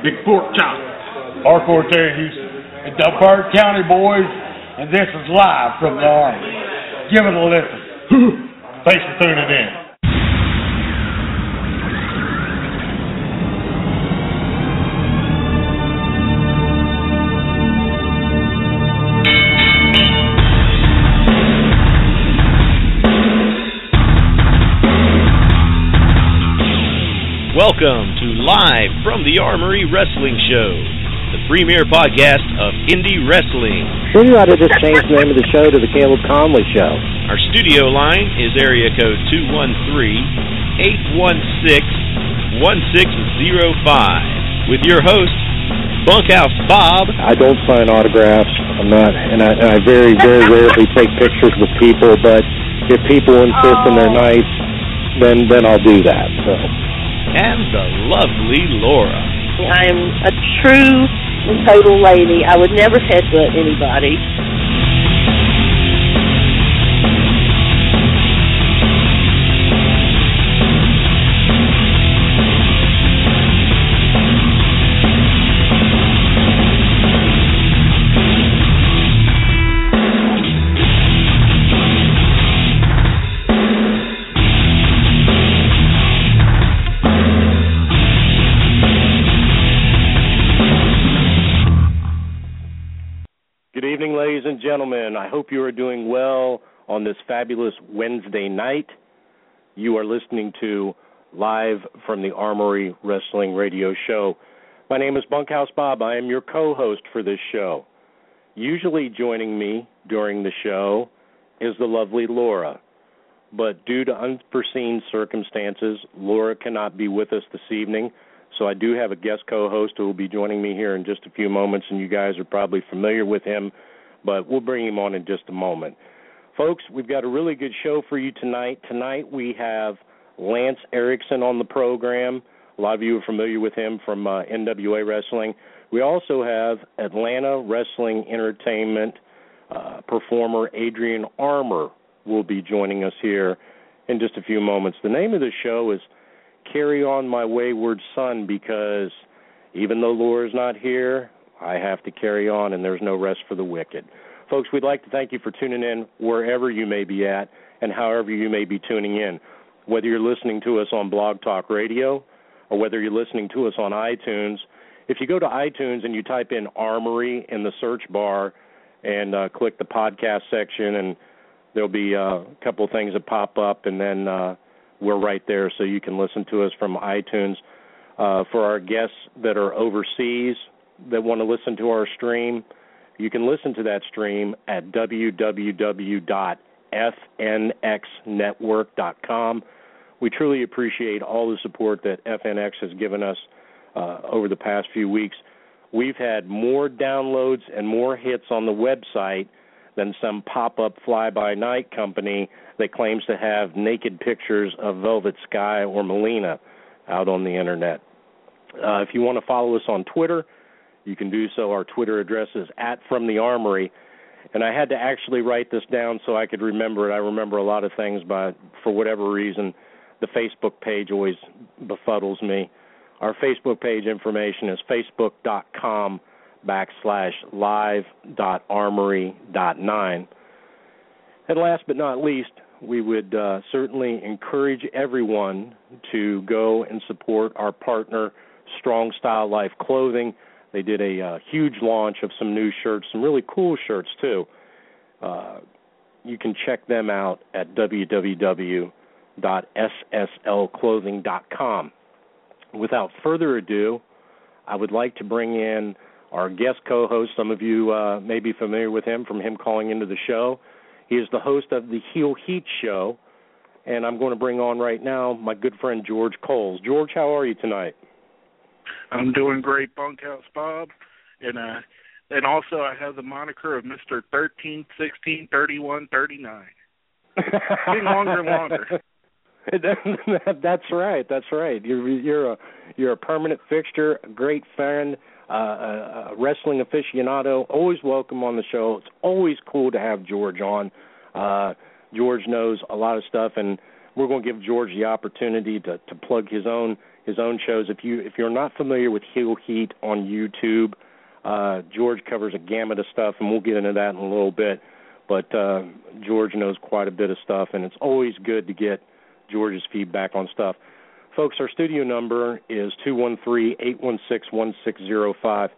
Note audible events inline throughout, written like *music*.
Big Pork Chop. Hardcore Terry Houston. And the Bird County boys, and this is live from the Armory. Give it a listen. *laughs* Thanks for tuning in. Welcome to Live from the Armory Wrestling Show, the premier podcast of indie wrestling. Maybe you ought to just change the name of the show to the Caleb Conley Show. Our studio line is area code 213-816-1605 with your host, Bunkhouse Bob. I don't sign autographs. I'm not, and I, and I very, very rarely take pictures with people. But if people insist and they're oh. nice, then then I'll do that. So. And the lovely Laura. I am a true and total lady. I would never headbutt anybody. Gentlemen. I hope you are doing well on this fabulous Wednesday night. You are listening to Live from the Armory Wrestling Radio Show. My name is Bunkhouse Bob. I am your co host for this show. Usually joining me during the show is the lovely Laura. But due to unforeseen circumstances, Laura cannot be with us this evening. So I do have a guest co-host who will be joining me here in just a few moments, and you guys are probably familiar with him, but we'll bring him on in just a moment. Folks, we've got a really good show for you tonight. Tonight we have Lance Erickson on the program. A lot of you are familiar with him from uh, NWA Wrestling. We also have Atlanta Wrestling Entertainment uh, performer Adrian Armour will be joining us here in just a few moments. The name of the show is carry on my wayward son because even though Laura's not here, I have to carry on and there's no rest for the wicked. Folks, we'd like to thank you for tuning in wherever you may be at and however you may be tuning in. Whether you're listening to us on Blog Talk Radio or whether you're listening to us on iTunes, if you go to iTunes and you type in Armory in the search bar and uh, click the podcast section, and there'll be uh, a couple of things that pop up, and then uh, we're right there so you can listen to us from iTunes. Uh, for our guests that are overseas that want to listen to our stream, you can listen to that stream at www.fnxnetwork.com. We truly appreciate all the support that FNX has given us uh, over the past few weeks. We've had more downloads and more hits on the website than some pop up fly by night company that claims to have naked pictures of Velvet Sky or Melina out on the internet. Uh, if you want to follow us on Twitter, you can do so. Our Twitter address is at From the Armory. And I had to actually write this down so I could remember it. I remember a lot of things, but for whatever reason, the Facebook page always befuddles me. Our Facebook page information is facebook.com backslash live dot armory dot nine. And last but not least, we would uh, certainly encourage everyone to go and support our partner, Strong Style Life Clothing. They did a uh, huge launch of some new shirts, some really cool shirts too. Uh, you can check them out at www.sslclothing.com. Without further ado, I would like to bring in our guest co-host. Some of you uh, may be familiar with him from him calling into the show. He is the host of the Heel Heat Show, and I'm going to bring on right now my good friend George Coles. George, how are you tonight? I'm doing great, Bunkhouse Bob, and uh, and also I have the moniker of Mister Thirteen, Sixteen, Thirty-One, Thirty-Nine. Getting longer and longer. *laughs* that's right. That's right. You're you're a you're a permanent fixture, a great fan, uh, a, a wrestling aficionado. Always welcome on the show. It's always cool to have George on. Uh, George knows a lot of stuff, and we're going to give George the opportunity to to plug his own his own shows. If you if you're not familiar with Heel Heat on YouTube, uh, George covers a gamut of stuff, and we'll get into that in a little bit. But uh, George knows quite a bit of stuff, and it's always good to get George's feedback on stuff. Folks, our studio number is two one three eight one six one six zero five.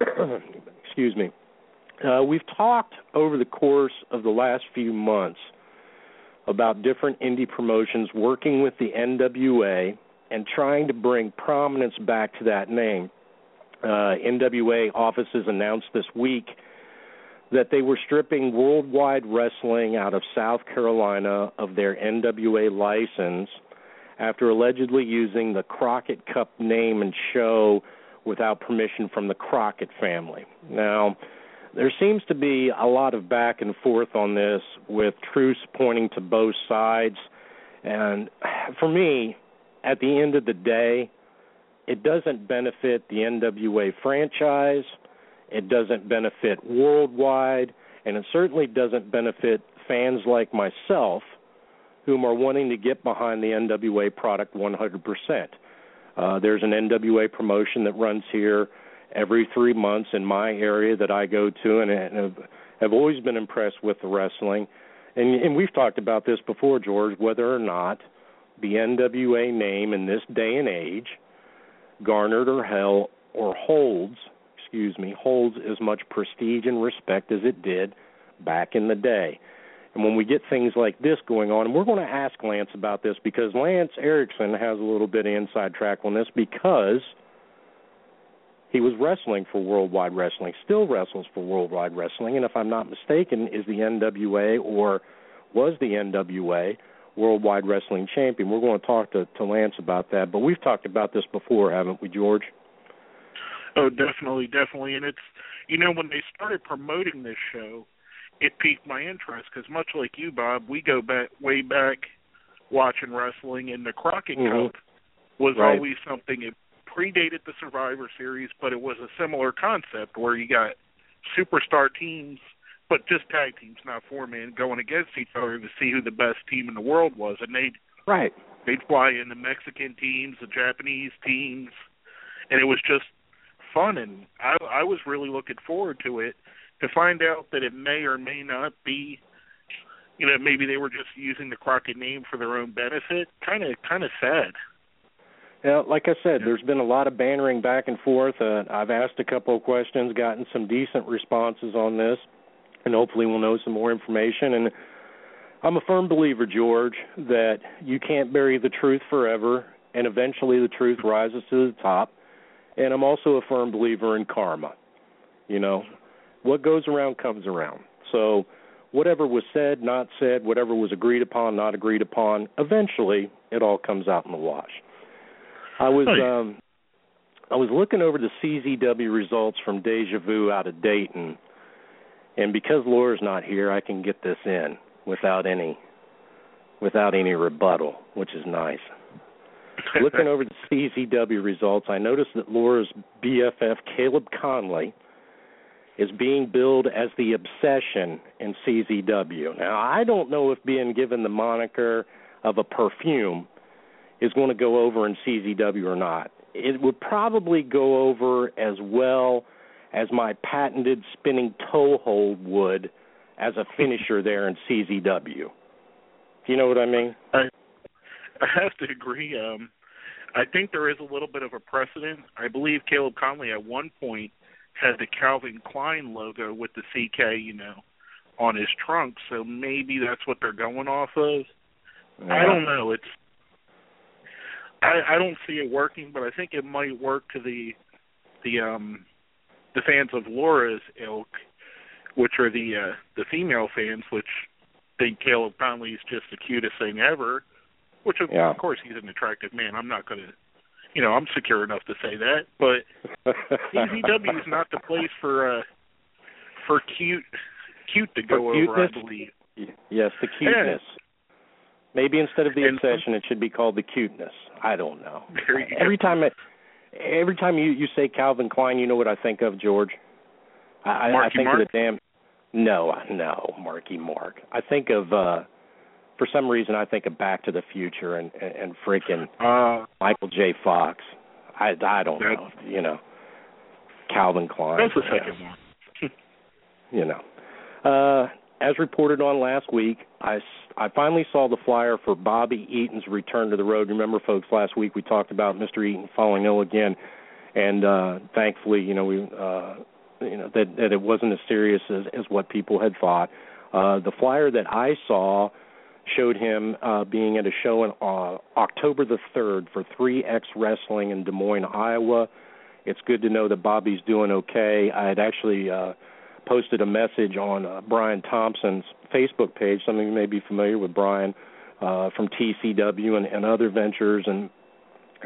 *coughs* Excuse me. Uh, we've talked over the course of the last few months about different indie promotions working with the NWA and trying to bring prominence back to that name. Uh, NWA offices announced this week that they were stripping Worldwide Wrestling out of South Carolina of their NWA license after allegedly using the Crockett Cup name and show without permission from the Crockett family. Now, there seems to be a lot of back and forth on this with truths pointing to both sides. And for me, at the end of the day, it doesn't benefit the NWA franchise, it doesn't benefit worldwide, and it certainly doesn't benefit fans like myself whom are wanting to get behind the NWA product 100%. Uh, there's an NWA promotion that runs here every three months in my area that I go to, and, have, have always been impressed with the wrestling. And, and we've talked about this before, George, whether or not the NWA name in this day and age garnered or held or holds, excuse me, holds as much prestige and respect as it did back in the day. And when we get things like this going on, and we're going to ask Lance about this because Lance Erickson has a little bit of inside track on this because – he was wrestling for Worldwide Wrestling, still wrestles for Worldwide Wrestling, and if I'm not mistaken, is the NWA or was the NWA Worldwide Wrestling Champion. We're going to talk to, to Lance about that, but we've talked about this before, haven't we, George? Oh, definitely, definitely, and it's you know when they started promoting this show, it piqued my interest because much like you, Bob, we go back way back watching wrestling, and the Crockett mm-hmm. Cup was right. always something. It predated the Survivor Series, but it was a similar concept where you got superstar teams, but just tag teams, not four men, going against each other to see who the best team in the world was, and they'd right. they'd fly in the Mexican teams, the Japanese teams, and it was just fun, and I I was really looking forward to it. To find out that it may or may not be you know maybe they were just using the Crockett name for their own benefit. Kind of kind of sad. Yeah, like I said, there's been a lot of bantering back and forth. Uh, I've asked a couple of questions, gotten some decent responses on this, and hopefully we'll know some more information. And I'm a firm believer, George, that you can't bury the truth forever, and eventually the truth rises to the top. And I'm also a firm believer in karma. You know, what goes around comes around. So, whatever was said, not said, whatever was agreed upon, not agreed upon, eventually it all comes out in the wash. I was um I was looking over the CZW results from Deja Vu out of Dayton, and because Laura's not here, I can get this in without any without any rebuttal, which is nice. *laughs* looking over the CZW results, I noticed that Laura's BFF Caleb Conley is being billed as the obsession in CZW. Now, I don't know if being given the moniker of a perfume is going to go over in CZW or not. It would probably go over as well as my patented spinning toe hold would as a finisher there in CZW. Do you know what I mean? I I have to agree. Um I think there is a little bit of a precedent. I believe Caleb Conley at one point had the Calvin Klein logo with the CK, you know, on his trunk, so maybe that's what they're going off of. Yeah. I don't know. It's I, I don't see it working, but I think it might work to the the um the fans of Laura's ilk, which are the uh the female fans, which think Caleb Conley is just the cutest thing ever. Which of, yeah. of course he's an attractive man. I'm not gonna you know, I'm secure enough to say that. But CZW is not the place for uh for cute cute to go over, I believe. Yes, the cuteness. Yeah. Maybe instead of the And- obsession, it should be called the cuteness. I don't know. Go. Every time, I, every time you you say Calvin Klein, you know what I think of, George. I, I- I Marky think Mark? of the damn. No, no, Marky Mark. I think of uh for some reason I think of Back to the Future and and, and freaking Uh, Michael J. Fox. I I don't know, you know, Calvin Klein. that's the second one. *laughs* you know. Uh, as reported on last week, I finally saw the flyer for Bobby Eaton's return to the road. Remember, folks, last week we talked about Mr. Eaton falling ill again, and uh, thankfully, you know, we uh, you know that that it wasn't as serious as, as what people had thought. Uh, the flyer that I saw showed him uh, being at a show in uh, October the third for 3X Wrestling in Des Moines, Iowa. It's good to know that Bobby's doing okay. I had actually. Uh, posted a message on uh, Brian Thompson's Facebook page. Some of you may be familiar with Brian uh, from TCW and, and other ventures, and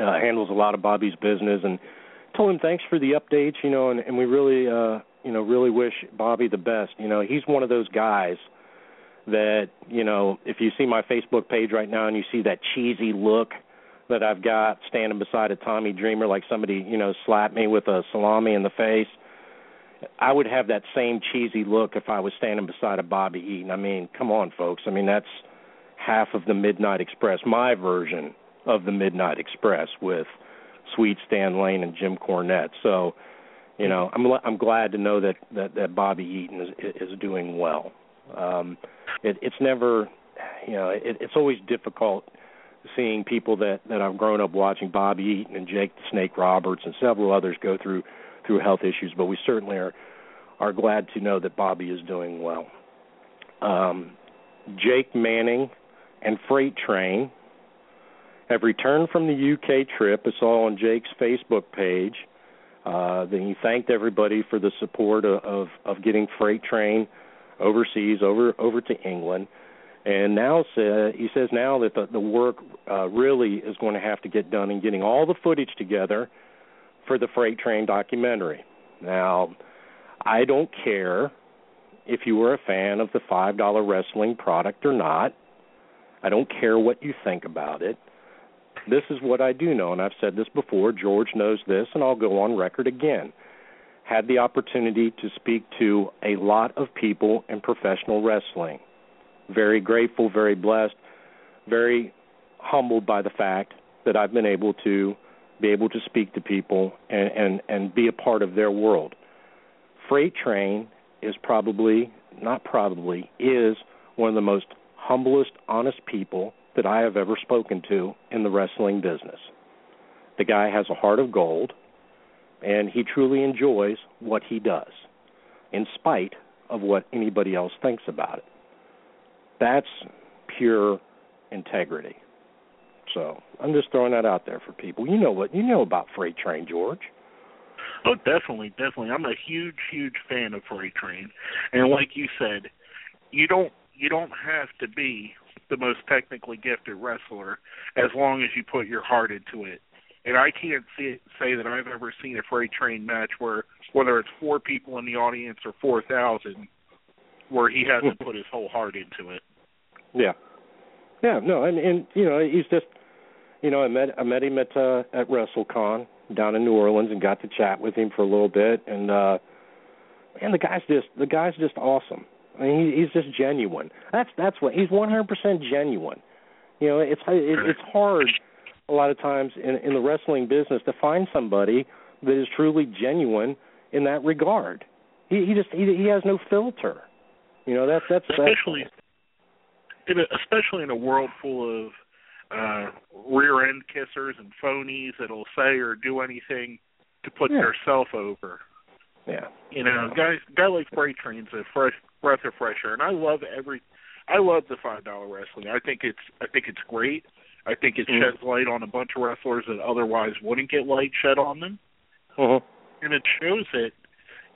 uh, handles a lot of Bobby's business. And told him thanks for the updates, you know, and, and we really, uh, you know, really wish Bobby the best. You know, he's one of those guys that, you know, if you see my Facebook page right now and you see that cheesy look that I've got standing beside a Tommy Dreamer, like somebody, you know, slapped me with a salami in the face. I would have that same cheesy look if I was standing beside a Bobby Eaton. I mean, come on, folks. I mean, that's half of the Midnight Express, my version of the Midnight Express with Sweet Stan Lane and Jim Cornette. So, you know, I'm I'm glad to know that that, that Bobby Eaton is is doing well. Um, it, it's never, you know, it, it's always difficult seeing people that that I've grown up watching Bobby Eaton and Jake the Snake Roberts and several others go through through health issues, but we certainly are are glad to know that Bobby is doing well. Um, Jake Manning and Freight Train have returned from the UK trip. It's all on Jake's Facebook page. Uh, then he thanked everybody for the support of, of, of getting Freight Train overseas, over over to England. And now say, he says now that the, the work uh, really is going to have to get done in getting all the footage together for the Freight Train documentary. Now, I don't care if you were a fan of the $5 wrestling product or not. I don't care what you think about it. This is what I do know, and I've said this before. George knows this, and I'll go on record again. Had the opportunity to speak to a lot of people in professional wrestling. Very grateful, very blessed, very humbled by the fact that I've been able to be able to speak to people and, and, and be a part of their world. Freight Train is probably, not probably, is one of the most humblest, honest people that I have ever spoken to in the wrestling business. The guy has a heart of gold, and he truly enjoys what he does, in spite of what anybody else thinks about it. That's pure integrity. So I'm just throwing that out there for people. You know what you know about Freight Train, George. Oh, definitely, definitely. I'm a huge, huge fan of Freight Train, and like you said, you don't you don't have to be the most technically gifted wrestler as long as you put your heart into it. And I can't see, say that I've ever seen a Freight Train match where whether it's four people in the audience or four thousand, where he hasn't *laughs* put his whole heart into it. Yeah, yeah, no, and and you know he's just, you know, I met I met him at uh, at WrestleCon down in New Orleans and got to chat with him for a little bit, and uh, and the guy's just the guy's just awesome. I mean, he, he's just genuine. That's that's what he's 100% genuine. You know, it's it, it's hard a lot of times in in the wrestling business to find somebody that is truly genuine in that regard. He he just he he has no filter. You know, that's that's especially a, especially in a world full of uh rear end kissers and phonies that'll say or do anything to put Yeah. their self over. yeah. You know, guys, guy like Freight Train's a fresh breath of fresh air, and I love every. I love the five dollar wrestling. I think it's I think it's great. I think it Mhm. sheds light on a bunch of wrestlers that otherwise wouldn't get light shed on them, Uh-huh. and it shows that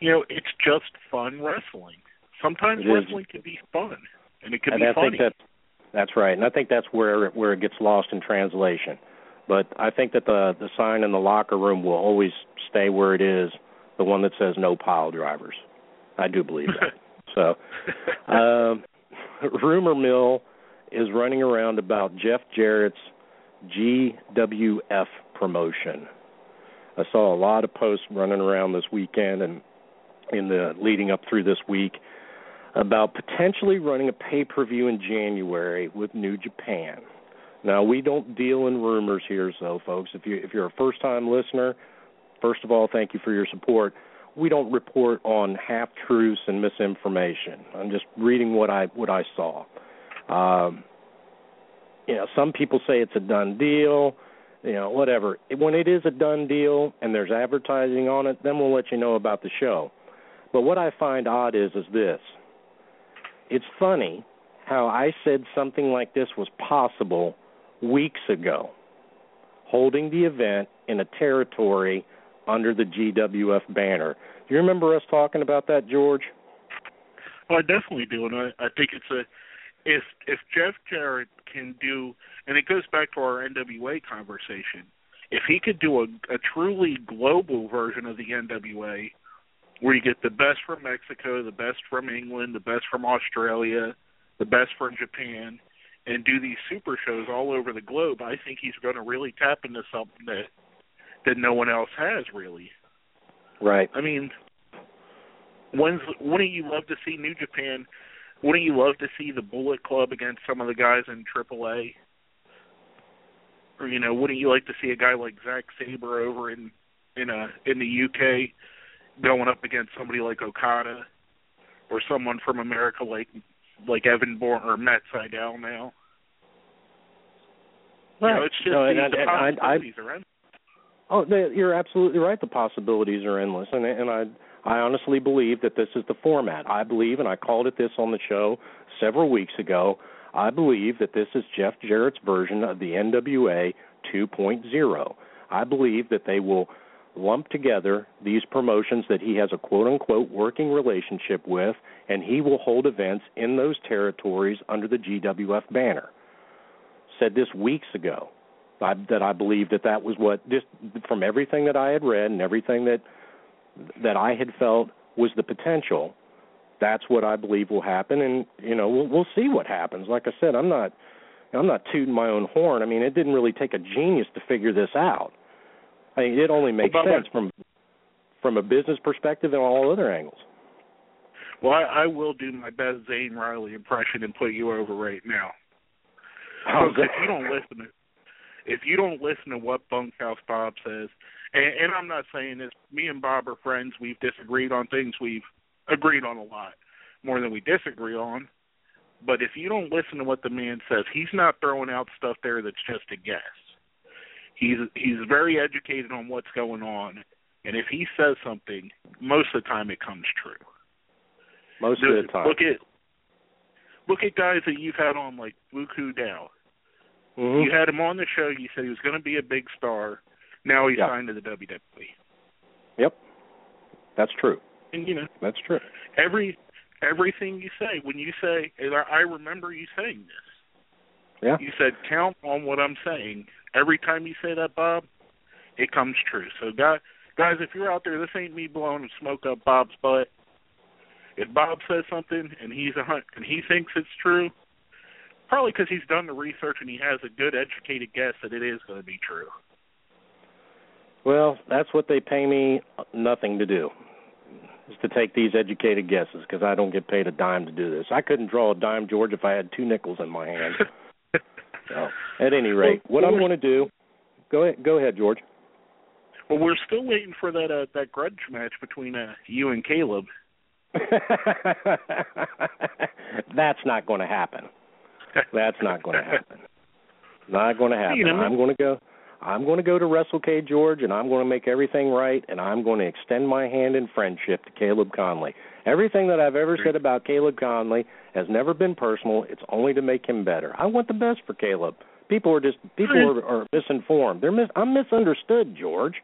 you know it's just fun wrestling. Sometimes It is. wrestling can be fun, and it can and be I funny. think that's that's right, and I think that's where where it gets lost in translation. But I think that the the sign in the locker room will always stay where it is, the one that says no pile drivers. I do believe that. *laughs* so, um, rumor mill is running around about Jeff Jarrett's GWF promotion. I saw a lot of posts running around this weekend and in the leading up through this week about potentially running a pay per view in January with New Japan. Now we don't deal in rumors here, so folks, if you if you're a first time listener, first of all, thank you for your support. We don't report on half truths and misinformation. I'm just reading what I what I saw. Um, you know, some people say it's a done deal. You know, whatever. When it is a done deal and there's advertising on it, then we'll let you know about the show. But what I find odd is is this. It's funny how I said something like this was possible weeks ago, holding the event in a territory under the GWF banner. Do you remember us talking about that, George? Well, I definitely do, and I, I think it's a if if Jeff Jarrett can do, and it goes back to our NWA conversation, if he could do a, a truly global version of the NWA, where you get the best from Mexico, the best from England, the best from Australia, the best from Japan, and do these super shows all over the globe, I think he's going to really tap into something that that no one else has really. Right. I mean, when's wouldn't you love to see New Japan? Wouldn't you love to see the Bullet Club against some of the guys in AAA? Or you know, wouldn't you like to see a guy like Zack Sabre over in in a in the UK going up against somebody like Okada or someone from America like like Evan Bourne or Matt Sydal now. Right. You know, it's just no, the, and, the and, and possibilities I, are endless. Oh, they, you're absolutely right. The possibilities are endless, and and I I honestly believe that this is the format. I believe, and I called it this on the show several weeks ago. I believe that this is Jeff Jarrett's version of the NWA 2.0. I believe that they will lump together these promotions that he has a quote unquote working relationship with, and he will hold events in those territories under the GWF banner. Said this weeks ago. I, that I believe that that was what just from everything that I had read and everything that that I had felt was the potential. That's what I believe will happen, and you know we'll we'll see what happens. Like I said, I'm not I'm not tooting my own horn. I mean, it didn't really take a genius to figure this out. I mean, it only makes Well, sense from from a business perspective and all other angles. Well, I, I will do my best Zane Riley impression and put you over right now. Oh, Folks, if you don't listen to if you don't listen to what Bunkhouse Bob says, and, and I'm not saying this, me and Bob are friends. We've disagreed on things. We've agreed on a lot more than we disagree on. But if you don't listen to what the man says, he's not throwing out stuff there that's just a guess. He's he's very educated on what's going on, and if he says something, most of the time it comes true. Most of the time. Look at look at guys that you've had on like Buku Dow. Mhm. You had him on the show. You said he was going to be a big star. Now he's Yeah. signed to the WWE. Yep. That's true. And you know That's true. every everything you say when you say, and I I remember you saying this. Yeah. You said count on what I'm saying. Every time you say that, Bob, it comes true. So guys, guys, if you're out there, this ain't me blowing smoke up Bob's butt. If Bob says something and he's a hunt and he thinks it's true, probably because he's done the research and he has a good educated guess that it is going to be true. Well, that's what they pay me nothing to do. Is to take these educated guesses because I don't get paid a dime to do this. I couldn't draw a dime, George, if I had two nickels in my hand. *laughs* so, at any rate, Well, what I'm going to do. Go ahead, go ahead, George. Well, we're still waiting for that uh, that grudge match between uh, you and Caleb. *laughs* That's not going to happen. That's not going to happen. Not going to happen. You know, I'm going to go. I'm going to go to WrestleCade George, and I'm going to make everything right, and I'm going to extend my hand in friendship to Caleb Conley. Everything that I've ever said about Caleb Conley has never been personal. It's only to make him better. I want the best for Caleb. People are just people are, are misinformed. They're mis- I'm misunderstood, George.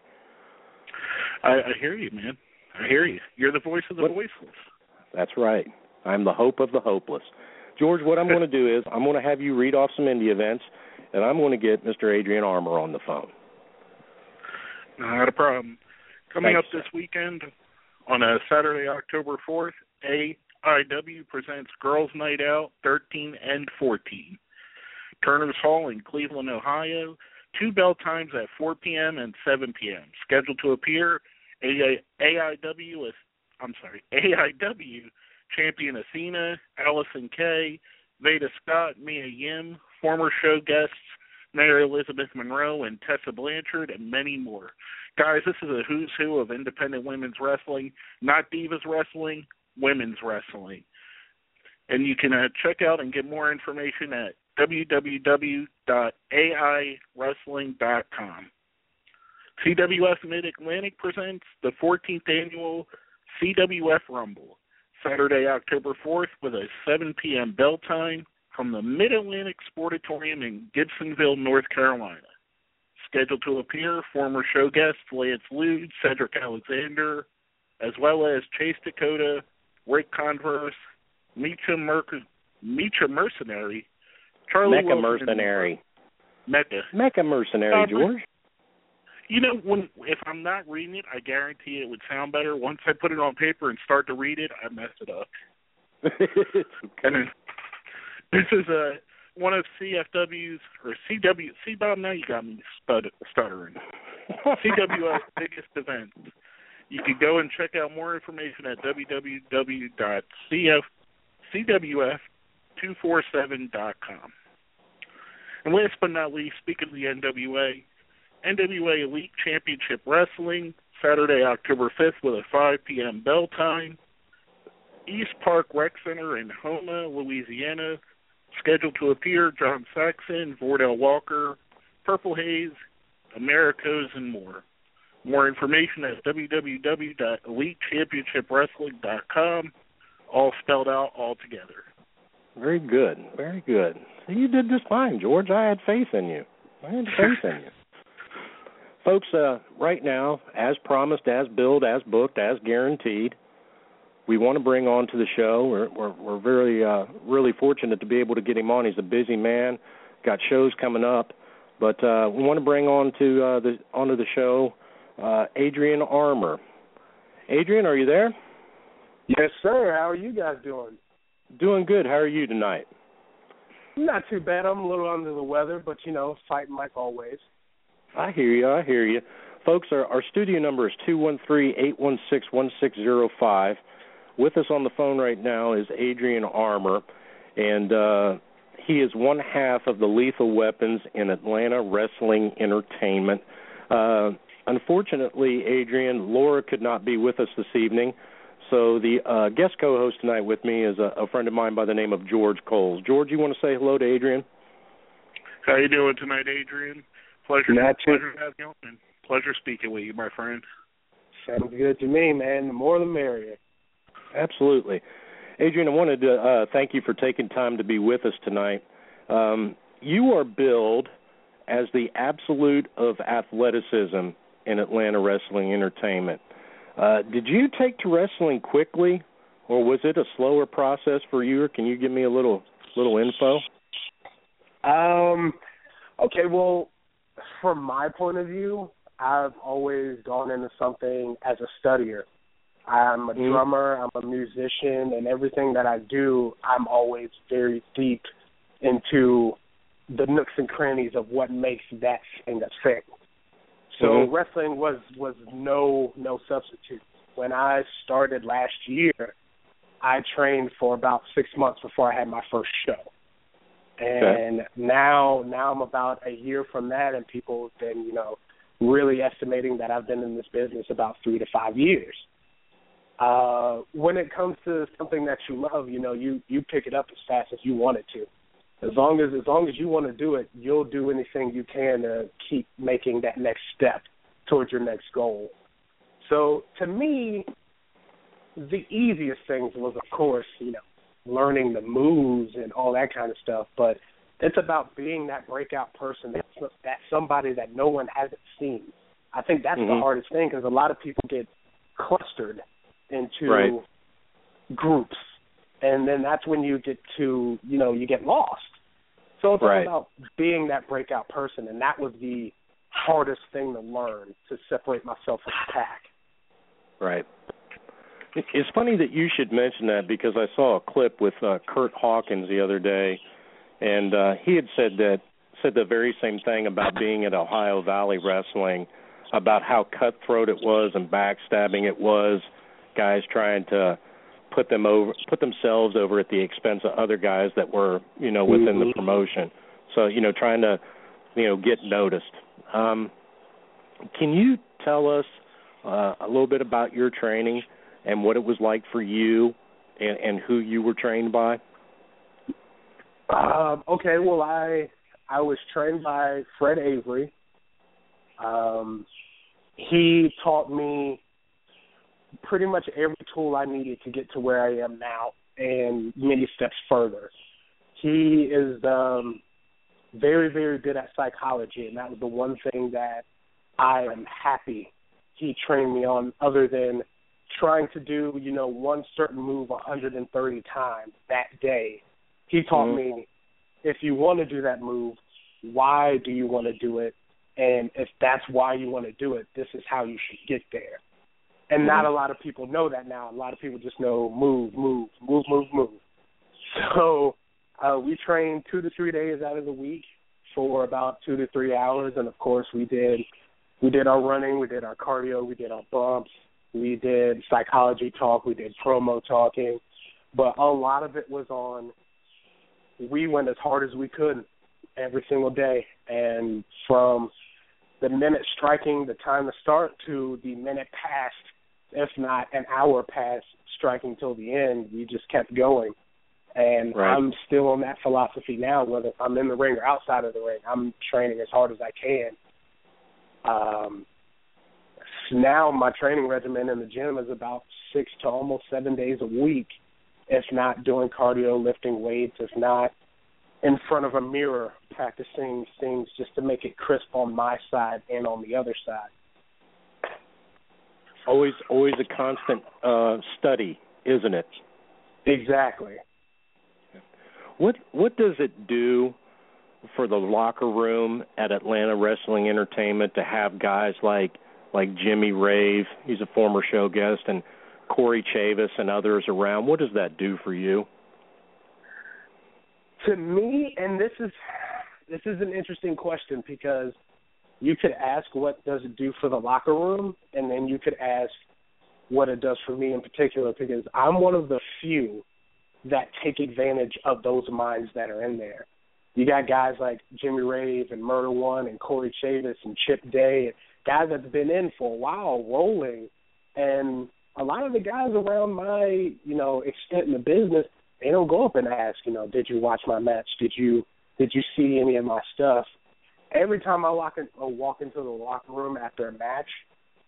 I, I hear you, man. I hear you. You're the voice of the What- voiceless. That's right. I'm the hope of the hopeless. George, what I'm going to do is I'm going to have you read off some indie events, and I'm going to get Mr. Adrian Armour on the phone. Not a problem. Coming Thanks, up this weekend on a Saturday, October 4th, AIW presents Girls Night Out 13 and 14. Turner's Hall in Cleveland, Ohio. Two bell times at 4 p.m. and 7 p.m. Scheduled to appear, AIW I'm sorry, AIW champion Athena, Allison Kay, Veda Scott, Mia Yim, former show guests Mary Elizabeth Monroe and Tessa Blanchard, and many more. Guys, this is a who's who of independent women's wrestling, not divas wrestling, women's wrestling. And you can uh, check out and get more information at www.aiwrestling.com. CWF Mid Atlantic presents the 14th annual CWF Rumble, Saturday, October 4th, with a 7 p.m. bell time from the Mid Atlantic Sportatorium in Gibsonville, North Carolina. Scheduled to appear, former show guests Lance Lude, Cedric Alexander, as well as Chase Dakota, Rick Converse, Micha, Merc- Micha Mercenary, Charlie Mecca Wilson, Mercenary. Mecca. Mecca Mercenary, George. You know, when if I'm not reading it, I guarantee it would sound better. Once I put it on paper and start to read it, I mess it up. *laughs* And then, this is a one of CFW's or CW. See, Bob, now you got me stud, stuttering. *laughs* CWF's biggest events. You can go and check out more information at www.cwf247.com. And last but not least, speaking of the NWA, NWA Elite Championship Wrestling, Saturday, October 5th with a 5 p.m. bell time. East Park Rec Center in Houma, Louisiana. Scheduled to appear John Saxon, Vordell Walker, Purple Haze, Americos, and more. More information at www.elitechampionshipwrestling.com, all spelled out all together. Very good. Very good. You did just fine, George. I had faith in you. I had *laughs* faith in you. Folks, uh, right now, as promised, as billed, as booked, as guaranteed, we want to bring on to the show. We're we're, we're very uh, really fortunate to be able to get him on. He's a busy man, got shows coming up, but uh, we want to bring on to uh, the onto the show uh, Adrian Armour. Adrian, are you there? Yes, sir. How are you guys doing? Doing good. How are you tonight? Not too bad. I'm a little under the weather, but you know, fighting like always. I hear you. I hear you. Folks, our, our studio number is two one three eight one six one six zero five. With us on the phone right now is Adrian Armour, and uh, he is one half of the Lethal Weapons in Atlanta Wrestling Entertainment. Uh, unfortunately, Adrian, Laura could not be with us this evening, so the uh, guest co-host tonight with me is a, a friend of mine by the name of George Coles. George, you want to say hello to Adrian? How you doing tonight, Adrian? Pleasure, Not too- pleasure having you on. and Pleasure speaking with you, my friend. Sounds good to me, man. The more the merrier. Absolutely. Adrian, I wanted to uh, thank you for taking time to be with us tonight. Um, you are billed as the absolute of athleticism in Atlanta Wrestling Entertainment. Uh, did you take to wrestling quickly, or was it a slower process for you? Or can you give me a little little info? Um, okay, well, from my point of view, I've always gone into something as a studier. I'm a Mhm. drummer, I'm a musician, and everything that I do, I'm always very deep into the nooks and crannies of what makes that thing a thing. So Mhm. wrestling was was no no substitute. When I started last year, I trained for about six months before I had my first show. And now now I'm about a year from that and people have been, you know, really estimating that I've been in this business about three to five years. Uh when it comes to something that you love, you know, you you pick it up as fast as you want it to. As long as as long as you want to do it, you'll do anything you can to keep making that next step towards your next goal. So to me, the easiest things was of course, you know, learning the moves and all that kind of stuff, but it's about being that breakout person that's that's somebody that no one hasn't seen. I think that's the Mhm. hardest thing because a lot of people get clustered into Right. groups, and then that's when you get to you know you get lost. So it's Right. all about being that breakout person, and that was the hardest thing to learn to separate myself from the pack. Right. It's funny that you should mention that because I saw a clip with uh, Kurt Hawkins the other day, and uh, he had said that said the very same thing about being at Ohio Valley Wrestling, about how cutthroat it was and backstabbing it was, guys trying to put them over put themselves over at the expense of other guys that were you know within mm-hmm. the promotion. So you know trying to you know get noticed. Um, can you tell us uh, a little bit about your training and what it was like for you and, and who you were trained by? Um, okay, well I I was trained by Fred Avery. Um, he taught me pretty much every tool I needed to get to where I am now and many steps further. He is um very, very good at psychology and that was the one thing that I am happy he trained me on other than trying to do, you know, one certain move 130 times that day. He taught mm-hmm. me if you want to do that move, why do you want to do it? And if that's why you want to do it, this is how you should get there. And mm-hmm. not a lot of people know that now. A lot of people just know move, move, move, move, move. *laughs* So uh, we trained two to three days out of the week for about two to three hours, and of course we did we did our running, we did our cardio, we did our bumps, we did psychology talk, we did promo talking, but a lot of it was on we went as hard as we could every single day, and from the minute striking the time to start to the minute past, if not an hour past striking till the end, we just kept going. And right. I'm still on that philosophy now, whether I'm in the ring or outside of the ring. I'm training as hard as I can. Um, now my training regimen in the gym is about six to almost seven days a week, if not doing cardio, lifting weights, if not in front of a mirror practicing things just to make it crisp on my side and on the other side. Always, always a constant uh, study, isn't it? Exactly. What What does it do for the locker room at Atlanta Wrestling Entertainment to have guys like like Jimmy Rave, he's a former show guest, and Corey Chavis and others around? What does that do for you? To me, and this is this is an interesting question because you could ask what does it do for the locker room, and then you could ask what it does for me in particular because I'm one of the few that take advantage of those minds that are in there. You got guys like Jimmy Rave and Murder One and Corey Chavis and Chip Day, guys that's been in for a while, rolling, and a lot of the guys around my you know extent in the business they don't go up and ask, you know, did you watch my match? Did you did you see any of my stuff? Every time I walk in, or walk into the locker room after a match,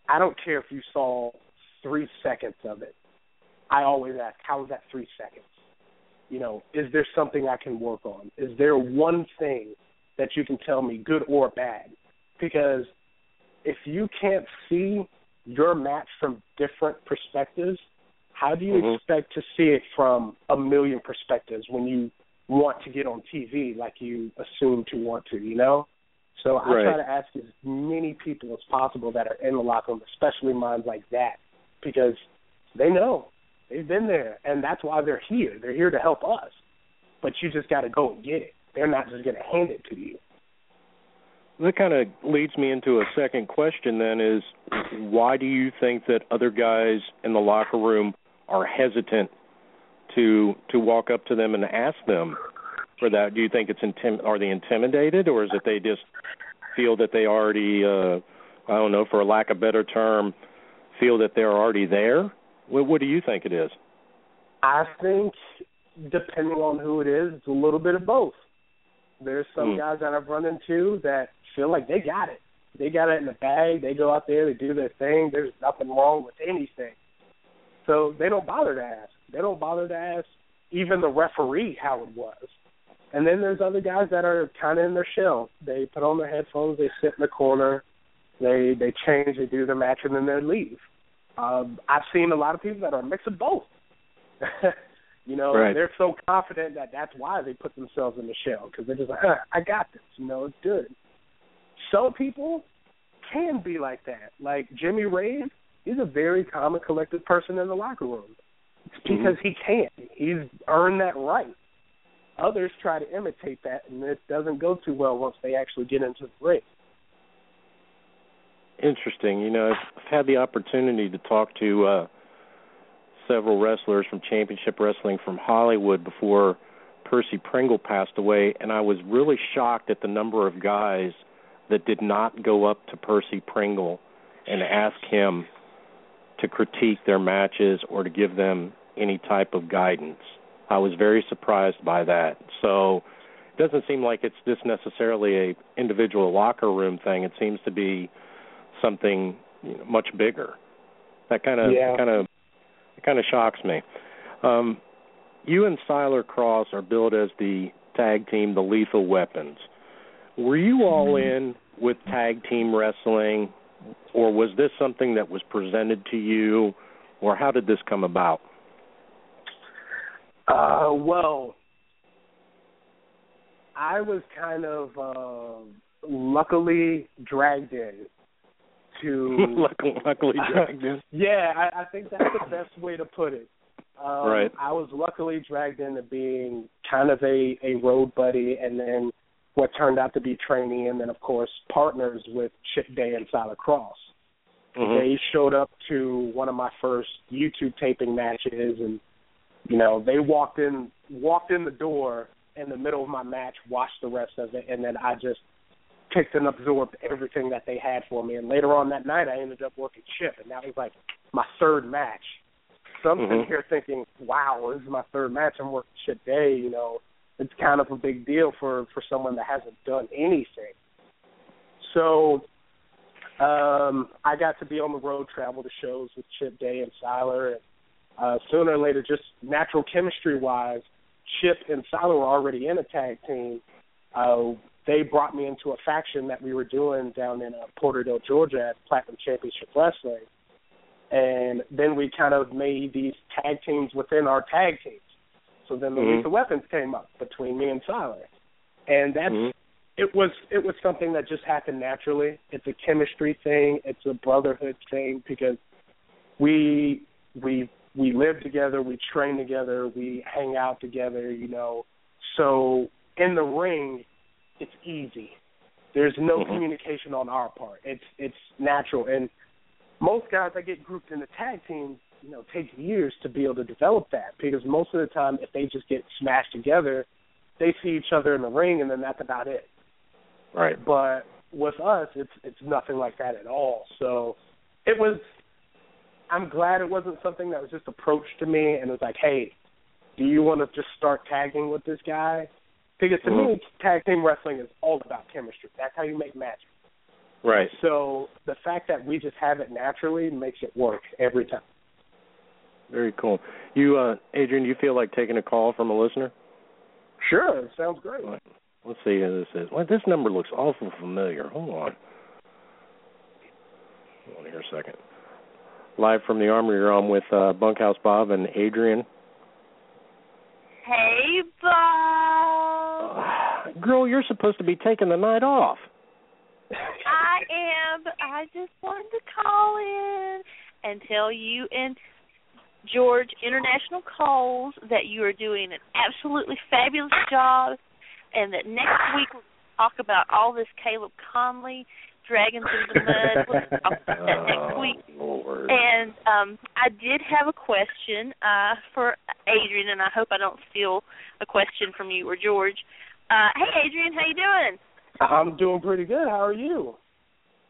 I don't care if you saw three seconds of it. I always ask, how was that three seconds? You know, is there something I can work on? Is there one thing that you can tell me, good or bad? Because if you can't see your match from different perspectives, how do you mm-hmm. expect to see it from a million perspectives when you want to get on TV like you assume to want to, you know? So I right. try to ask as many people as possible that are in the locker room, especially minds like that, because they know. They've been there and that's why they're here. They're here to help us. But you just gotta go and get it. They're not just gonna hand it to you. That kind of leads me into a second question then is why do you think that other guys in the locker room are hesitant to to walk up to them and ask them for that? Do you think it's intim- are they intimidated, or is it they just feel that they already uh, I don't know, for a lack of better term, feel that they're already there? What, what do you think it is? I think depending on who it is, it's a little bit of both. There's some mm. guys that I've run into that feel like they got it. They got it in the bag. They go out there, they do their thing. There's nothing wrong with anything. So they don't bother to ask. They don't bother to ask even the referee how it was. And then there's other guys that are kind of in their shell. They put on their headphones, they sit in the corner, they they change, they do their match, and then they leave. Um, I've seen a lot of people that are a mix of both. *laughs* you know, right. they're so confident that that's why they put themselves in the shell because they're just like, huh, I got this. You know, it's good. Some people can be like that. Like Jimmy Rave, he's a very calm and collected person in the locker room. It's mm-hmm. because he can. He's earned that right. Others try to imitate that, and it doesn't go too well once they actually get into the ring. Interesting. You know, I've, had the opportunity to talk to uh, several wrestlers from Championship Wrestling from Hollywood before Percy Pringle passed away, and I was really shocked at the number of guys that did not go up to Percy Pringle and ask him to critique their matches or to give them any type of guidance. I was very surprised by that. So it doesn't seem like it's just necessarily a individual locker room thing. It seems to be something you know, much bigger. That kind of Yeah. kind of kind of shocks me. Um, you and Siler Cross are billed as the tag team, the Lethal Weapons. Were you all in with tag team wrestling, or was this something that was presented to you, or how did this come about? Uh, well, I was kind of uh, luckily dragged in to. *laughs* luckily, dragged in. *laughs* yeah, I, I think that's the best way to put it. Um, Right. I was luckily dragged into being kind of a a road buddy, and then what turned out to be trainee, and then of course partners with Chip Day and Siler Cross. Mhm. They showed up to one of my first YouTube taping matches, and you know they walked in walked in the door in the middle of my match, watched the rest of it, and then I just picked and absorbed everything that they had for me. And later on that night, I ended up working Chip, and that was like my third match. So I'm sitting Mhm. here thinking, wow, this is my third match. I'm working Chip Day. You know, it's kind of a big deal for for someone that hasn't done anything. So um I got to be on the road, travel to shows with Chip Day and Siler, and uh, sooner or later, just natural chemistry wise, Chip and Siler were already in a tag team. Uh, they brought me into a faction that we were doing down in uh, Porterdale, Georgia, at Platinum Championship Wrestling, and then we kind of made these tag teams within our tag teams. So then the Mhm. Lethal Weapons came up between me and Siler, and that's Mhm. it was it was something that just happened naturally. It's a chemistry thing. It's a brotherhood thing because we we we live together, we train together, we hang out together. You know, so in the ring, it's easy. There's no Mhm. communication on our part. It's it's natural, and most guys that get grouped in the tag team, you know, take years to be able to develop that because most of the time, if they just get smashed together, they see each other in the ring, and then that's about it Right. but with us it's it's nothing like that at all so it was i'm glad it wasn't something that was just approached to me and was like hey do you want to just start tagging with this guy because to me tag team wrestling is all about chemistry that's how you make matches Right. so the fact that we just have it naturally makes it work every time Very cool. You, uh, Adrian, do you feel like taking a call from a listener? sure sounds great Right. Let's see who this is. Well, this number looks awful familiar. Hold on. Hold on here a second. Live from the Armory, you're with uh, Bunkhouse Bob and Adrian. Hey, Bob. *sighs* Girl, you're supposed to be taking the night off. I am. but I just wanted to call in and tell you and George International Calls that you are doing an absolutely fabulous job, and that next week we'll talk about all this Caleb Konley dragons in the mud. We'll talk about that next week. Oh, Lord. And um I did have a question uh for Adrian and I hope I don't steal a question from you or George. Uh hey Adrian, how you doing? i'm doing pretty good how are you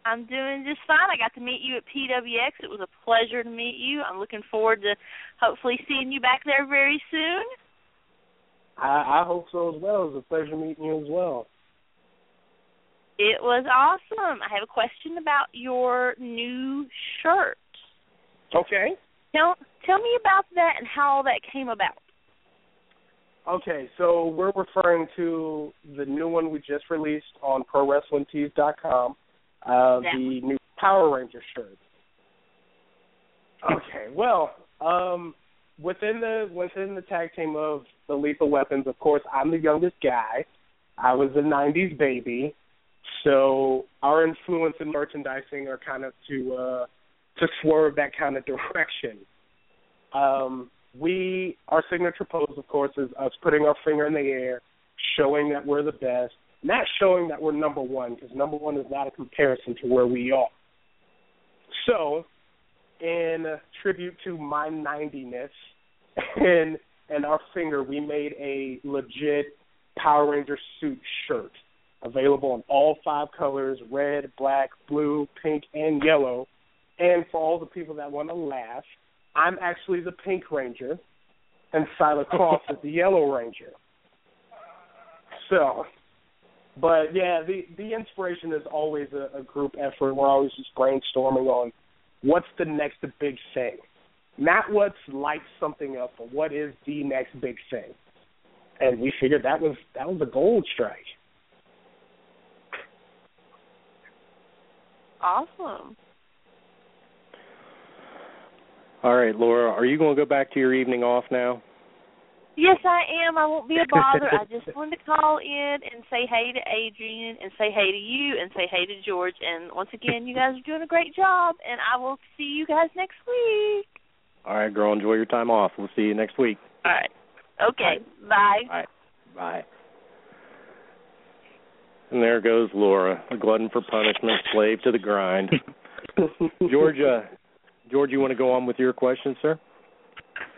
I'm doing just fine. I got to meet you at PWX. It was a pleasure to meet you. I'm looking forward to hopefully seeing you back there very soon. i i hope so as well it was a pleasure meeting you as well It was awesome. I have a question about your new shirt. okay Tell tell me about that and how all that came about. Okay, so we're referring to the new one we just released on ProWrestlingTees.com, uh, the new Power Ranger shirt. Okay, well, um, within the within the tag team of the Lethal Weapons, of course, I'm the youngest guy. I was a '90s baby, so our influence in merchandising are kind of to uh, to swerve that kind of *laughs* direction. Um, we our signature pose, of course, is us putting our finger in the air, showing that we're the best, not showing that we're number one, because number one is not a comparison to where we are. So, in tribute to my 90ness *laughs* and and our finger, we made a legit Power Ranger suit shirt available in all five colors: red, black, blue, pink, and yellow. And for all the people that want to laugh, I'm actually the Pink Ranger, and Silent *laughs* Cross is the Yellow Ranger. So, but yeah, the the inspiration is always a, a group effort. We're always just brainstorming on what's the next big thing, not what's lights something up, but what is the next big thing. And we figured that was that was a gold strike. Awesome. All right, Laura, are you going to go back to your evening off now? Yes, I am. I won't be a bother. I *laughs* just wanted to call in and say hey to Adrian and say hey to you and say hey to George. And once again, you guys are doing a great job. And I will see you guys next week. All right, girl. Enjoy your time off. We'll see you next week. All right. Okay. Bye. Bye. Bye. And there goes Laura, a glutton for punishment, slave to the grind. *laughs* Georgia, George, you want to go on with your question, sir?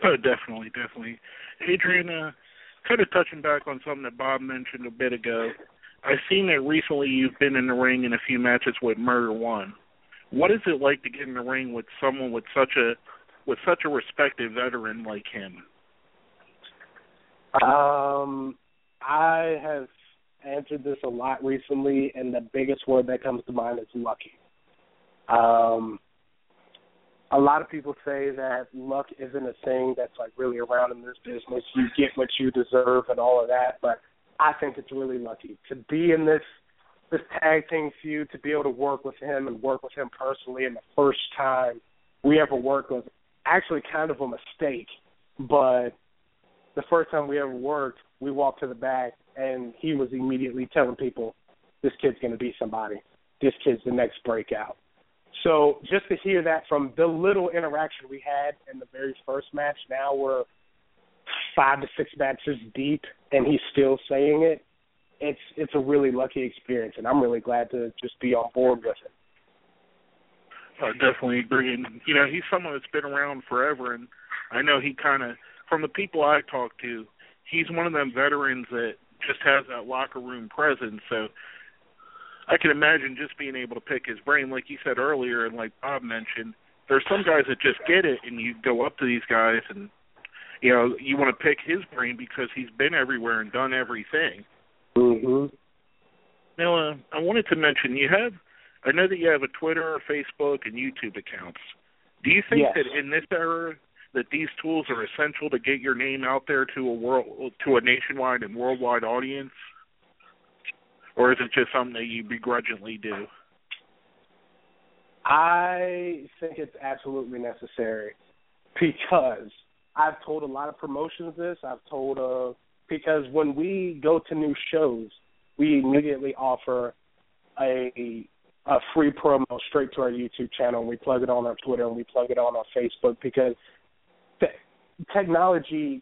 Oh, definitely, definitely. Adrian, uh, kind of touching back on something that Bob mentioned a bit ago. I've seen that recently you've been in the ring in a few matches with Murder One. What is it like to get in the ring with someone with such a with such a respected veteran like him? Um, I have answered this a lot recently, and the biggest word that comes to mind is lucky. Um, a lot of people say that luck isn't a thing that's like really around in this business. You get what you deserve and all of that, but I think it's really lucky to be in this this tag team feud, to be able to work with him and work with him personally. And the first time we ever worked was actually kind of a mistake, but the first time we ever worked, we walked to the back and he was immediately telling people, "This kid's going to be somebody. This kid's the next breakout." So just to hear that from the little interaction we had in the very first match, now we're five to six matches deep, and he's still saying it. It's it's a really lucky experience, and I'm really glad to just be on board with it. I definitely agree, and you know he's someone that's been around forever, and I know he kind of, from the people I talk to, he's one of them veterans that just has that locker room presence. So I can imagine just being able to pick his brain, like you said earlier, and like Bob mentioned. There's some guys that just get it, and you go up to these guys, and you know you want to pick his brain because he's been everywhere and done everything. Mm-hmm. Now, uh, I wanted to mention you have. I know that you have a Twitter, Facebook, and YouTube accounts. Do you think Yes. that in this era that these tools are essential to get your name out there to a world, to a nationwide and worldwide audience, or is it just something that you begrudgingly do? I think it's absolutely necessary because I've told a lot of promotions this. I've told uh because when we go to new shows, we immediately offer a a free promo straight to our YouTube channel. And we plug it on our Twitter and we plug it on our Facebook because technology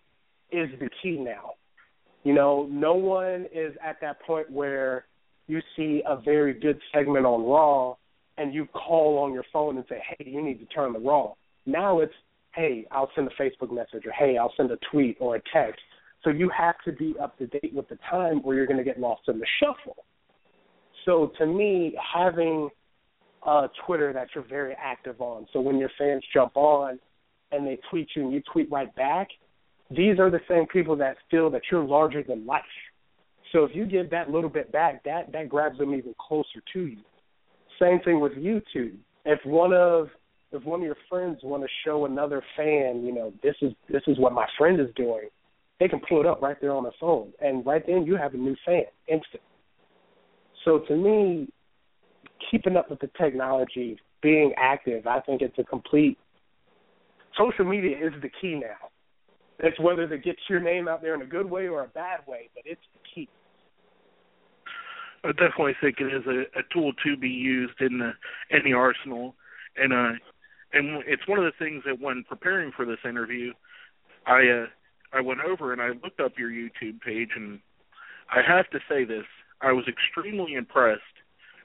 is the key now. You know, no one is at that point where you see a very good segment on Raw and you call on your phone and say, "Hey, you need to turn the Raw." Now it's, "Hey, I'll send a Facebook message," or "Hey, I'll send a tweet or a text." So you have to be up to date with the time, or you're going to get lost in the shuffle. So to me, having a Twitter that you're very active on, so when your fans jump on and they tweet you and you tweet right back, these are the same people that feel that you're larger than life. So if you give that little bit back, that that grabs them even closer to you. Same thing with YouTube. If one of if one of your friends want to show another fan, you know, this is this is what my friend is doing, they can pull it up right there on their phone, and right then you have a new fan instant. So to me, keeping up with the technology, being active, I think it's a complete. Social media is the key now. It's whether it gets your name out there in a good way or a bad way, but it's the key. I definitely think it is a, a tool to be used in the in the arsenal, and uh, and it's one of the things that when preparing for this interview, I uh, I went over and I looked up your YouTube page, and I have to say this: I was extremely impressed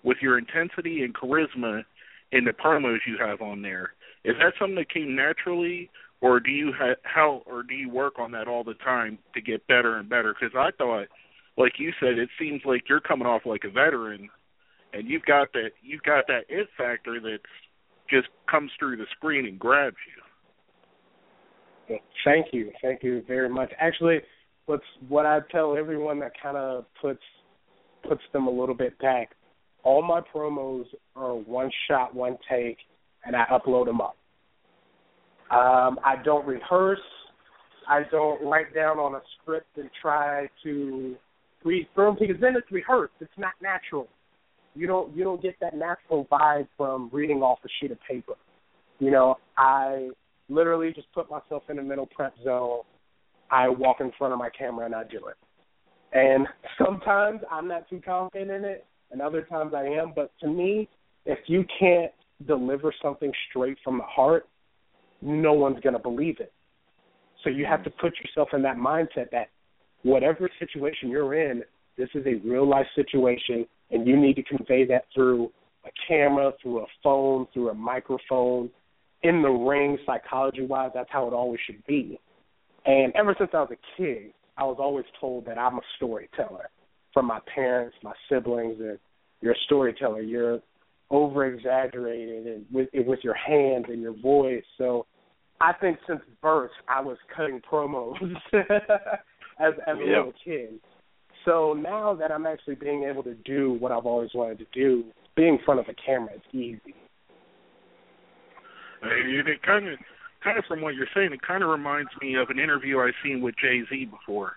with your intensity and charisma in the promos you have on there. Is that something that came naturally, or do you ha- how or do you work on that all the time to get better and better? Because I thought, like you said, it seems like you're coming off like a veteran, and you've got that you've got that it factor that just comes through the screen and grabs you. Thank you, thank you very much. Actually, what's what I tell everyone that kind of puts puts them a little bit back. All my promos are one shot, one take, and I upload them up. Um, I don't rehearse. I don't write down on a script and try to read through them because then it's rehearsed. It's not natural. You don't you don't get that natural vibe from reading off a sheet of paper. You know, I literally just put myself in a mental prep zone. I walk in front of my camera and I do it. And *laughs* sometimes I'm not too confident in it, and other times I am. But to me, if you can't deliver something straight from the heart, no one's going to believe it. So you have to put yourself in that mindset that whatever situation you're in, this is a real life situation, and you need to convey that through a camera, through a phone, through a microphone. In the ring, psychology wise, that's how it always should be. And ever since I was a kid, I was always told that I'm a storyteller from my parents, my siblings, that you're a storyteller. You're over exaggerated and with with your hands and your voice. So I think since birth I was cutting promos *laughs* as as a little kid. So now that I'm actually being able to do what I've always wanted to do, being in front of a camera is easy. And it kind of, kind of from what you're saying, it kind of reminds me of an interview I've seen with Jay Z before,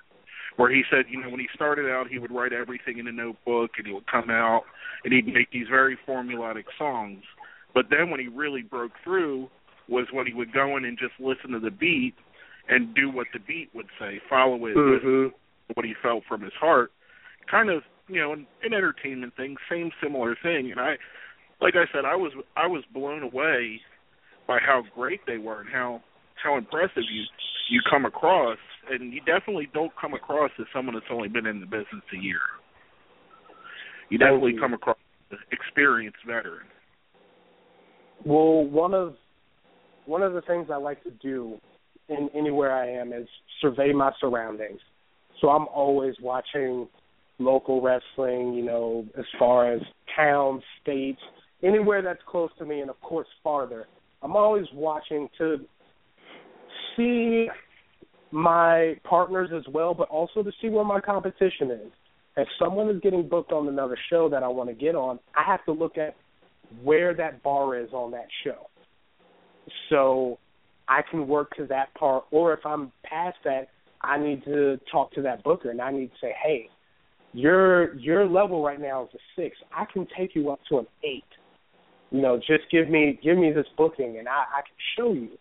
where he said, you know, when he started out, he would write everything in a notebook, and he would come out and he'd make these very formulaic songs. But then when he really broke through was when he would go in and just listen to the beat and do what the beat would say, follow it mm-hmm. with what he felt from his heart. Kind of, you know, an, an entertainment thing, same similar thing. And I, like I said, I was I was blown away by how great they were and how how impressive you you come across. And you definitely don't come across as someone that's only been in the business a year. You definitely come across an experienced veteran. Well, one of one of the things I like to do in anywhere I am is survey my surroundings. So I'm always watching local wrestling, you know, as far as towns, states, anywhere that's close to me, and of course farther. I'm always watching to see my partners as well, but also to see where my competition is. If someone is getting booked on another show that I want to get on, I have to look at where that bar is on that show. So I can work to that part, or if I'm past that, I need to talk to that booker and I need to say, hey, your your level right now is a six. I can take you up to an eight. You know, just give me give me this booking and I, I can show you.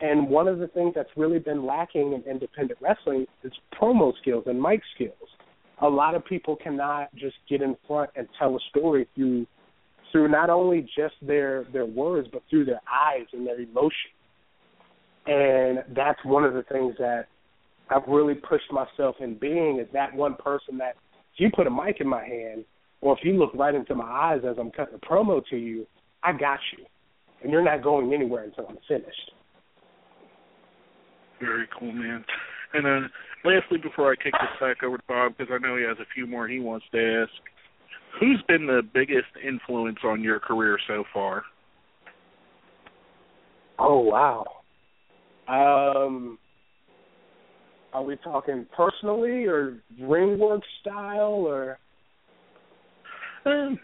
And one of the things that's really been lacking in independent wrestling is promo skills and mic skills. A lot of people cannot just get in front and tell a story through through not only just their their words but through their eyes and their emotion. And that's one of the things that I've really pushed myself in being is that one person that if you put a mic in my hand or if you look right into my eyes as I'm cutting a promo to you, I got you. And you're not going anywhere until I'm finished. Very cool, man. And then lastly, before I kick this back over to Bob, because I know he has a few more he wants to ask, who's been the biggest influence on your career so far? Oh wow. Um are we talking personally or ring work style or um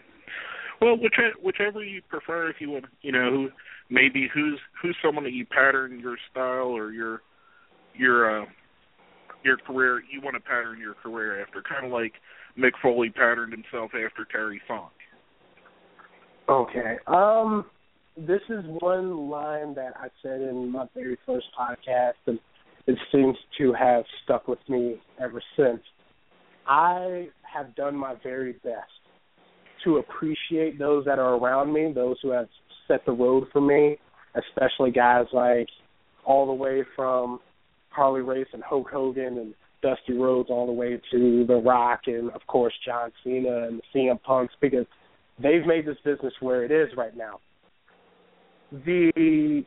well whichever whichever you prefer if you want you know who maybe who's who's someone that you pattern your style or your your uh your career you want to pattern your career after kind of like Mick Foley patterned himself after Terry Funk. Okay. Um this is one line that I said in my very first podcast and it seems to have stuck with me ever since. I have done my very best to appreciate those that are around me, those who have set the road for me, especially guys like all the way from Harley Race and Hulk Hogan and Dusty Rhodes all the way to The Rock and of course John Cena and CM Punks because they've made this business where it is right now. The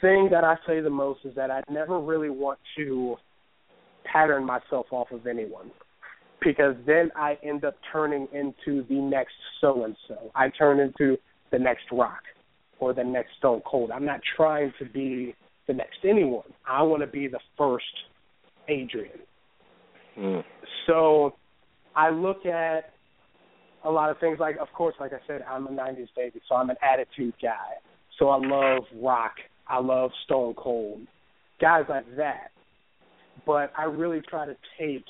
thing that I say the most is that I never really want to pattern myself off of anyone because then I end up turning into the next so and so. I turn into the next Rock or the next Stone Cold. I'm not trying to be the next anyone. I want to be the first Adrian. Mm. So I look at a lot of things like of course like I said I'm a 90s baby so I'm an attitude guy. So I love rock, I love Stone Cold, guys like that. But I really try to take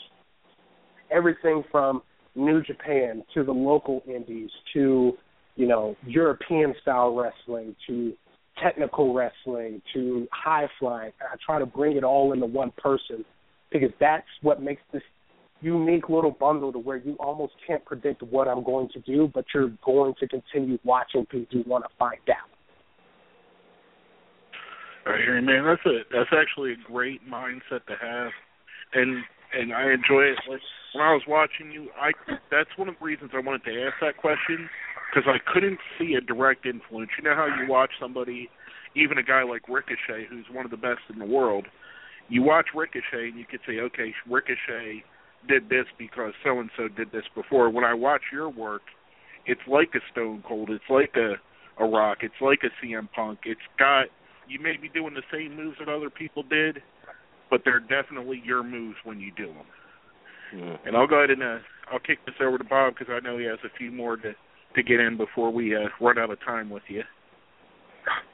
everything from New Japan to the local indies to you know European style wrestling to technical wrestling to high flying. I try to bring it all into one person because that's what makes this unique little bundle to where you almost can't predict what I'm going to do, but you're going to continue watching because you want to find out. You, man. That's a that's actually a great mindset to have, and and I enjoy it. Like when I was watching you, I that's one of the reasons I wanted to ask that question because I couldn't see a direct influence. You know how you watch somebody, even a guy like Ricochet, who's one of the best in the world. You watch Ricochet and you could say, okay, Ricochet did this because so and so did this before. When I watch your work, it's like a Stone Cold, it's like a a Rock, it's like a CM Punk. It's got you may be doing the same moves that other people did, but they're definitely your moves when you do them. And I'll go ahead and uh, I'll kick this over to Bob because I know he has a few more to to get in before we uh, run out of time with you.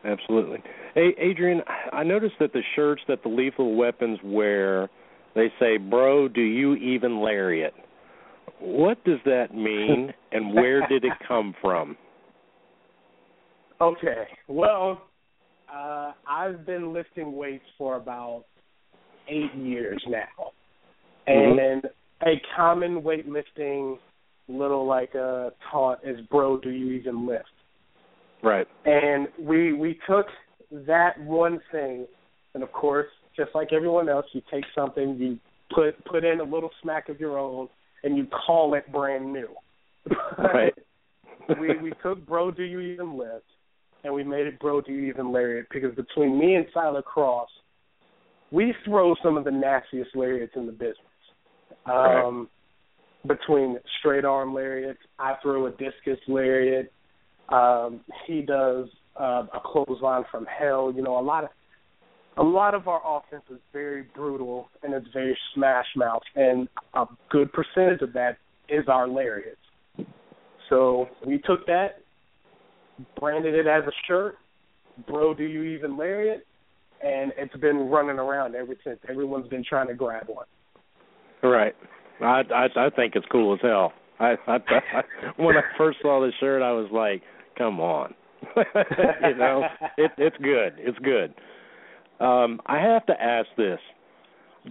Absolutely. Hey, Adrian, I noticed that the shirts that the Lethal Weapons wear, they say, "Bro, do you even lariat?" What does that mean, *laughs* and where did it come from? Okay. Well, uh, I've been lifting weights for about eight years now, Mhm. and a common weightlifting little like uh taunt is, "Bro, do you even lift?" Right. And we we took that one thing, and of course, just like everyone else, you take something, you put put in a little smack of your own, and you call it brand new. *laughs* Right. we we took Bro Do You Even Lift and we made it Bro Do You Even Lariat because between me and Siler Cross, we throw some of the nastiest lariats in the business. Um between straight arm lariats, I throw a discus lariat, um, he does uh, a clothesline from hell, you know, a lot of a lot of our offense is very brutal and it's very smash mouth and a good percentage of that is our lariats. So we took that, branded it as a shirt, bro do you even lariat? And it's been running around ever since. Everyone's been trying to grab one. Right. I I, I think it's cool as hell. I, I, I when I first saw the shirt, I was like, "Come on," *laughs* you know. It, it's good. It's good. Um, I have to ask this: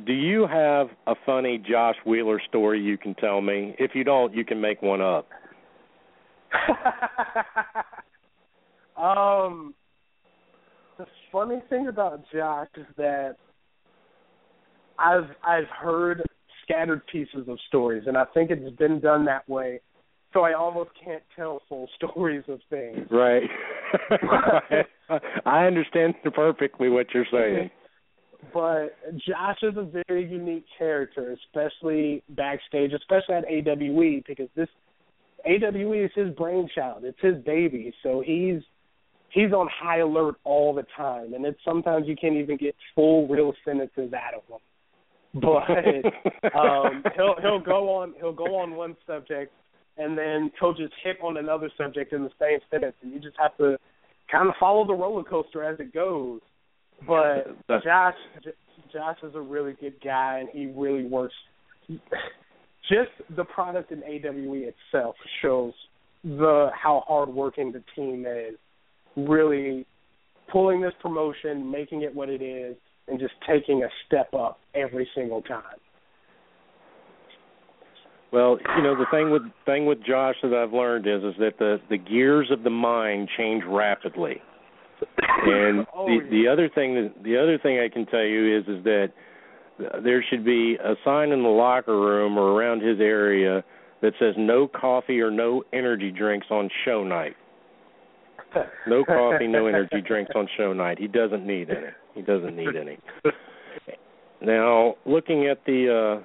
Do you have a funny Josh Wheeler story you can tell me? If you don't, you can make one up. *laughs* um, the funny thing about Josh is that I've I've heard scattered pieces of stories, and I think it's been done that way. So I almost can't tell full *laughs* stories of things. Right. *laughs* I understand perfectly what you're saying. But Josh is a very unique character, especially backstage, especially at AWE, because this AWE is his brainchild. It's his baby, so he's he's on high alert all the time, and it's sometimes you can't even get full real sentences out of him. *laughs* But um, *laughs* he'll he'll go on he'll go on one subject, and then he'll just hit on another subject in the same sentence, and you just have to kind of follow the roller coaster as it goes. But That's- Josh Josh is a really good guy, and he really works. Just the product in AWE itself shows the how hardworking the team is. Really pulling this promotion, making it what it is, and just taking a step up every single time. Well, you know the thing with thing with Josh that I've learned is is that the the gears of the mind change rapidly. And *coughs* Oh, the the other thing that the other thing I can tell you is is that there should be a sign in the locker room or around his area that says no coffee or no energy drinks on show night. *laughs* no coffee, no energy drinks on show night. He doesn't need any. He doesn't need any. *laughs* Now, looking at the uh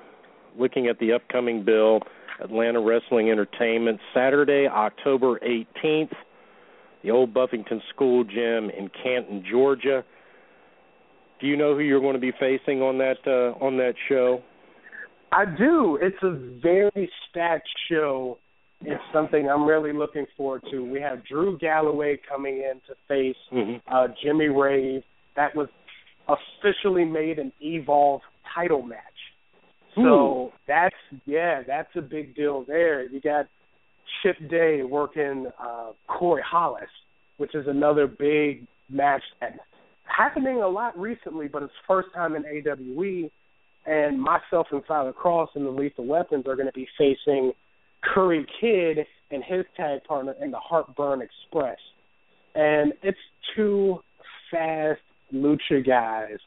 looking at the upcoming bill, Atlanta Wrestling Entertainment, Saturday, October 18th, the old Buffington School Gym in Canton, Georgia. Do you know who you're going to be facing on that uh, on that show? I do. It's a very stacked show. It's something I'm really looking forward to. We have Drew Galloway coming in to face mm-hmm. uh, Jimmy Rave. That was officially made an Evolve title match. So Ooh. that's yeah, that's a big deal there. You got Chip Day working uh Corey Hollis, which is another big match that's happening a lot recently, but it's first time in AWE. And myself and Tyler Cross and the Lethal Weapons are going to be facing Curry Kid and his tag partner in the Heartburn Express. And it's two fast lucha guys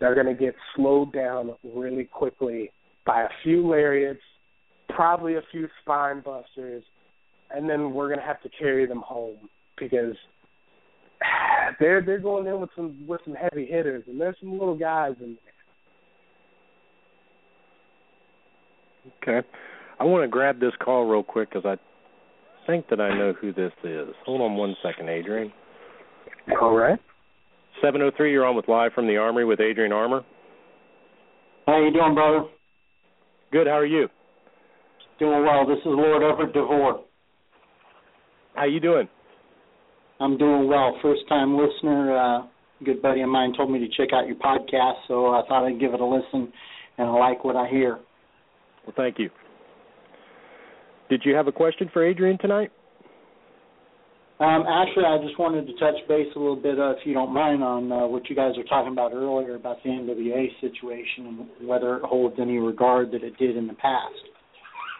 that are going to get slowed down really quickly by a few lariats, probably a few spine busters, and then we're going to have to carry them home because *sighs* they're they're going in with some with some heavy hitters, and there's some little guys in there. Okay, I want to grab this call real quick because I think that I know who this is. Hold on one second, Adrian. All right. Seven oh three. You're on with live from the Armory with Adrian Armour. How you doing, brother? Good. How are you? Doing well. This is Lord Everett DeVore. How you doing? I'm doing well. First time listener. Uh, good buddy of mine told me to check out your podcast, so I thought I'd give it a listen, and I like what I hear. Well, thank you. Did you have a question for Adrian tonight? Um, actually, I just wanted to touch base a little bit, uh, if you don't mind, on uh, what you guys were talking about earlier about the NWA situation and whether it holds any regard that it did in the past.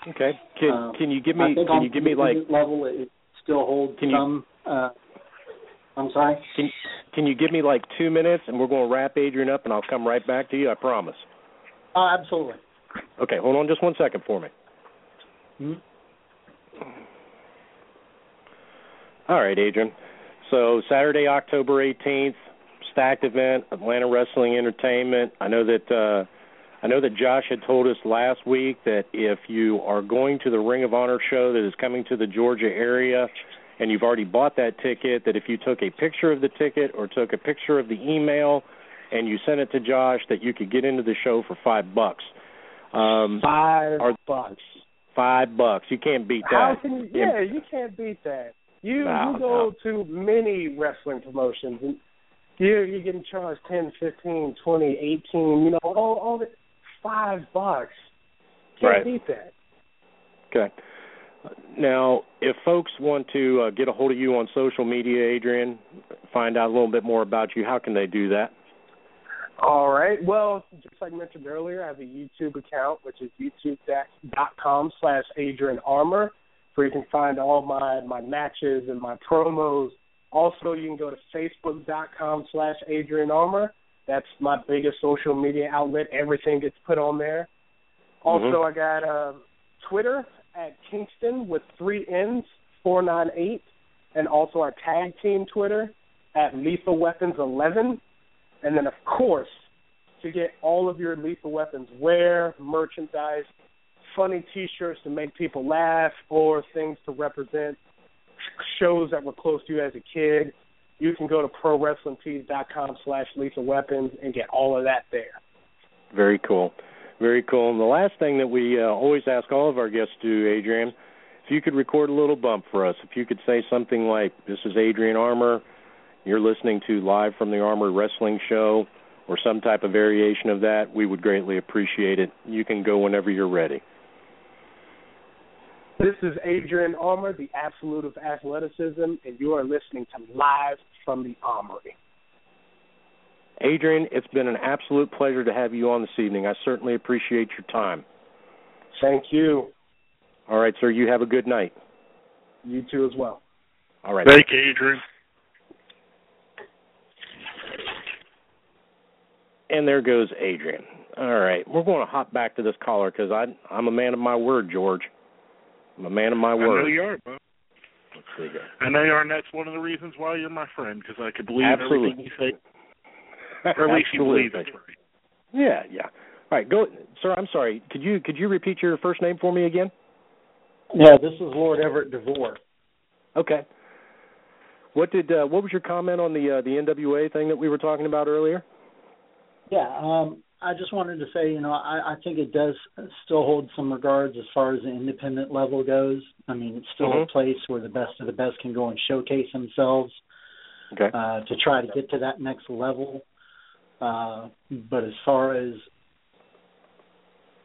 Okay. Can Uh, can you give me can on you give me like level it still holds Can you- some. Uh, I'm sorry. can can you give me like two minutes and we're going to wrap Adrian up and I'll come right back to you. I promise. Oh, absolutely. Okay. Hold on just one second for me. Hmm? All right, Adrian. So Saturday, October 18th, stacked event, Atlanta Wrestling Entertainment. I know that uh, I know that Josh had told us last week that if you are going to the Ring of Honor show that is coming to the Georgia area and you've already bought that ticket, that if you took a picture of the ticket or took a picture of the email and you sent it to Josh, that you could get into the show for five bucks. Um, Five bucks. five bucks. You can't beat that. can you? Yeah, you can't beat that. You No, you go to many wrestling promotions and you're you're getting charged ten, fifteen, twenty, eighteen. You know all all the five bucks. Can't Right. beat that. Okay. Now, if folks want to uh, get a hold of you on social media, Adrian, find out a little bit more about you, how can they do that? All right. Well, just like mentioned earlier, I have a YouTube account, which is youtube.com slash Adrian Armour, where you can find all my, my matches and my promos. Also, you can go to facebook.com slash Adrian Armour. That's my biggest social media outlet. Everything gets put on there. Also, I got uh, Twitter at Kingston with three N's, 498, and also our tag team Twitter at Lethal Weapons 11. And then, of course, to get all of your Lethal Weapons wear, merchandise, funny T-shirts to make people laugh, or things to represent shows that were close to you as a kid, you can go to prowrestlingtees.com slash lethal weapons and get all of that there. Very cool. Very cool. And the last thing that we uh, always ask all of our guests to do, Adrian, if you could record a little bump for us, if you could say something like, This is Adrian Armour, you're listening to Live from the Armour Wrestling Show, or some type of variation of that, we would greatly appreciate it. You can go whenever you're ready. This is Adrian Armour, the absolute of athleticism, and you are listening to Live from the Armory. Adrian, it's been an absolute pleasure to have you on this evening. I certainly appreciate your time. Thank you. All right, sir, you have a good night. You too as well. All right. Thank you, Adrian. And there goes Adrian. All right, we're going to hop back to this caller because I'm a man of my word, George. I'm a man of my word. I know you are, bud. There you go. And that's one of the reasons why you're my friend because I could believe Absolutely. everything you say, *laughs* or at least you believe it's right. Yeah, yeah. All right, go, sir. I'm sorry. Could you could you repeat your first name for me again? Yeah, this is Lord Everett DeVore. Okay. What did uh, what was your comment on the uh, the NWA thing that we were talking about earlier? Yeah, um, I just wanted to say, you know, I, I think it does still hold some regards as far as the independent level goes. I mean, it's still Mhm. a place where the best of the best can go and showcase themselves Okay. uh, to try to get to that next level. Uh, but as far as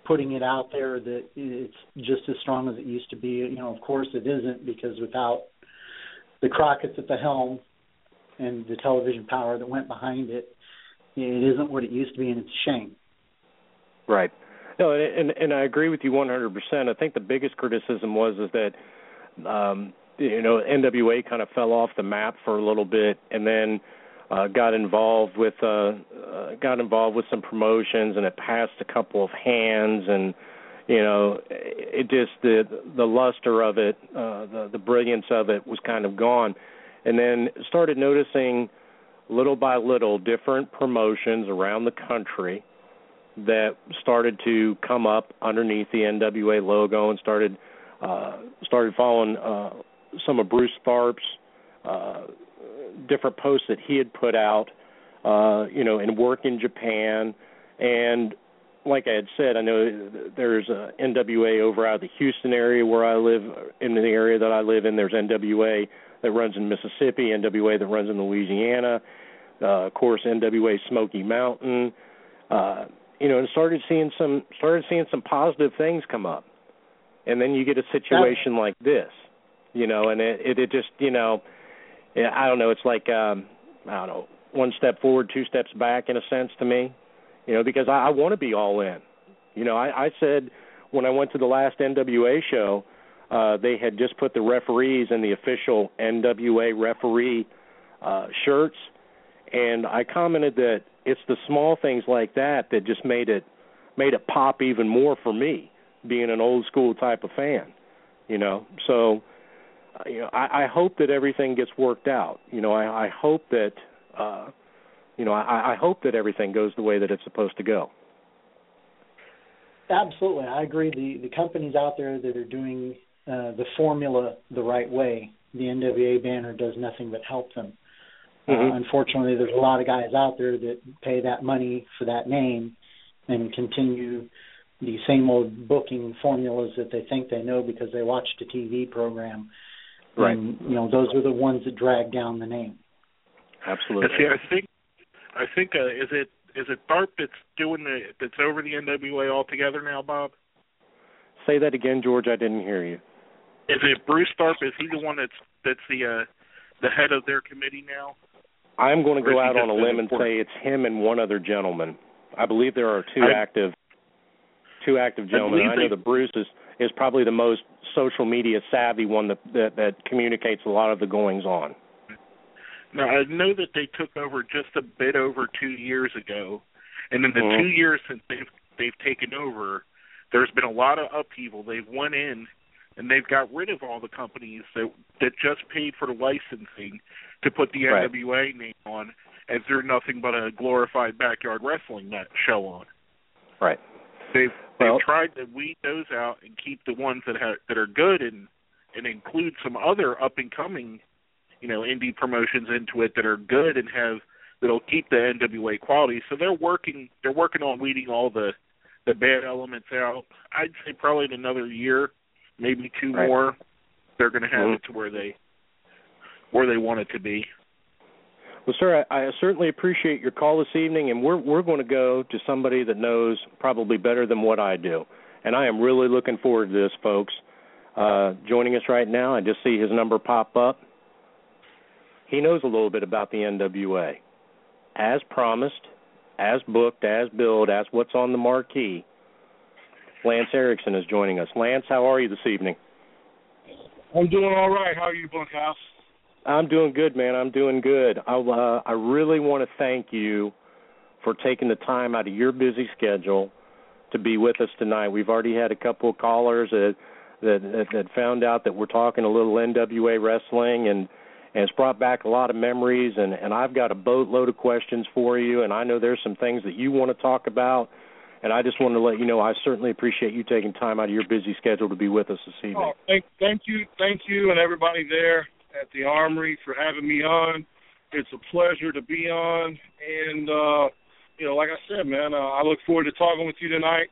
putting it out there that it's just as strong as it used to be, you know, of course it isn't because without the Crockett's at the helm and the television power that went behind it, it isn't what it used to be, and it's a shame. Right. No, and and, and I agree with you 100%. I think the biggest criticism was is that um you know NWA kind of fell off the map for a little bit and then uh got involved with uh, uh got involved with some promotions and it passed a couple of hands and you know it just the the luster of it uh the the brilliance of it was kind of gone and then started noticing little by little different promotions around the country that started to come up underneath the NWA logo and started uh started following uh some of Bruce Tharp's uh different posts that he had put out uh you know and work in Japan. And like I had said I know there's a NWA over out of the Houston area where I live in the area that I live in there's NWA that runs in Mississippi NWA that runs in Louisiana uh of course NWA Smoky Mountain. Uh you know, and started seeing some started seeing some positive things come up, and then you get a situation like this, you know, and it it, it just you know, I don't know, it's like um, I don't know, one step forward, two steps back in a sense to me, you know, because I, I want to be all in, you know, I, I said when I went to the last NWA show, uh, they had just put the referees in the official NWA referee uh, shirts, and I commented that it's the small things like that that just made it made it pop even more for me, being an old school type of fan, you know. So, uh, you know, I, I hope that everything gets worked out. You know, I, I hope that, uh, you know, I, I hope that everything goes the way that it's supposed to go. Absolutely, I agree. The the companies out there that are doing uh, the formula the right way, the NWA banner does nothing but help them. Mhm. Uh, unfortunately, there's a lot of guys out there that pay that money for that name and continue the same old booking formulas that they think they know because they watched a TV program. Right. And, you know, those are the ones that drag down the name. Absolutely. And see, I think, I think, uh, is it is it Tharp that's doing the that's over the NWA altogether now, Bob? Say that again, George. I didn't hear you. Is it Bruce Tharp? Is he the one that's that's the uh, the head of their committee now? I'm going to go out on a limb and say it's him and one other gentleman. I believe there are two I- active two active gentlemen. believe I, know they- that Bruce is is probably the most social media savvy one that, that that communicates a lot of the goings on. Now I know that they took over just a bit over two years ago, and in the Mhm. two years since they've they've taken over, there's been a lot of upheaval. They've went in and they've got rid of all the companies that that just paid for the licensing to put the Right. NWA name on, as they're nothing but a glorified backyard wrestling net show on. Right. They've they've tried to weed those out and keep the ones that have that are good and and include some other up and coming, you know, indie promotions into it that are good and have that'll keep the NWA quality. So they're working they're working on weeding all the the bad elements out. I'd say probably in another year, maybe two Right. more, they're going to have Mhm. it to where they where they want it to be. Well, sir, I, I certainly appreciate your call this evening, and we're we're going to go to somebody that knows probably better than what I do, and I am really looking forward to this, folks. Uh, joining us right now, I just see his number pop up. He knows a little bit about the NWA, as promised, as booked, as billed, as what's on the marquee. Lance Erickson is joining us. Lance, how are you this evening? I'm doing all right. How are you, Bunkhouse? I'm doing good, man. I'm doing good. I uh, I really want to thank you for taking the time out of your busy schedule to be with us tonight. We've already had a couple of callers that that, that that found out that we're talking a little NWA wrestling and and it's brought back a lot of memories and and I've got a boatload of questions for you and I know there's some things that you want to talk about and I just wanted to let you know I certainly appreciate you taking time out of your busy schedule to be with us this evening. Oh, thank thank you thank you and everybody there at the Armory for having me on. It's a pleasure to be on and uh you know like I said man, uh, I look forward to talking with you tonight.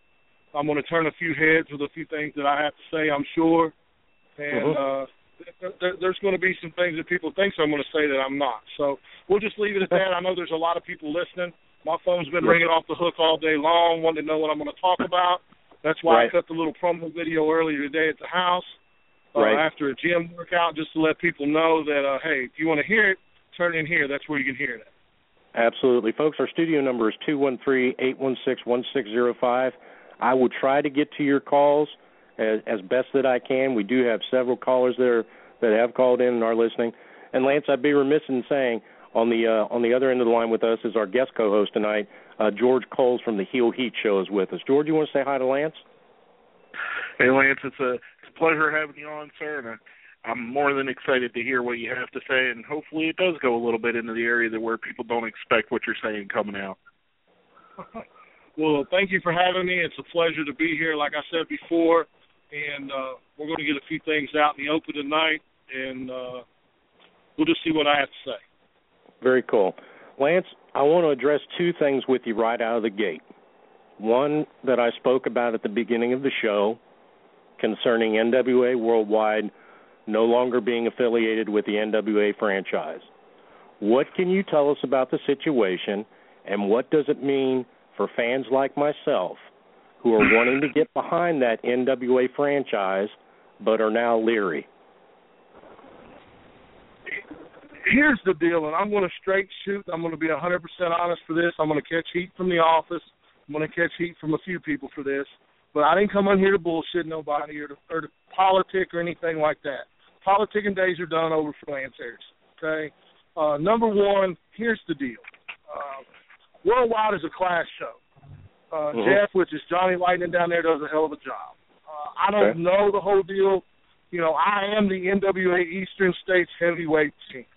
I'm going to turn a few heads with a few things that I have to say, I'm sure. And uh there, there's going to be some things that people think so I'm going to say that I'm not. So we'll just leave it at that. I know there's a lot of people listening. My phone's been ringing off the hook all day long, wanting to know what I'm going to talk about. That's why Right. I cut the little promo video earlier today at the house uh, Right. after a gym workout, just to let people know that uh, hey, if you want to hear it, turn in here. That's where you can hear it. Absolutely. Folks, our studio number is two one three eight one six one six zero five. I will try to get to your calls as, as best that I can. We do have several callers there that have called in and are listening. And Lance, I'd be remiss in saying on the uh, on the other end of the line with us is our guest co-host tonight, uh, George Coles from the Heel Heat Show is with us. George, you want to say hi to Lance? Hey Lance, it's a it's a pleasure having you on, sir, and I, I'm more than excited to hear what you have to say, and hopefully it does go a little bit into the area that where people don't expect what you're saying coming out. *laughs* Well, thank you for having me. It's a pleasure to be here, like I said before, and uh, we're going to get a few things out in the open tonight, and uh, we'll just see what I have to say. Very cool. Lance, I want to address two things with you right out of the gate. One that I spoke about at the beginning of the show concerning NWA Worldwide no longer being affiliated with the NWA franchise. What can you tell us about the situation and what does it mean for fans like myself who are wanting to get behind that NWA franchise but are now leery? Here's the deal, and I'm going to straight shoot. I'm going to be 100% honest for this. I'm going to catch heat from the office. I'm going to catch heat from a few people for this. But I didn't come on here to bullshit nobody or to, or to politic or anything like that. Politicking days are done over for Lance Harris. Okay. Uh, number one, here's the deal. Uh, Worldwide is a class show. Uh, Mhm. Jeff, which is Johnny Lightning down there, does a hell of a job. Uh, I don't Okay. know the whole deal. You know, I am the NWA Eastern States Heavyweight Champ.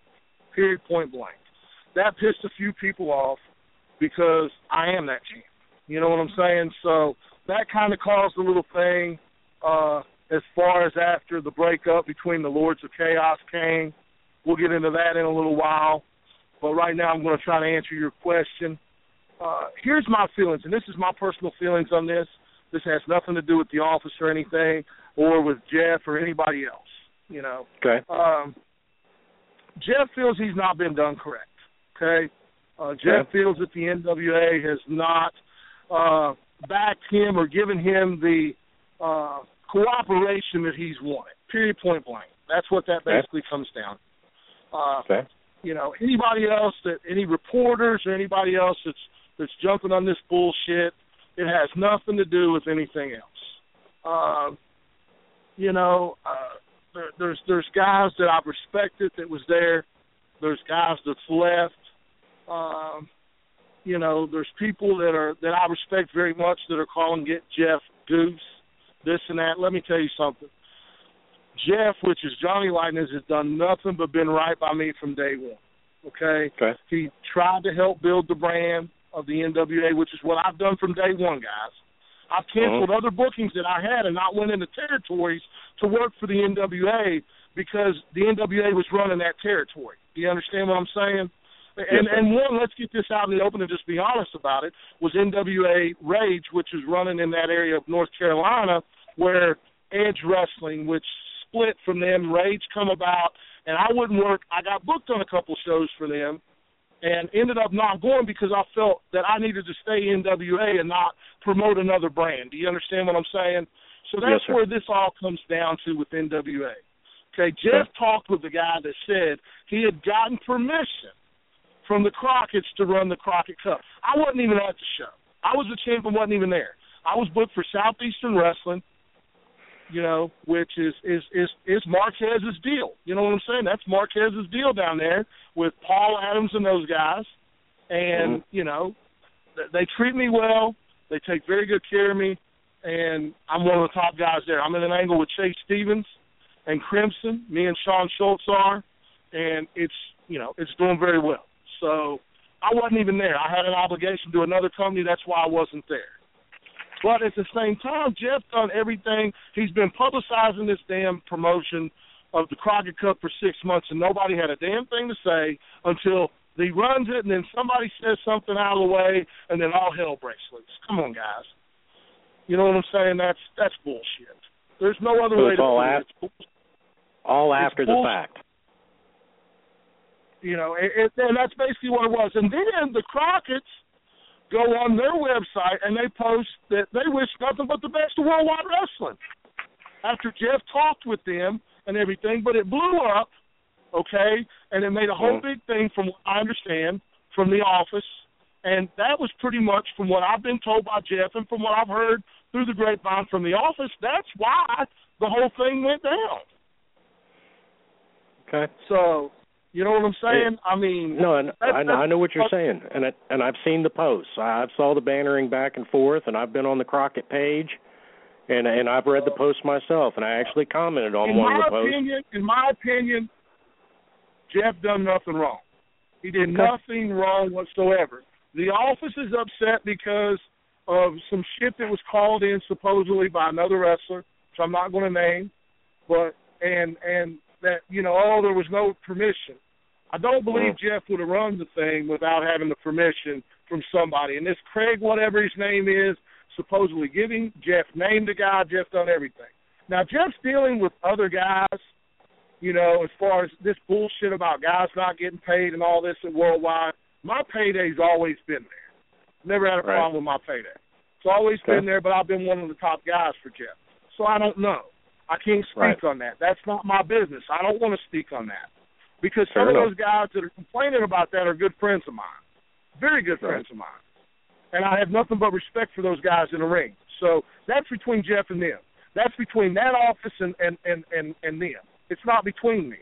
Period. Point blank. That pissed a few people off because I am that champ. You know what I'm saying? So that kind of caused a little thing uh, as far as after the breakup between the Lords of Chaos came. We'll get into that in a little while. But right now, I'm going to try to answer your question. Uh, here's my feelings, and this is my personal feelings on this. This has nothing to do with the office or anything, or with Jeff or anybody else. You know, Okay. um, Jeff feels he's not been done correct. Okay, uh, Jeff Okay. feels that the NWA has not uh, backed him or given him the uh, cooperation that he's wanted. Period. Point blank. That's what that Okay. basically comes down. Uh, Okay. you know, anybody else that any reporters or anybody else that's that's jumping on this bullshit, it has nothing to do with anything else. Um, you know, uh, there, there's there's guys that I've respected that was there. There's guys that's left. Um, you know, there's people that are that I respect very much that are calling get Jeff Goose, this and that. Let me tell you something. Jeff, which is Johnny Lightning, has done nothing but been right by me from day one. Okay? Okay. He tried to help build the brand of the NWA, which is what I've done from day one, guys. I've canceled other bookings that I had and not went into territories to work for the NWA because the NWA was running that territory. Do you understand what I'm saying? And sir. and one, let's get this out in the open and just be honest about it, was NWA Rage, which is running in that area of North Carolina, where Edge Wrestling, which split from them, Rage come about, and I wouldn't work. I got booked on a couple shows for them, and ended up not going because I felt that I needed to stay NWA and not promote another brand. Do you understand what I'm saying? So that's sir. where this all comes down to with NWA. Okay, Jeff talked with the guy that said he had gotten permission from the Crockett's to run the Crockett Cup. I wasn't even at the show. I was the champ and wasn't even there. I was booked for Southeastern Wrestling, you know, which is is is is Marquez's deal. You know what I'm saying? That's Marquez's deal down there with Paul Adams and those guys. And Mhm. you know, they treat me well. They take very good care of me. And I'm one of the top guys there. I'm in an angle with Chase Stevens and Crimson. Me and Sean Schultz are, and it's you know it's doing very well. So I wasn't even there. I had an obligation to another company. That's why I wasn't there. But at the same time, Jeff done everything. He's been publicizing this damn promotion of the Crockett Cup for six months, and nobody had a damn thing to say until he runs it, and then somebody says something out of the way, and then all hell breaks loose. Come on, guys. You know what I'm saying? That's that's bullshit. There's no other so way to put it. It's all it's after the fact. You know, it, it, and that's basically what it was. And then the Crockett's go on their website and they post that they wish nothing but the best of worldwide wrestling. After Jeff talked with them and everything, but it blew up, okay, and it made a whole Mhm. big thing from what I understand from the office. And that was pretty much from what I've been told by Jeff and from what I've heard through the grapevine from the office, that's why the whole thing went down. Okay. So, you know what I'm saying? I mean, No, and I, know- I know what you're saying, and it, and I've seen the posts. I I've saw the bannering back and forth, and I've been on the Crockett page, and and I've read the post myself, and I actually commented on in one of the posts. opinion, in my opinion, Jeff done nothing wrong. He did Okay. nothing wrong whatsoever. The office is upset because of some shit that was called in supposedly by another wrestler, which I'm not going to name, but and and that you know, oh, there was no permission. I don't believe mm. Jeff would have run the thing without having the permission from somebody. And this Craig, whatever his name is, supposedly giving Jeff named the guy. Jeff done everything. Now Jeff's dealing with other guys, you know, as far as this bullshit about guys not getting paid and all this at worldwide. My payday's always been there. Never had a Right. problem with my payday. It's always Okay. been there, but I've been one of the top guys for Jeff. So I don't know. I can't speak Right. on that. That's not my business. I don't want to speak on that. Because Fair some enough. of those guys that are complaining about that are good friends of mine. Very good Right. friends of mine. And I have nothing but respect for those guys in the ring. So that's between Jeff and them. That's between that office and and and and, and them. It's not between me.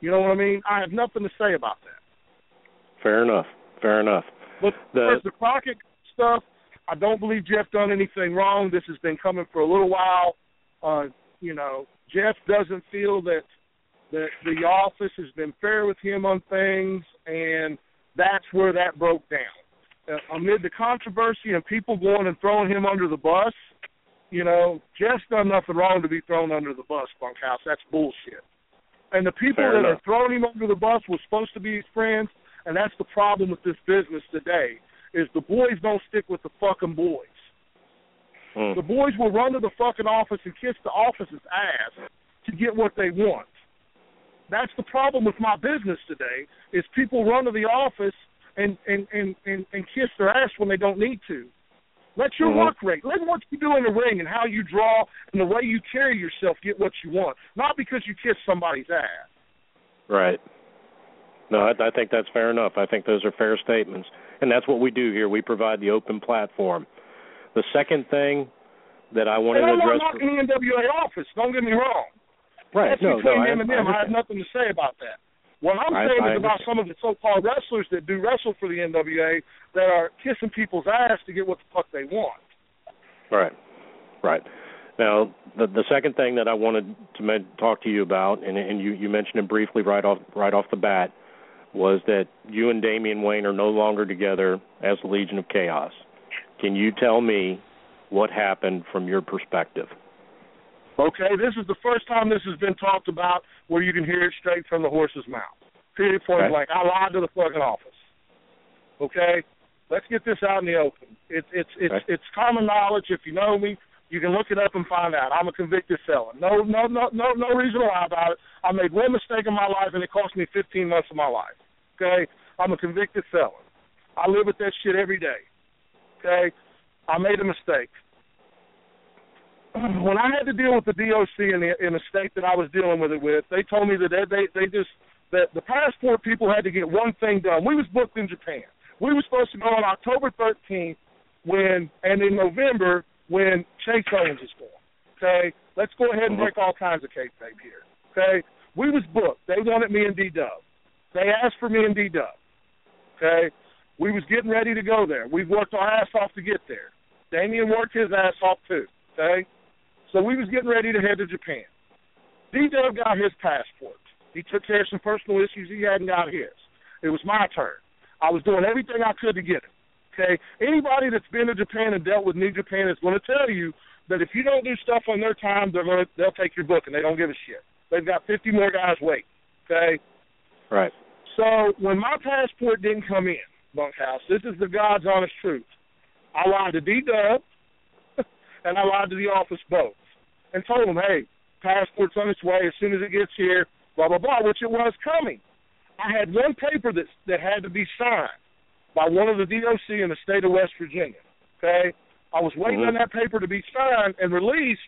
You know what I mean? I have nothing to say about that. Fair enough. Fair enough. But The- the Crockett stuff, I don't believe Jeff done anything wrong. This has been coming for a little while. Uh, you know, Jeff doesn't feel that that the office has been fair with him on things, and that's where that broke down. Uh, amid the controversy and people going and throwing him under the bus, you know, Jeff's done nothing wrong to be thrown under the bus, Bunkhouse. That's bullshit. And the people Fair that enough. are throwing him under the bus were supposed to be his friends, and that's the problem with this business today. Is the boys don't stick with the fucking boys. Hmm. The boys will run to the fucking office and kiss the office's ass to get what they want. That's the problem with my business today. Is people run to the office and and and and, and kiss their ass when they don't need to. Let your Mhm. work rate, let what you do in the ring and how you draw and the way you carry yourself get what you want. Not because you kiss somebody's ass. Right. No, I, I think that's fair enough. I think those are fair statements, and that's what we do here. We provide the open platform. The second thing that I wanted and to I'm not address. knocking the NWA office. Don't get me wrong. right. That's no, between no, them I, and them. I, have nothing to say about that. What I'm I- saying I is about some of the so-called wrestlers that do wrestle for the NWA that are kissing people's ass to get what the fuck they want. Right, right. Now, the the second thing that I wanted to men- talk to you about, and, and you you mentioned it briefly right off right off the bat, was that you and Damien Wayne are no longer together as the Legion of Chaos. Can you tell me what happened from your perspective? Okay, this is the first time this has been talked about where you can hear it straight from the horse's mouth. Period. Point Okay. blank. I lied to the fucking office. Okay, let's get this out in the open. It's it's it's Okay. it's common knowledge. If you know me, you can look it up and find out. I'm a convicted felon. No no no no no reason to lie about it. I made one mistake in my life and it cost me 15 months of my life. Okay, I'm a convicted felon. I live with that shit every day. Okay, I made a mistake *clears throat* when I had to deal with the DOC in the in the state that I was dealing with it with, they told me that they they, they just that the passport people had to get one thing done. We was booked in Japan. We were supposed to go on October 13th when and in November when Chase Owens is born. Okay, let's go ahead and uh-huh. break all kinds of kayfabe here. Okay, we was booked. They wanted me and D Dub. They asked for me and D Dub. Okay, we was getting ready to go there. We worked our ass off to get there. Damien worked his ass off too. Okay, so we was getting ready to head to Japan. D Dub got his passport. He took care of some personal issues. He hadn't got his. It was my turn. I was doing everything I could to get it. Okay, anybody that's been to Japan and dealt with New Japan is going to tell you that if you don't do stuff on their time, they're going to they'll take your book and they don't give a shit. They've got 50 more guys waiting. Okay. Right. So when my passport didn't come in, bunkhouse, this is the God's honest truth. I lied to D Dub *laughs* and I lied to the office both, and told them, hey, passport's on its way as soon as it gets here. Blah blah blah, which it was coming. I had one paper that that had to be signed by one of the DOC in the state of West Virginia. Okay, I was waiting mm-hmm. on that paper to be signed and released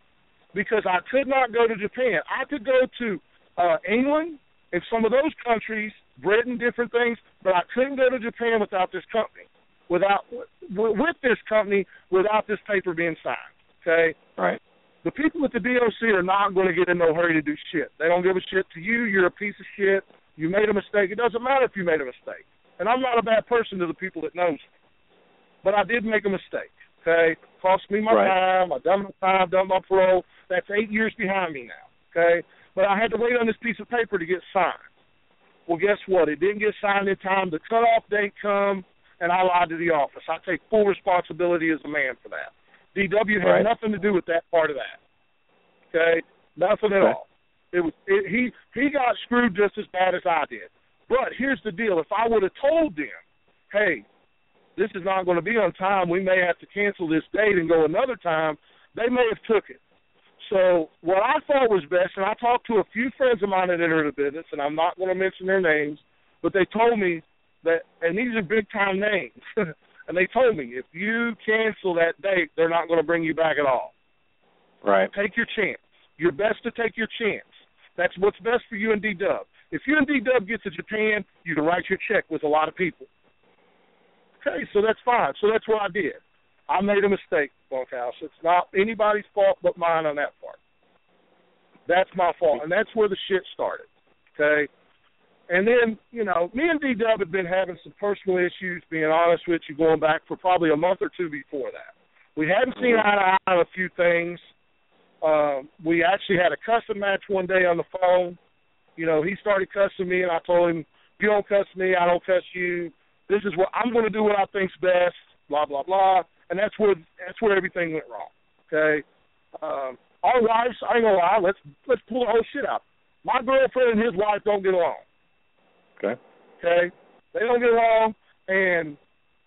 because I could not go to Japan. I could go to uh, England and some of those countries, Britain, different things, but I couldn't go to Japan without this company, without with this company, without this paper being signed. Okay. Right. The people at the DOC are not going to get in no hurry to do shit. They don't give a shit to you. You're a piece of shit. You made a mistake. It doesn't matter if you made a mistake. And I'm not a bad person to the people that knows me. But I did make a mistake. Okay, cost me my right. time. I done my time, done my parole. That's eight years behind me now. Okay, but I had to wait on this piece of paper to get signed. Well, guess what? It didn't get signed in time. The cutoff date come, and I lied to the office. I take full responsibility as a man for that. DW had right. nothing to do with that part of that. Okay, nothing at right. all. It was it, he he got screwed just as bad as I did. But here's the deal: if I would have told them, hey, this is not going to be on time. We may have to cancel this date and go another time. They may have took it. So what I thought was best, and I talked to a few friends of mine that entered the business, and I'm not going to mention their names, but they told me that, and these are big time names, *laughs* and they told me if you cancel that date, they're not going to bring you back at all. Right. Take your chance. You're best to take your chance. That's what's best for you and D Dub. If you and D Dub get to Japan, you can write your check with a lot of people. Okay, so that's fine. So that's what I did. I made a mistake, bunkhouse. It's not anybody's fault but mine on that part. That's my fault, and that's where the shit started. Okay, and then you know, me and D Dub had been having some personal issues. Being honest with you, going back for probably a month or two before that, we hadn't seen eye to eye on a few things. Um, we actually had a custom match one day on the phone. You know, he started cussing me, and I told him, "If "You don't cuss me, I don't cuss you." This is what I'm going to do. What I think's best. Blah blah blah. And that's where that's where everything went wrong. Okay. Um, our wives, I ain't gonna lie. Let's let's pull the whole shit out. My girlfriend and his wife don't get along. Okay. Okay. They don't get along, and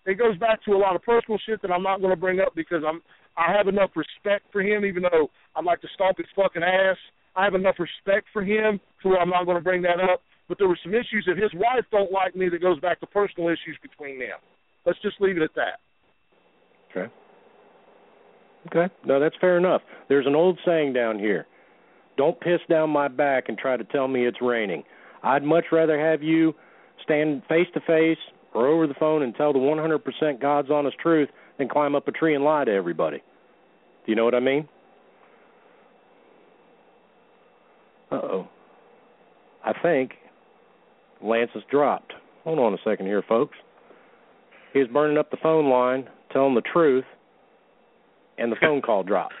it goes back to a lot of personal shit that I'm not going to bring up because I'm I have enough respect for him, even though I'd like to stomp his fucking ass. I have enough respect for him to where I'm not going to bring that up but there were some issues that his wife don't like me that goes back to personal issues between them. Let's just leave it at that. Okay. Okay. No, that's fair enough. There's an old saying down here. Don't piss down my back and try to tell me it's raining. I'd much rather have you stand face to face or over the phone and tell the 100% God's honest truth than climb up a tree and lie to everybody. Do you know what I mean? Uh oh. I think Lance has dropped. Hold on a second here, folks. He was burning up the phone line, telling the truth, and the phone call dropped.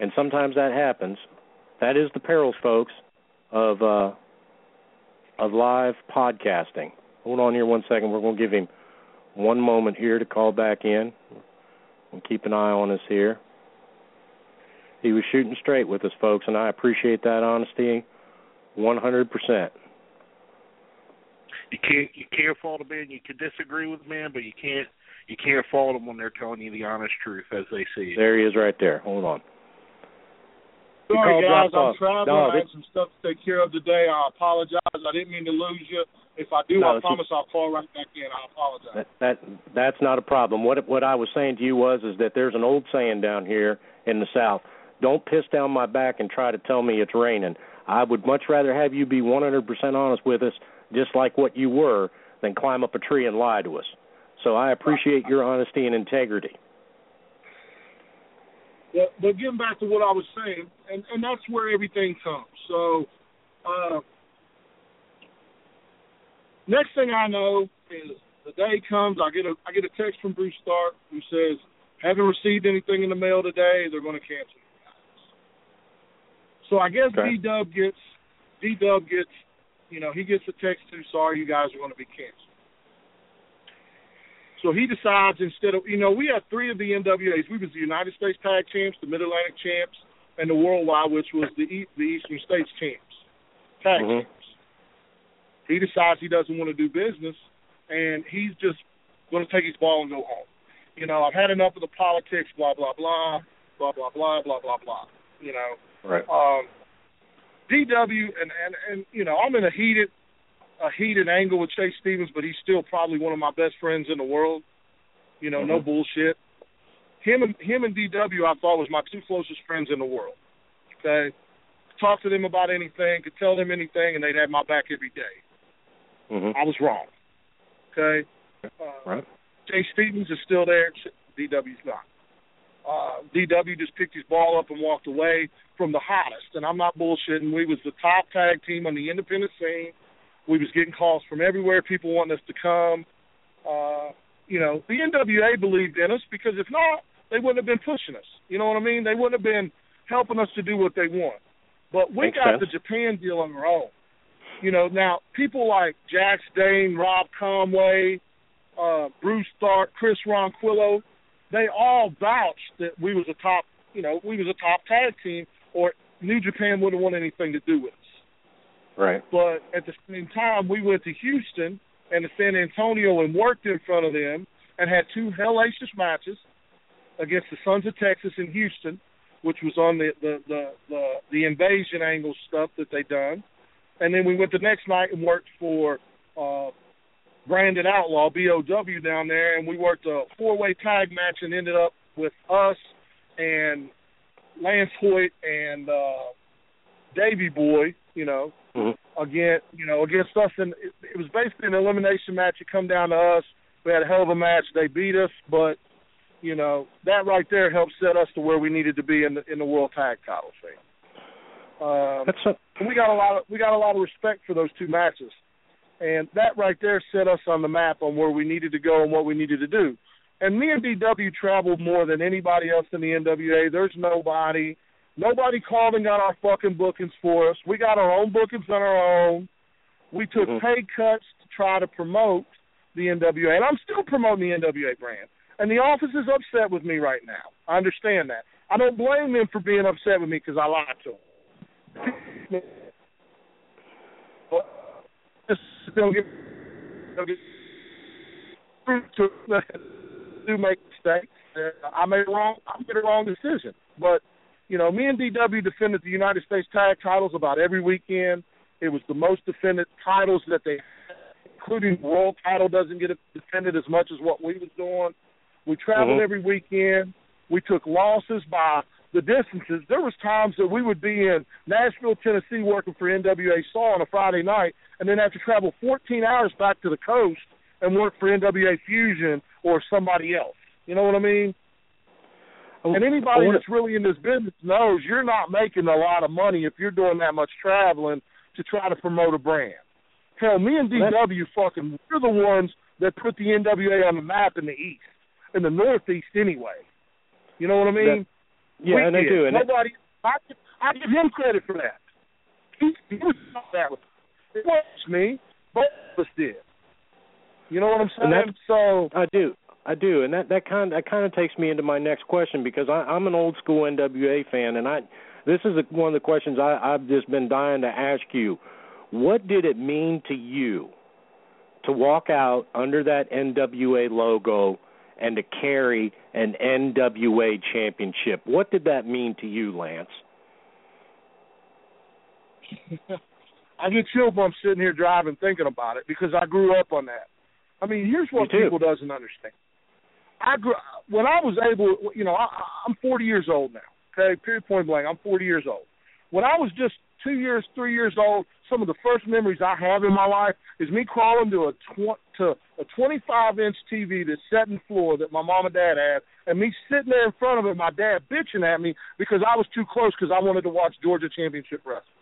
And sometimes that happens. That is the perils, folks, of uh, of live podcasting. Hold on here one second. We're going to give him one moment here to call back in and keep an eye on us here. He was shooting straight with us, folks, and I appreciate that honesty 100% you can't you can't fault a man. You can disagree with a man, but you can't you can't fault them when they're telling you the honest truth as they see it. There he is, right there. Hold on. Sorry, guys, I'm traveling. No, I had some stuff to take care of today. I apologize. I didn't mean to lose you. If I do, no, I promise I'll call right back in. I apologize. That, that that's not a problem. What what I was saying to you was is that there's an old saying down here in the South: "Don't piss down my back and try to tell me it's raining." I would much rather have you be 100% honest with us just like what you were, than climb up a tree and lie to us. So I appreciate your honesty and integrity. Yeah, but getting back to what I was saying, and, and that's where everything comes. So, uh, next thing I know is the day comes. I get a I get a text from Bruce Tharpe who says, Haven't received anything in the mail today. They're going to cancel. So I guess Okay. D Dub gets D Dub gets, you know, he gets a text too. Sorry, you guys are going to be canceled. So he decides instead of, you know, we had three of the NWAs. We was the United States Tag Champs, the Mid Atlantic Champs, and the Worldwide, which was the e- the Eastern States Champs, Tag Mhm. Champs. He decides he doesn't want to do business, and he's just going to take his ball and go home. You know, I've had enough of the politics, blah blah blah, blah blah blah, blah blah blah. You know, Right. um, DW and and and you know I'm in a heated a heated angle with Chase Stevens, but he's still probably one of my best friends in the world. You know, no Mhm. bullshit. Him and him and DW I thought was my two closest friends in the world. Okay, talk to them about anything, could tell them anything, and they'd have my back every day. Mhm. I was wrong. Okay, uh, Right. Chase Stevens is still there. DW's not. Uh, DW just picked his ball up and walked away from the hottest. And I'm not bullshitting. We was the top tag team on the independent scene. We was getting calls from everywhere, people wanting us to come. Uh, you know, the NWA believed in us because if not, they wouldn't have been pushing us. You know what I mean? They wouldn't have been helping us to do what they want. But we Makes got sense. the Japan deal on our own. You know, now people like Jax Dane, Rob Conway, uh, Bruce Tharpe, Chris Ronquillo, they all vouched that we was a top, you know, we was a top tag team, or New Japan wouldn't want anything to do with us. Right. But at the same time, we went to Houston and to San Antonio and worked in front of them and had two hellacious matches against the Sons of Texas in Houston, which was on the the the the, the invasion angle stuff that they done. And then we went the next night and worked for uh Brandon Outlaw, BOW down there, and we worked a four-way tag match and ended up with us and Lance Hoyt and uh Davy Boy, you know, Mhm. again, you know, against us, and it, it was basically an elimination match. It come down to us. We had a hell of a match. They beat us, but you know that right there helped set us to where we needed to be in the in the world tag title scene. Um, That's a, we got a lot of we got a lot of respect for those two matches, and that right there set us on the map on where we needed to go and what we needed to do. And me and DW traveled more than anybody else in the NWA. There's nobody, nobody called and got our fucking bookings for us. We got our own bookings on our own. We took Mhm. pay cuts to try to promote the NWA, and I'm still promoting the NWA brand. And the office is upset with me right now. I understand that. I don't blame them for being upset with me because I lied to them. Just don't get, don't get to do make mistakes. Uh, I made a wrong. I made a wrong decision. But you know, me and DW defended the United States tag titles about every weekend. It was the most defended titles that they, including the world title, doesn't get defended as much as what we was doing. We traveled Mhm. every weekend. We took losses by the distances. There was times that we would be in Nashville, Tennessee, working for NWA Saw on a Friday night, and then have to travel 14 hours back to the coast and work for NWA Fusion or somebody else. You know what I mean? Oh, and anybody wanna- that's really in this business knows you're not making a lot of money if you're doing that much traveling to try to promote a brand. Hell, me and DW fucking we're the ones that put the NWA on the map in the East, in the Northeast anyway. You know what I mean? yeah, We and they do. And it- Nobody. I, I give him credit for that. He, he was not that. Way. Me. Both of us did. You know what I'm And saying? that- So I do. I do, and that that kind that kind of takes me into my next question because I, I'm an old school NWA fan, and I this is a, one of the questions I, I've just been dying to ask you. What did it mean to you to walk out under that NWA logo and to carry an NWA championship? What did that mean to you, Lance? *laughs* I get chill bumps sitting here driving thinking about it because I grew up on that. I mean, here's what people doesn't understand. I grew when I was able, you know, I, I'm 40 years old now. Okay, period, point blank. I'm 40 years old. When I was just two years, three years old, some of the first memories I have in my life is me crawling to a tw- to a 25 inch TV that's set in floor that my mom and dad had, and me sitting there in front of it, my dad bitching at me because I was too close because I wanted to watch Georgia Championship Wrestling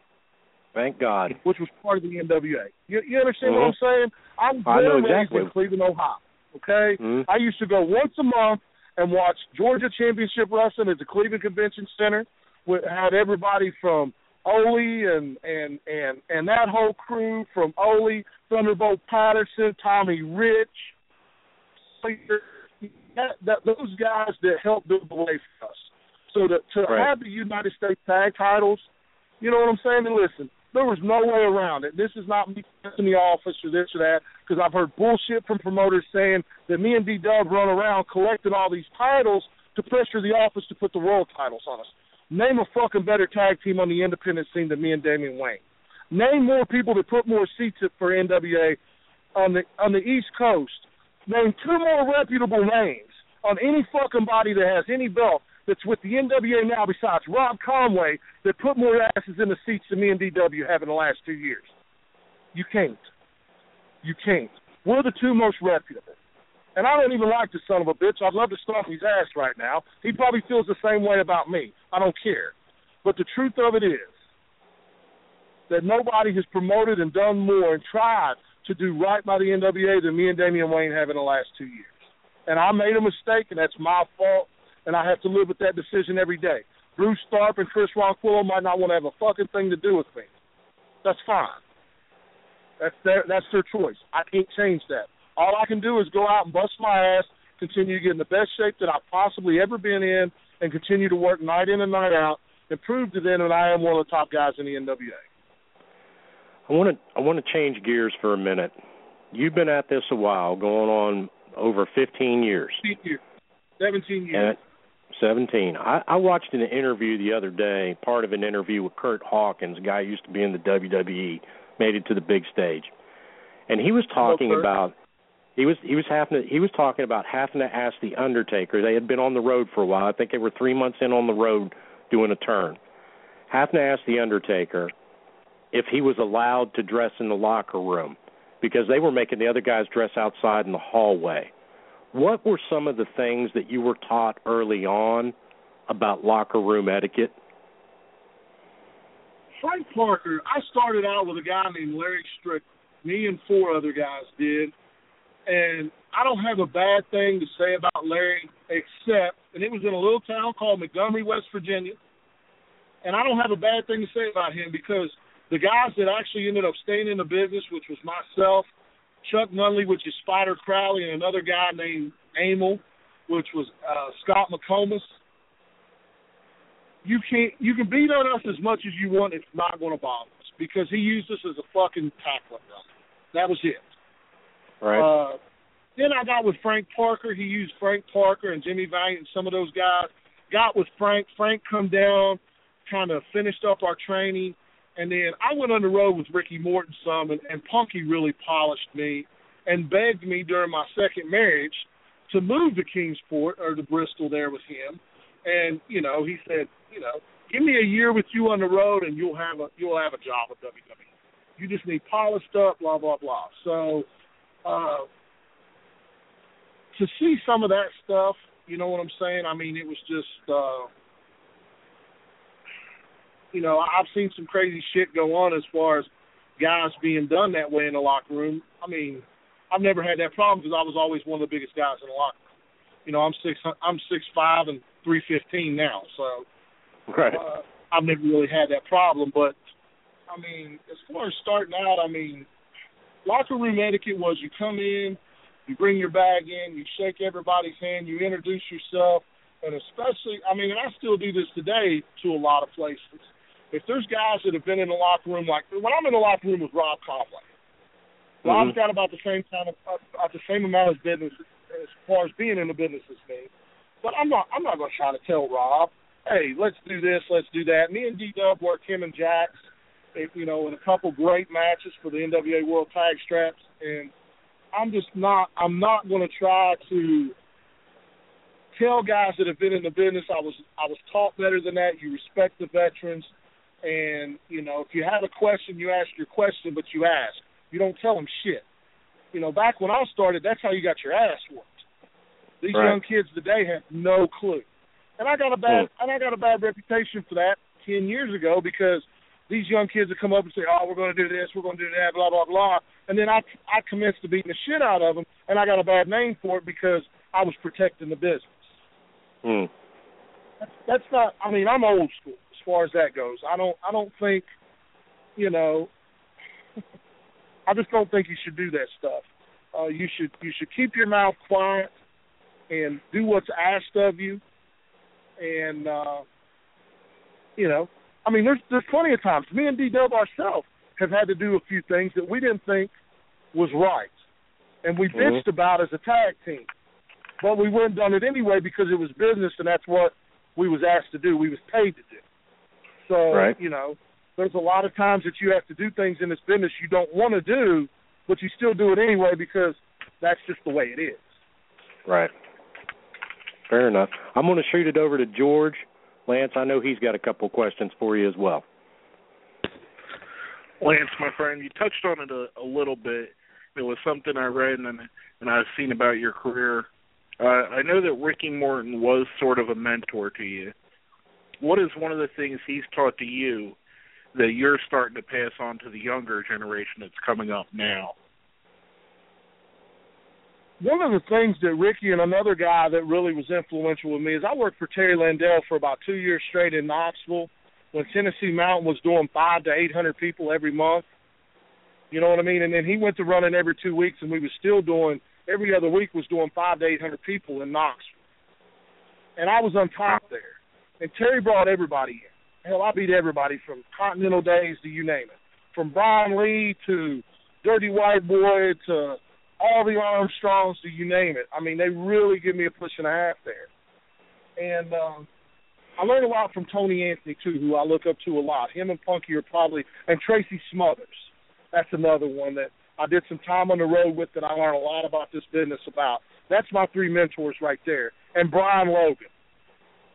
Thank God. which was part of the NWA. You, you understand what I'm saying? Mm-hmm. I know born exactly. in Cleveland, Ohio. Okay, Mhm. I used to go once a month and watched Georgia Championship Wrestling at the Cleveland Convention Center. We had everybody from Ole and and and and that whole crew from Ole, Thunderbolt Patterson, Tommy Rich, that, that those guys that helped build the way for us. So to to right. have the United States tag titles, you know what I'm saying? And listen, there was no way around it. This is not me in the office or this or that because I've heard bullshit from promoters saying that me and D Dub run around collecting all these titles to pressure the office to put the world titles on us. Name a fucking better tag team on the independent scene than me and Damien Wayne. Name more people that put more seats up for NWA on the on the East Coast. Name two more reputable names on any fucking body that has any belt that's with the NWA now besides Rob Conway that put more asses in the seats than me and DW have in the last two years. You can't. You can't. We're the two most reputable. And I don't even like the son of a bitch. I'd love to stomp his ass right now. He probably feels the same way about me. I don't care. But the truth of it is that nobody has promoted and done more and tried to do right by the NWA than me and Damien Wayne have in the last two years. And I made a mistake, and that's my fault, and I have to live with that decision every day. Bruce Tharpe and Chris Ronquillo might not want to have a fucking thing to do with me. That's fine. That's their that's their choice. I can't change that. All I can do is go out and bust my ass, continue to get in the best shape that I've possibly ever been in, and continue to work night in and night out, and prove to them that I am one of the top guys in the NWA. I want to I want to change gears for a minute. You've been at this a while, going on over 15 years. 15 years. 17 years. And 17. I, I watched an interview the other day, part of an interview with Curt Hawkins, a guy who used to be in the WWE, made it to the big stage. And he was talking Hello, about he was he was having to, he was talking about having to ask the Undertaker. They had been on the road for a while. I think they were 3 months in on the road doing a turn. Having to ask the Undertaker if he was allowed to dress in the locker room because they were making the other guys dress outside in the hallway. What were some of the things that you were taught early on about locker room etiquette? Frank Parker, I started out with a guy named Larry Strick. Me and four other guys did. And I don't have a bad thing to say about Larry except, and it was in a little town called Montgomery, West Virginia. And I don't have a bad thing to say about him because the guys that actually ended up staying in the business, which was myself, Chuck Nunley, which is Spider Crowley, and another guy named Amel, which was uh, Scott McComas. You can't you can beat on us as much as you want. It's not going to bother us because he used us as a fucking tackler. That was it. Right. Uh, then I got with Frank Parker. He used Frank Parker and Jimmy Valiant and some of those guys. Got with Frank. Frank come down, kind of finished up our training. And then I went on the road with Ricky Morton some, and, and Punky really polished me and begged me during my second marriage to move to Kingsport or to Bristol there with him. And you know, he said, you know, give me a year with you on the road, and you'll have a you'll have a job with WWE. You just need polished up, blah blah blah. So uh, to see some of that stuff, you know what I'm saying? I mean, it was just. uh you know, I've seen some crazy shit go on as far as guys being done that way in the locker room. I mean, I've never had that problem because I was always one of the biggest guys in the locker room. You know, I'm six, I'm six five and three fifteen now, so right. uh, I've never really had that problem. But I mean, as far as starting out, I mean, locker room etiquette was you come in, you bring your bag in, you shake everybody's hand, you introduce yourself, and especially, I mean, and I still do this today to a lot of places if there's guys that have been in the locker room, like when I'm in the locker room with Rob Conway, mm-hmm. Rob's got about the same kind of about the same amount of business as far as being in the business as me. But I'm not I'm not going to try to tell Rob, hey, let's do this, let's do that. Me and D Dub work him and Jax, you know, in a couple great matches for the NWA World Tag Straps, and I'm just not I'm not going to try to tell guys that have been in the business I was I was taught better than that. You respect the veterans. And you know, if you have a question, you ask your question, but you ask. You don't tell them shit. You know, back when I started, that's how you got your ass whooped. These right. young kids today have no clue, and I got a bad and I got a bad reputation for that ten years ago because these young kids would come up and say, "Oh, we're going to do this, we're going to do that, blah blah blah," and then I I commenced to beating the shit out of them, and I got a bad name for it because I was protecting the business. Mm. That's, that's not. I mean, I'm old school far as that goes. I don't. I don't think. You know. *laughs* I just don't think you should do that stuff. Uh, you should you should keep your mouth quiet and do what's asked of you. And uh, you know, I mean, there's there's plenty of times me and D Dub ourselves have had to do a few things that we didn't think was right, and we Mhm. bitched about as a tag team, but we and done it anyway because it was business and that's what we was asked to do. We was paid to do. So Right. you know, there's a lot of times that you have to do things in this business you don't want to do, but you still do it anyway because that's just the way it is. Right. Fair enough. I'm going to shoot it over to George. Lance, I know he's got a couple questions for you as well. Lance, my friend, you touched on it a, a little bit. It was something I read and and I've seen about your career. Uh, I know that Ricky Morton was sort of a mentor to you. What is one of the things he's taught to you that you're starting to pass on to the younger generation that's coming up now? one of the things that Ricky and another guy that really was influential with me is I worked for Terry Landell for about two years straight in Knoxville when Tennessee Mountain was doing five to eight hundred people every month. You know what I mean? And then he went to running every two weeks and we was still doing every other week was doing five to eight hundred people in Knoxville. And I was on top there. And Terry brought everybody in. Hell, I beat everybody from Continental Days to you name it. From Brian Lee to Dirty White Boy to all the Armstrongs to you name it. I mean, they really give me a push and a half there. And um I learned a lot from Tony Anthony too, who I look up to a lot. Him and Punky are probably and Tracy Smothers. That's another one that I did some time on the road with that I learned a lot about this business about. That's my three mentors right there. And Brian Logan.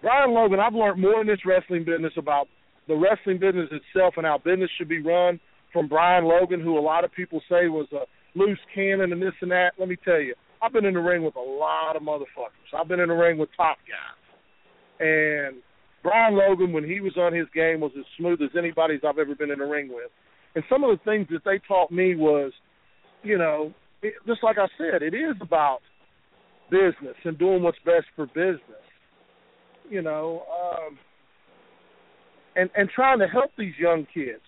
Brian Logan, I've learned more in this wrestling business about the wrestling business itself and how business should be run from Brian Logan, who a lot of people say was a loose cannon and this and that. Let me tell you, I've been in the ring with a lot of motherfuckers. I've been in the ring with top guys. And Brian Logan, when he was on his game, was as smooth as anybody's I've ever been in the ring with. And some of the things that they taught me was, you know, it, just like I said, it is about business and doing what's best for business. You know, um, and and trying to help these young kids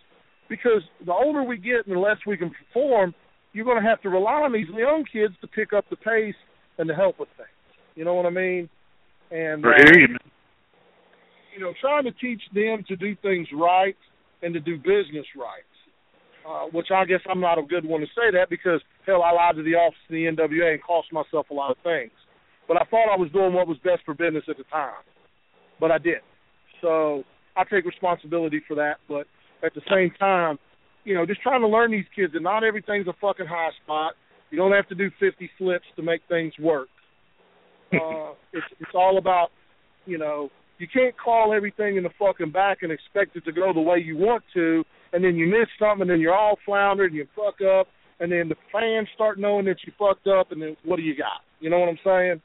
because the older we get and the less we can perform, you're going to have to rely on these young kids to pick up the pace and to help with things. You know what I mean? And uh, you know, trying to teach them to do things right and to do business right. Uh, which I guess I'm not a good one to say that because hell, I lied to the office of the NWA and cost myself a lot of things. But I thought I was doing what was best for business at the time, but I didn't. So I take responsibility for that. But at the same time, you know, just trying to learn these kids that not everything's a fucking high spot. You don't have to do 50 flips to make things work. *laughs* Uh, it's it's all about, you know, you can't call everything in the fucking back and expect it to go the way you want to, and then you miss something, and then you're all floundered, and you fuck up, and then the fans start knowing that you fucked up, and then what do you got? You know what I'm saying?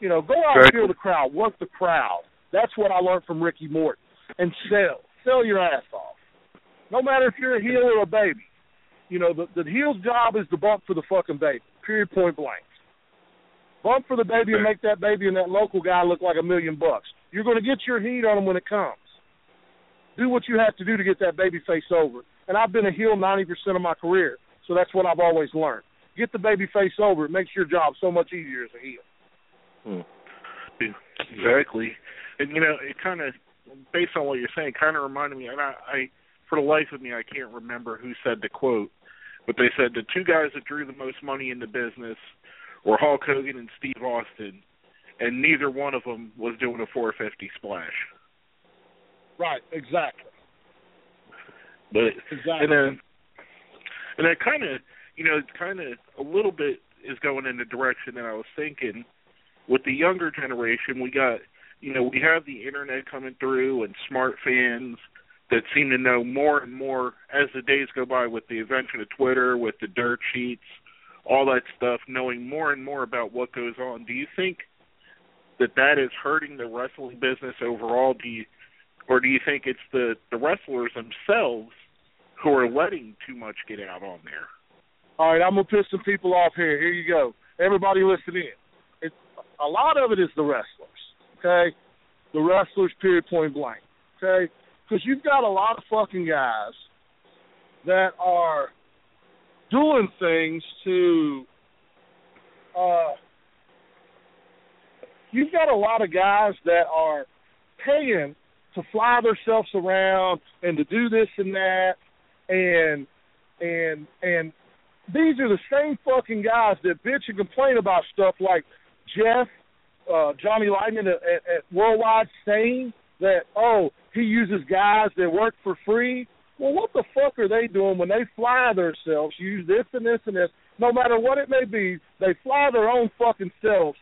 You know, go out and feel the crowd, work the crowd. That's what I learned from Ricky Morton. And sell, sell your ass off. No matter if you're a heel or a baby. You know, the the heel's job is to bump for the fucking baby. Period. Point blank. Bump for the baby and make that baby and that local guy look like a million bucks. You're going to get your heat on him when it comes. Do what you have to do to get that baby face over. And I've been a heel 90% of my career, so that's what I've always learned. Get the baby face over. It makes your job so much easier as a heel. Hmm. Exactly. And you know, it kind of, based on what you're saying, kind of reminded me. And I, I, for the life of me, I can't remember who said the quote, but they said the two guys that drew the most money in the business were Hulk Hogan and Steve Austin, and neither one of them was doing a 450 splash. Right. Exactly. But Exactly. and then and that kind of you know it's kind of a little bit is going in the direction that I was thinking with the younger generation we got you know we have the internet coming through and smart fans that seem to know more and more as the days go by with the invention of Twitter with the dirt sheets all that stuff knowing more and more about what goes on do you think that that is hurting the wrestling business overall do you or do you think it's the the wrestlers themselves who are letting too much get out on there? All right, I'm gonna piss some people off here. Here you go. Everybody listen in. A lot of it is the wrestlers. Okay, the wrestlers, period, point blank. Okay, because you've got a lot of fucking guys that are doing things to. Uh, you've got a lot of guys that are paying to fly themselves around and to do this and that, and and and these are the same fucking guys that bitch and complain about stuff like Jeff, uh, Johnny Lightning at, at, Worldwide saying that oh he uses guys that work for free. Well, what the fuck are they doing when they fly themselves, use this and this and this, no matter what it may be, they fly their own fucking selves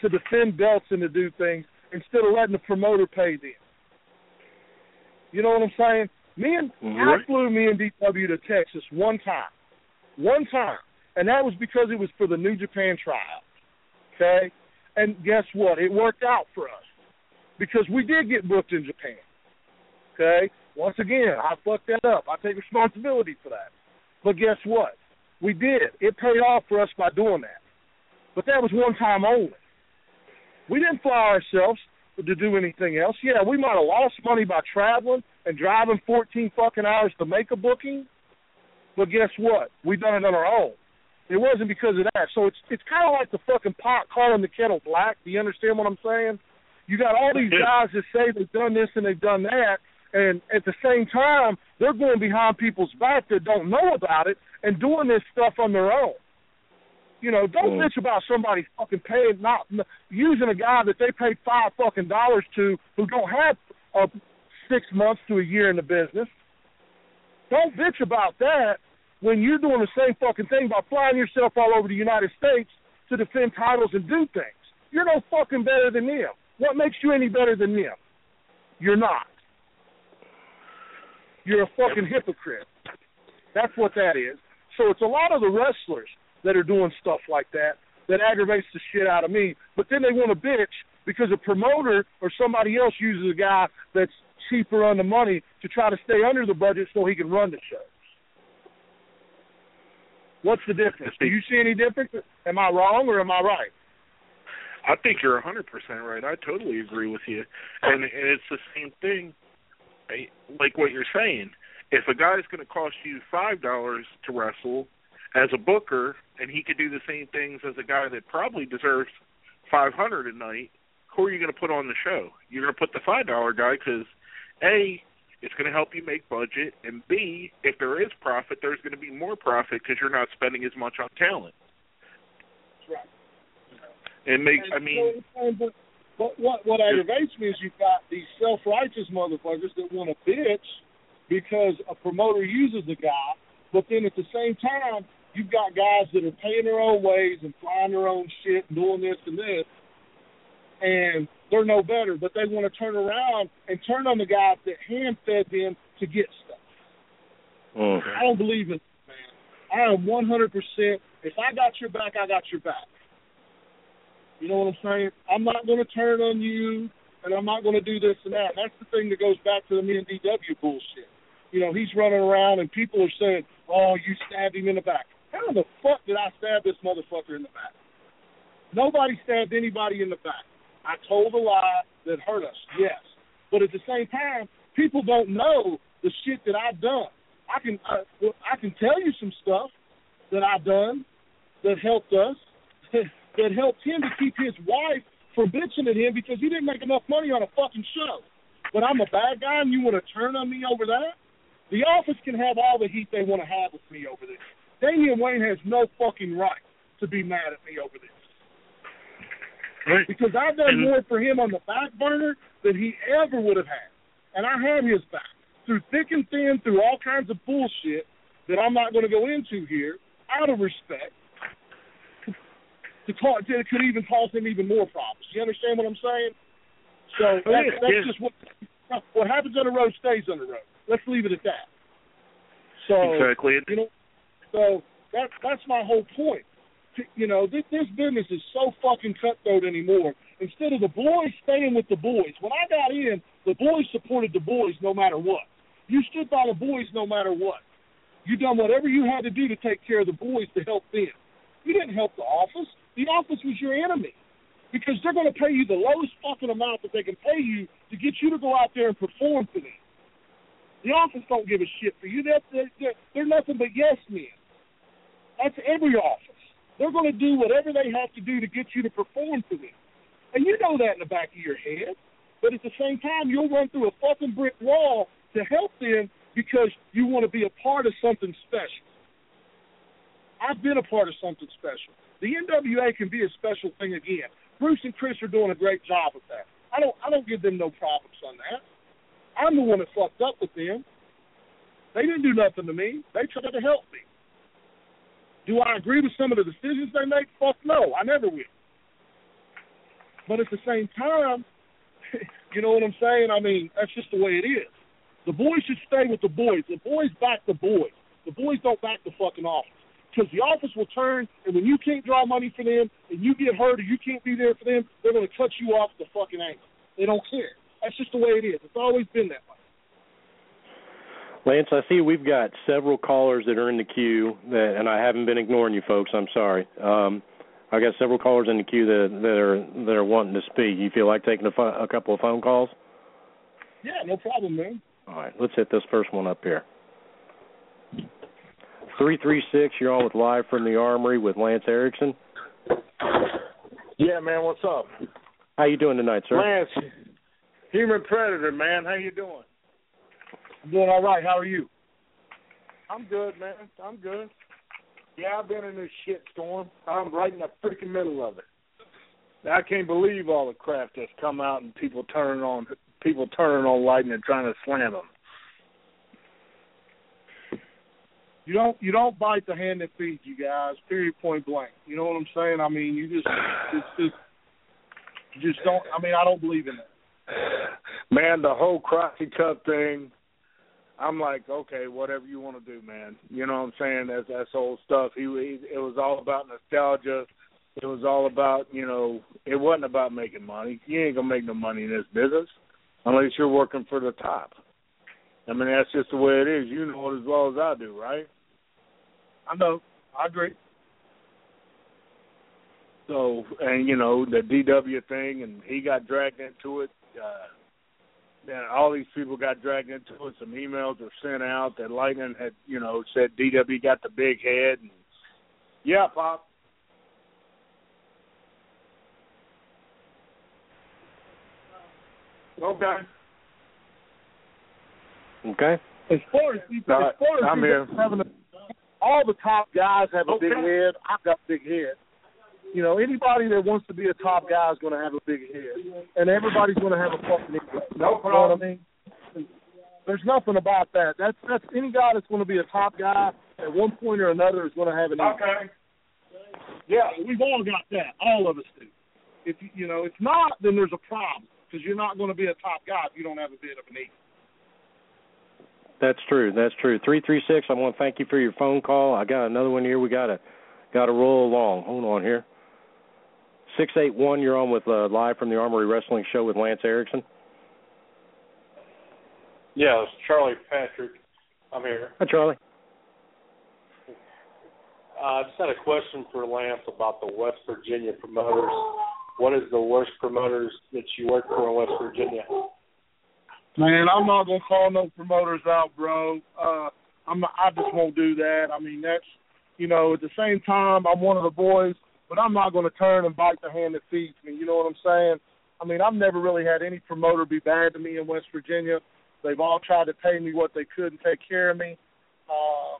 to defend belts and to do things instead of letting the promoter pay them. You know what I'm saying? Me and mm-hmm. I flew me and DW to Texas one time, one time, and that was because it was for the New Japan tryout. Okay, and guess what? It worked out for us because we did get booked in Japan. Okay, once again, I fucked that up. I take responsibility for that. But guess what? We did. It paid off for us by doing that. But that was one time only. We didn't fly ourselves to do anything else. Yeah, we might have lost money by traveling and driving 14 fucking hours to make a booking, but guess what? We done it on our own. It wasn't because of that. So it's it's kind of like the fucking pot calling the kettle black. Do you understand what I'm saying? You got all these guys that say they've done this and they've done that, and at the same time they're going behind people's back that don't know about it and doing this stuff on their own. You know, don't mm. bitch about somebody fucking paying not using a guy that they paid five fucking dollars to who don't have uh, six months to a year in the business. Don't bitch about that when you're doing the same fucking thing by flying yourself all over the United States to defend titles and do things. You're no fucking better than them. What makes you any better than them? You're not. You're a fucking hypocrite. That's what that is. So it's a lot of the wrestlers that are doing stuff like that that aggravates the shit out of me. But then they want to bitch because a promoter or somebody else uses a guy that's cheaper on the money to try to stay under the budget so he can run the shows. What's the difference? Do you see any difference? Am I wrong or am I right? I think you're a 100% right. I totally agree with you. And, and it's the same thing, eh, like what you're saying. If a guy's going to cost you $5 to wrestle as a booker, and he could do the same things as a guy that probably deserves 500 a night, who are you going to put on the show? You're going to put the $5 guy because a, it's going to help you make budget, and B, if there is profit, there's going to be more profit because you're not spending as much on talent. Right. It makes, I mean, but, but what what aggravates me is you've got these self righteous motherfuckers that want to bitch because a promoter uses a guy, but then at the same time you've got guys that are paying their own ways and flying their own shit and doing this and this, and they're no better, but they want to turn around and turn on the guys that hand fed them to get stuff. Okay. I don't believe in it, man. I am 100%. If I got your back, I got your back. You know what I'm saying? I'm not going to turn on you, and I'm not going to do this and that. That's the thing that goes back to the me and DW bullshit. You know, he's running around, and people are saying, "Oh, you stabbed him in the back." How the fuck did I stab this motherfucker in the back? Nobody stabbed anybody in the back. I told a lie that hurt us, yes. But at the same time, people don't know the shit that I've done. I can I, I can tell you some stuff that I've done that helped us, *laughs* that helped him to keep his wife from bitching at him because he didn't make enough money on a fucking show. But I'm a bad guy and you want to turn on me over that? The office can have all the heat they want to have with me over this. Damien Wayne has no fucking right to be mad at me over this. Right. Because I've done and, more for him on the back burner than he ever would have had. And I had his back through thick and thin, through all kinds of bullshit that I'm not going to go into here, out of respect, to cause, to, could even cause him even more problems. You understand what I'm saying? So oh, that's, that's just what what happens on the road stays on the road. Let's leave it at that. So exactly. You know, so that that's my whole point you know, this, this business is so fucking cutthroat anymore. Instead of the boys staying with the boys, when I got in, the boys supported the boys no matter what. You stood by the boys no matter what. You done whatever you had to do to take care of the boys to help them. You didn't help the office. The office was your enemy. because they're going to pay you the lowest fucking amount that they can pay you to get you to go out there and perform for them. The office don't give a shit for you. They're, they're, they're nothing but yes men. That's every office. They're going to do whatever they have to do to get you to perform for them. And you know that in the back of your head. But at the same time, you'll run through a fucking brick wall to help them because you want to be a part of something special. I've been a part of something special. The NWA can be a special thing again. Bruce and Chris are doing a great job with that. I don't I don't give them no problems on that. I'm the one that fucked up with them. They didn't do nothing to me. They tried to help me. Do I agree with some of the decisions they make? Fuck no, I never will. But at the same time, *laughs* you know what I'm saying? I mean, that's just the way it is. The boys should stay with the boys. The boys back the boys. The boys don't back the fucking office. Because the office will turn, and when you can't draw money for them, and you get hurt, or you can't be there for them, they're going to cut you off the fucking angle. They don't care. That's just the way it is. It's always been that way. Lance, I see we've got several callers that are in the queue, that, and I haven't been ignoring you folks. I'm sorry. Um, I got several callers in the queue that that are that are wanting to speak. You feel like taking a, fo- a couple of phone calls? Yeah, no problem, man. All right, let's hit this first one up here. Three three six. You're on with live from the Armory with Lance Erickson. Yeah, man. What's up? How you doing tonight, sir? Lance, human predator, man. How you doing? I'm doing all right. How are you? I'm good, man. I'm good. Yeah, I've been in this shit storm. I'm right in the freaking middle of it. I can't believe all the crap that's come out and people turning on people turning on lighting and trying to slam them. You don't you don't bite the hand that feeds you guys. Period. Point blank. You know what I'm saying? I mean, you just it's just you just don't. I mean, I don't believe in it. Man, the whole Crockett Cup thing. I'm like, okay, whatever you want to do, man. You know what I'm saying? That's that's old stuff. He, he it was all about nostalgia. It was all about, you know, it wasn't about making money. You ain't gonna make no money in this business unless you're working for the top. I mean, that's just the way it is. You know it as well as I do, right? I know. I agree. So, and you know the DW thing, and he got dragged into it. Uh, and all these people got dragged into it. Some emails were sent out that Lightning had, you know, said DW got the big head. And, yeah, Pop. Okay. Okay. As far as, as far as I'm here. having a, all the top guys have a Okay. big head. I've got a big head. You know, anybody that wants to be a top guy is going to have a big head, and everybody's going to have a fucking ego. No You know what I mean? There's nothing about that. That's that's any guy that's going to be a top guy at one point or another is going to have an ego. Okay. Yeah, we've all got that. All of us do. If you, you know, if not, then there's a problem because you're not going to be a top guy if you don't have a bit of an ego. That's true. That's true. Three three six. I want to thank you for your phone call. I got another one here. We got to got to roll along. Hold on here. Six eight one. You're on with uh, live from the Armory Wrestling Show with Lance Erickson. Yeah, it's Charlie Patrick. I'm here. Hi, Charlie. Uh, I just had a question for Lance about the West Virginia promoters. What is the worst promoters that you work for in West Virginia? Man, I'm not gonna call no promoters out, bro. Uh, I'm not, I just won't do that. I mean, that's you know, at the same time, I'm one of the boys, but I'm not gonna turn and bite the hand that feeds me. You know what I'm saying? I mean, I've never really had any promoter be bad to me in West Virginia. They've all tried to pay me what they could and take care of me. Uh,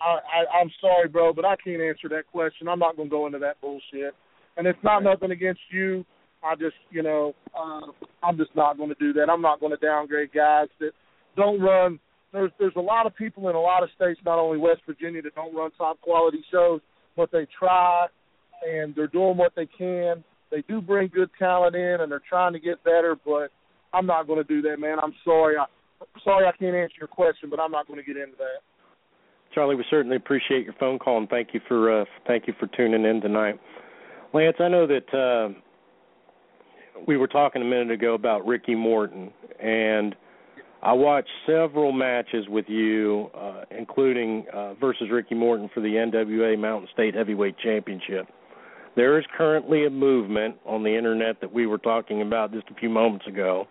I, I, I'm sorry, bro, but I can't answer that question. I'm not gonna go into that bullshit. And it's not nothing against you. I just, you know, uh, I'm just not going to do that. I'm not going to downgrade guys that don't run. There's there's a lot of people in a lot of states, not only West Virginia, that don't run top quality shows, but they try and they're doing what they can. They do bring good talent in, and they're trying to get better. But I'm not going to do that, man. I'm sorry. I, sorry I can't answer your question, but I'm not going to get into that. Charlie, we certainly appreciate your phone call and thank you for uh, thank you for tuning in tonight. Lance, I know that uh, we were talking a minute ago about Ricky Morton, and I watched several matches with you, uh, including uh, versus Ricky Morton for the NWA Mountain State Heavyweight Championship. There is currently a movement on the internet that we were talking about just a few moments ago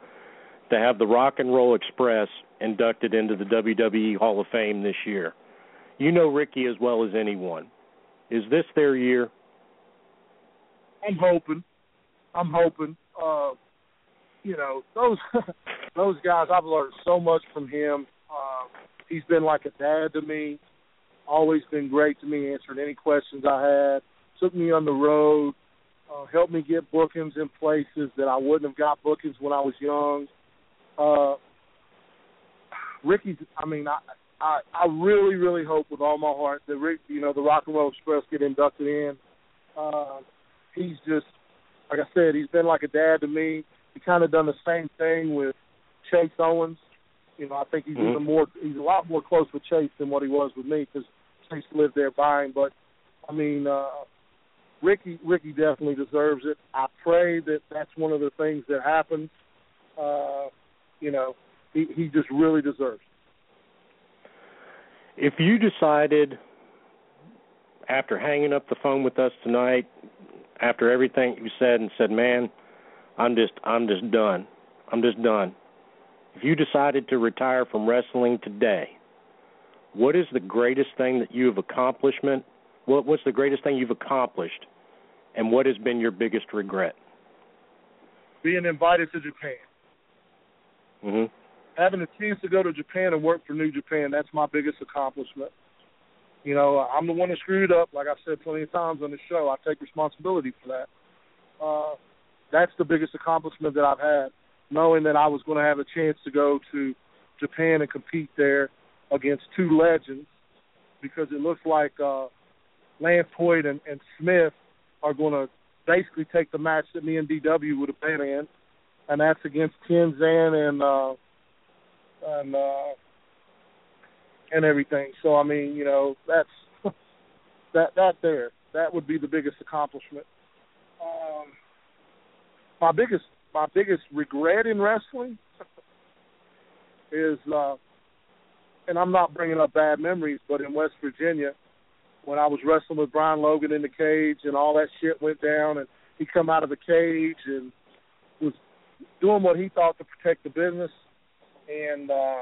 to have the Rock and Roll Express inducted into the WWE Hall of Fame this year. You know Ricky as well as anyone. Is this their year? I'm hoping. I'm hoping. Uh, you know those *laughs* those guys. I've learned so much from him. Uh, he's been like a dad to me. Always been great to me, answering any questions I had. Took me on the road. Uh, helped me get bookings in places that I wouldn't have got bookings when I was young. Uh, Ricky, I mean, I, I I really really hope with all my heart that Rick, you know, the Rock and Roll Express get inducted in. Uh, he's just like I said, he's been like a dad to me. He kind of done the same thing with Chase Owens. You know, I think he's mm-hmm. even more. He's a lot more close with Chase than what he was with me because Chase lived there buying. But I mean, uh, Ricky Ricky definitely deserves it. I pray that that's one of the things that happens. Uh, you know, he he just really deserves. It. If you decided after hanging up the phone with us tonight, after everything you said and said, "Man, I'm just I'm just done. I'm just done." If you decided to retire from wrestling today, what is the greatest thing that you have accomplishment? What what's the greatest thing you've accomplished, and what has been your biggest regret? Being invited to Japan. Mhm. Having a chance to go to Japan and work for New Japan, that's my biggest accomplishment. You know, I'm the one that screwed up, like I've said plenty of times on the show. I take responsibility for that. Uh, that's the biggest accomplishment that I've had, knowing that I was going to have a chance to go to Japan and compete there against two legends, because it looks like uh, Lance Hoyt and, and Smith are going to basically take the match that me and DW would have been in, and that's against Tenzan and uh, and uh, and everything. So I mean, you know, that's *laughs* that that there that would be the biggest accomplishment. Um, my biggest my biggest regret in wrestling *laughs* is, uh, and I'm not bringing up bad memories, but in West Virginia, when I was wrestling with Brian Logan in the cage and all that shit went down, and he come out of the cage and was doing what he thought to protect the business, and uh,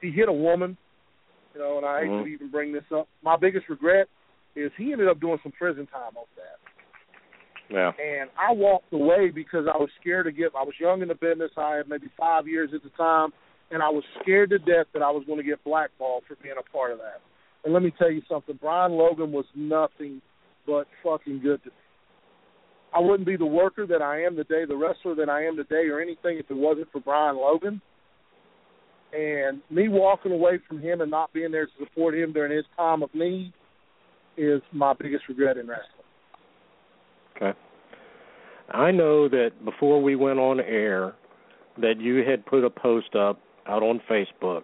he hit a woman, you know, and I mm-hmm. hate to even bring this up. My biggest regret is he ended up doing some prison time over that. Yeah. And I walked away because I was scared to get. I was young in the business. I had maybe five years at the time, and I was scared to death that I was going to get blackballed for being a part of that. And let me tell you something. Brian Logan was nothing but fucking good to me. I wouldn't be the worker that I am today, the wrestler that I am today, or anything if it wasn't for Brian Logan. And me walking away from him and not being there to support him during his time of need is my biggest regret in wrestling. Okay. I know that before we went on air, that you had put a post up out on Facebook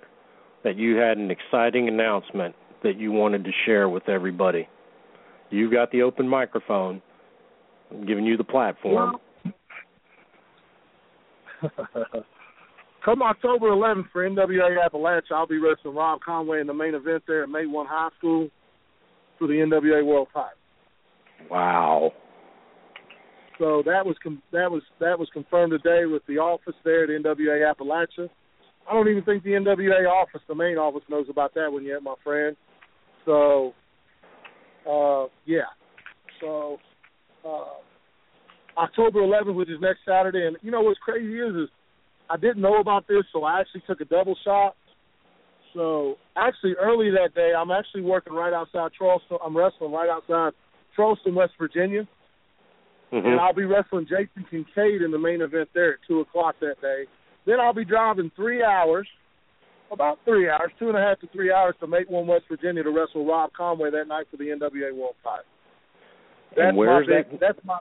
that you had an exciting announcement that you wanted to share with everybody. You've got the open microphone. I'm giving you the platform. *laughs* Come October 11th for NWA Appalachia, I'll be wrestling Rob Conway in the main event there at May One High School for the NWA World Title. Wow. So that was com- that was that was confirmed today with the office there at NWA Appalachia. I don't even think the NWA office, the main office, knows about that one yet, my friend. So, uh, yeah. So, uh, October 11th, which is next Saturday, and you know what's crazy is, is I didn't know about this, so I actually took a double shot. So actually, early that day, I'm actually working right outside Charleston. I'm wrestling right outside Charleston, West Virginia, mm-hmm. and I'll be wrestling Jason Kincaid in the main event there at two o'clock that day. Then I'll be driving three hours, about three hours, two and a half to three hours to make one West Virginia to wrestle Rob Conway that night for the NWA World Title. That's and where's my big, that? That's my.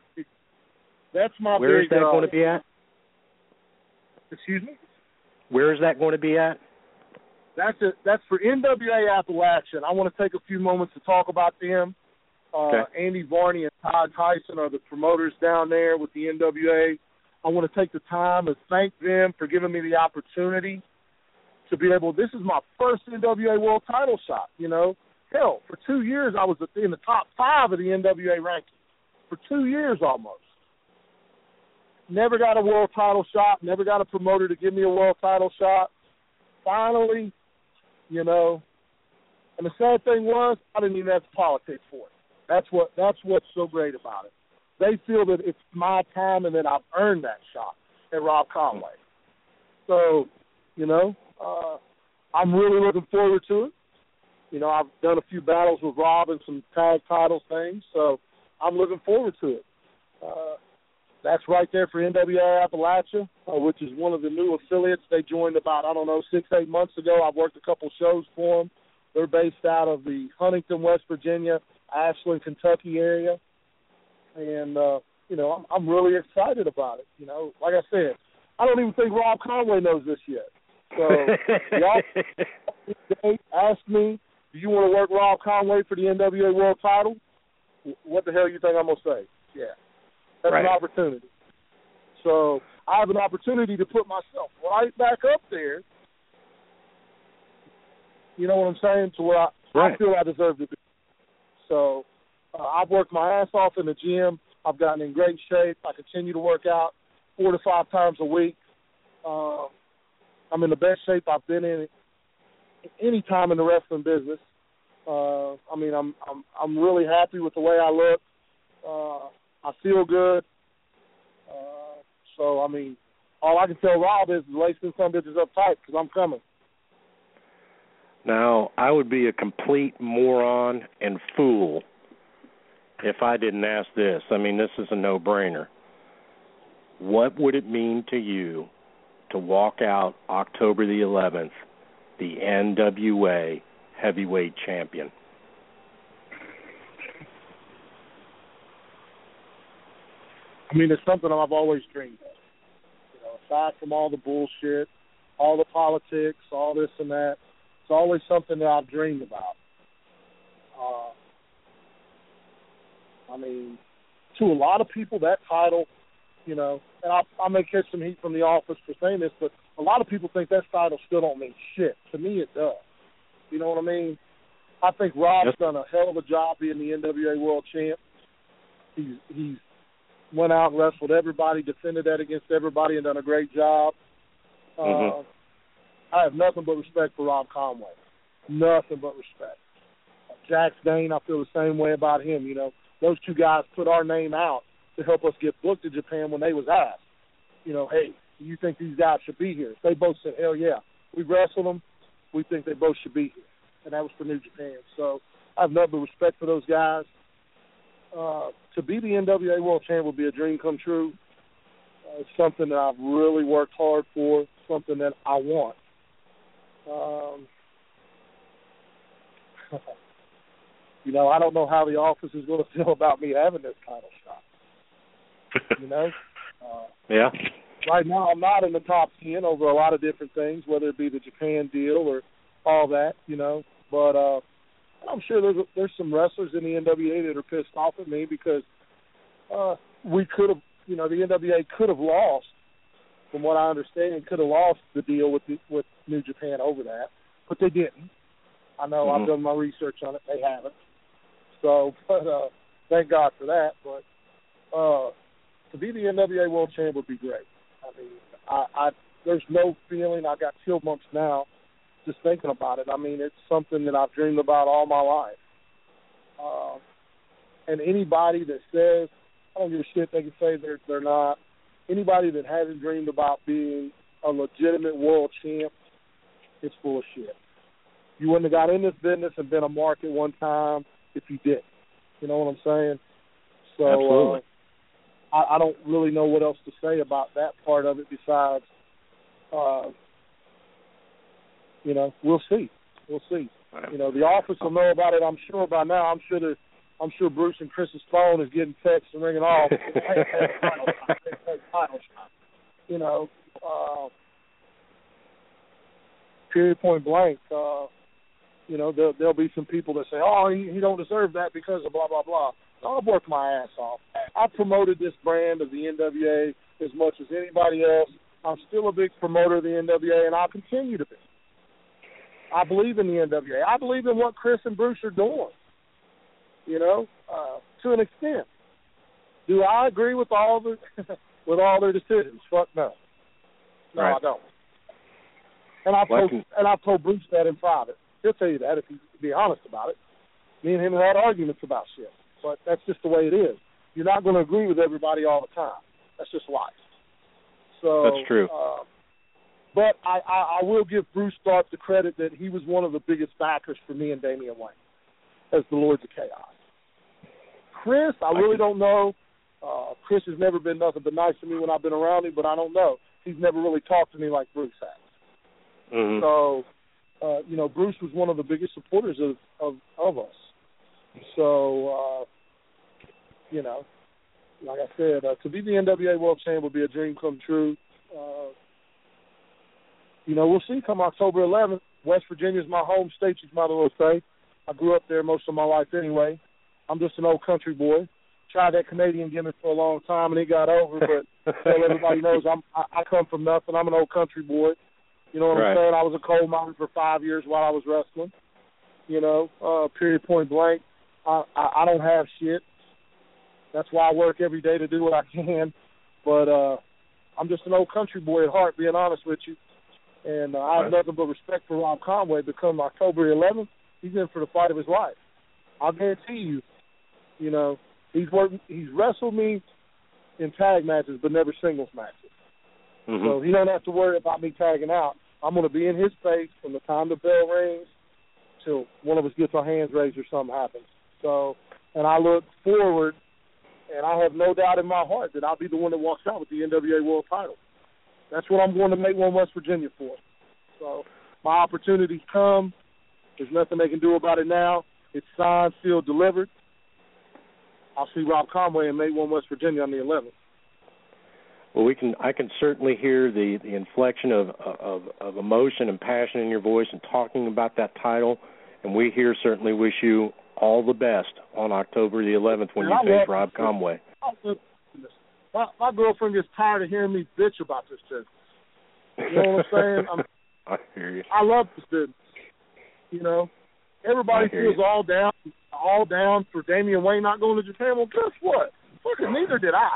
That's my. Where is big, that uh, going to be at? Excuse me. Where is that going to be at? That's it. That's for NWA Appalachian. I want to take a few moments to talk about them. Uh, Okay. Andy Varney and Todd Tyson are the promoters down there with the NWA. I want to take the time and thank them for giving me the opportunity to be able. This is my first NWA World Title shot. You know, hell, for two years I was in the top five of the NWA rankings. For two years almost. Never got a world title shot. Never got a promoter to give me a world title shot. Finally, you know, and the sad thing was I didn't even have to politics for it. That's what that's what's so great about it. They feel that it's my time and that I've earned that shot at Rob Conway. So, you know, uh, I'm really looking forward to it. You know, I've done a few battles with Rob and some tag title things, so I'm looking forward to it. Uh, that's right there for NWA Appalachia, uh, which is one of the new affiliates. They joined about I don't know six eight months ago. I've worked a couple shows for them. They're based out of the Huntington, West Virginia, Ashland, Kentucky area, and uh, you know I'm, I'm really excited about it. You know, like I said, I don't even think Rob Conway knows this yet. So *laughs* y'all ask me, do you want to work Rob Conway for the NWA World Title? What the hell you think I'm gonna say? Yeah, that's right. an opportunity. So I have an opportunity to put myself right back up there. You know what I'm saying? To where I, right. I feel I deserve to be. So uh, I've worked my ass off in the gym. I've gotten in great shape. I continue to work out four to five times a week. Uh, I'm in the best shape I've been in any time in the wrestling business. Uh, I mean, I'm I'm I'm really happy with the way I look. Uh, I feel good. Uh, so I mean, all I can tell Rob is lace some bitches up tight because I'm coming. Now, I would be a complete moron and fool if I didn't ask this. I mean, this is a no-brainer. What would it mean to you to walk out October the 11th, the NWA heavyweight champion? I mean, it's something I've always dreamed of. You know, aside from all the bullshit, all the politics, all this and that, it's always something that I've dreamed about. Uh, I mean, to a lot of people, that title, you know, and I, I may catch some heat from the office for saying this, but a lot of people think that title still don't mean shit. To me, it does. You know what I mean? I think Rob's Yep. done a hell of a job being the NWA World Champ. He's he's went out and wrestled everybody, defended that against everybody, and done a great job. Uh, Mhm. I have nothing but respect for Rob Conway. Nothing but respect. Jax Dane, I feel the same way about him. You know, those two guys put our name out to help us get booked to Japan when they was asked. You know, hey, do you think these guys should be here? They both said, hell yeah. We wrestled them. We think they both should be here. And that was for New Japan. So I have nothing but respect for those guys. Uh, to be the NWA World Champ would be a dream come true. Uh, it's something that I've really worked hard for, something that I want. Um, *laughs* you know, I don't know how the office is going *laughs* to feel about me having this title shot. You know, *laughs* uh, Yeah. right now I'm not in the top ten over a lot of different things, whether it be the Japan deal or all that. You know, but uh, I'm sure there's there's some wrestlers in the NWA that are pissed off at me because uh, we could have, you know, the NWA could have lost, from what I understand, could have lost the deal with the, with New Japan over that, but they didn't. I know Mhm. I've done my research on it; they haven't. So, *laughs* but uh, thank God for that. But uh, to be the NWA World Champ would be great. I mean, I, I there's no feeling. I got chill bumps now just thinking about it. I mean, it's something that I've dreamed about all my life. Uh, and anybody that says I don't give a shit, they can say they're they're not. Anybody that hasn't dreamed about being a legitimate world champ, it's full of shit. You wouldn't have got in this business and been a mark at one time if you did. You know what I'm saying? So Absolutely. Uh, I, I don't really know what else to say about that part of it besides, uh, you know, we'll see. We'll see. You know, the office will know about it. I'm sure by now. I'm sure that I'm sure Bruce and Chris's phone is getting texts and ringing off. Hey, hey, title shot, hey, hey, title shot. You know, uh, period point blank. Uh, you know, there, there'll be some people that say, "Oh, he, he don't deserve that because of blah blah blah." I've worked my ass off. I promoted this brand of the NWA as much as anybody else. I'm still a big promoter of the NWA, and I'll continue to be. I believe in the NWA. I believe in what Chris and Bruce are doing. You know, uh, to an extent. Do I agree with all the *laughs* with all their decisions? Fuck no. No, Right. I don't. And I've told and I've told Bruce that in private. He'll tell you that if you be honest about it. Me and him have had arguments about shit, but that's just the way it is. You're not going to agree with everybody all the time. That's just life. So That's true. Uh, but I, I, I will give Bruce Tharpe the credit that he was one of the biggest backers for me and Damien Wayne as the Lords of Chaos. Chris, I really don't know. Uh, Chris has never been nothing but nice to me when I've been around him, but I don't know. He's never really talked to me like Bruce has. Mhm. So, uh, you know, Bruce was one of the biggest supporters of of, of us. So, uh, you know, like I said, uh, to be the NWA World Champion would be a dream come true. Uh, you know, we'll see. Come October 11th, West Virginia is my home state. As well say. I grew up there most of my life anyway. I'm just an old country boy. Tried that Canadian gimmick for a long time and it got over, but *laughs* so everybody knows I'm I, I come from nothing. I'm an old country boy. You know what Right. I'm saying? I was a coal miner for five years while I was wrestling. You know, uh, period point blank. I, I I don't have shit. That's why I work every day to do what I *laughs* can. But uh I'm just an old country boy at heart, being honest with you. And uh, I have nothing but respect for Rob Conway. Become October 11th, he's in for the fight of his life. I'll guarantee you. You know, he's worked. He's wrestled me in tag matches, but never singles matches. Mhm. So he don't have to worry about me tagging out. I'm going to be in his face from the time the bell rings till one of us gets our hands raised or something happens. So, and I look forward, and I have no doubt in my heart that I'll be the one that walks out with the NWA World Title. That's what I'm going to make one West Virginia for. So, my opportunities come. There's nothing they can do about it now. It's signed, sealed, delivered. I'll see Rob Conway in May One West Virginia on the 11th. Well, we can. I can certainly hear the the inflection of of of emotion and passion in your voice and talking about that title. And we here certainly wish you all the best on October the 11th when Man, you face Rob. Conway. My my girlfriend gets tired of hearing me bitch about this business. You know what I'm saying? I'm, *laughs* I hear you. I love this business. You know, everybody feels you. all down, all down for Damien Wayne not going to Japan. Well, guess what? Fucking neither did I.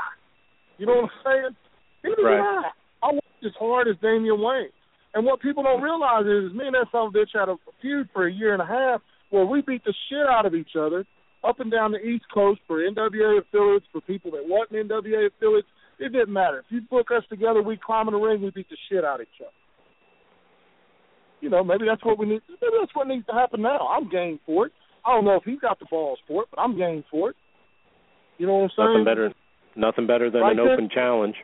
You know what I'm saying? Neither Right. did I. I worked as hard as Damien Wayne. And what people don't realize is me and that son of a bitch had a feud for a year and a half where we beat the shit out of each other up and down the East Coast for NWA affiliates, for people that wasn't NWA affiliates. It didn't matter. If you book us together, we climb in the ring, we beat the shit out of each other. You know, maybe that's what we need. Maybe that's what needs to happen now. I'm game for it. I don't know if he's got the balls for it, but I'm game for it. You know what I'm saying? Nothing better. Nothing better than Right an there. open challenge.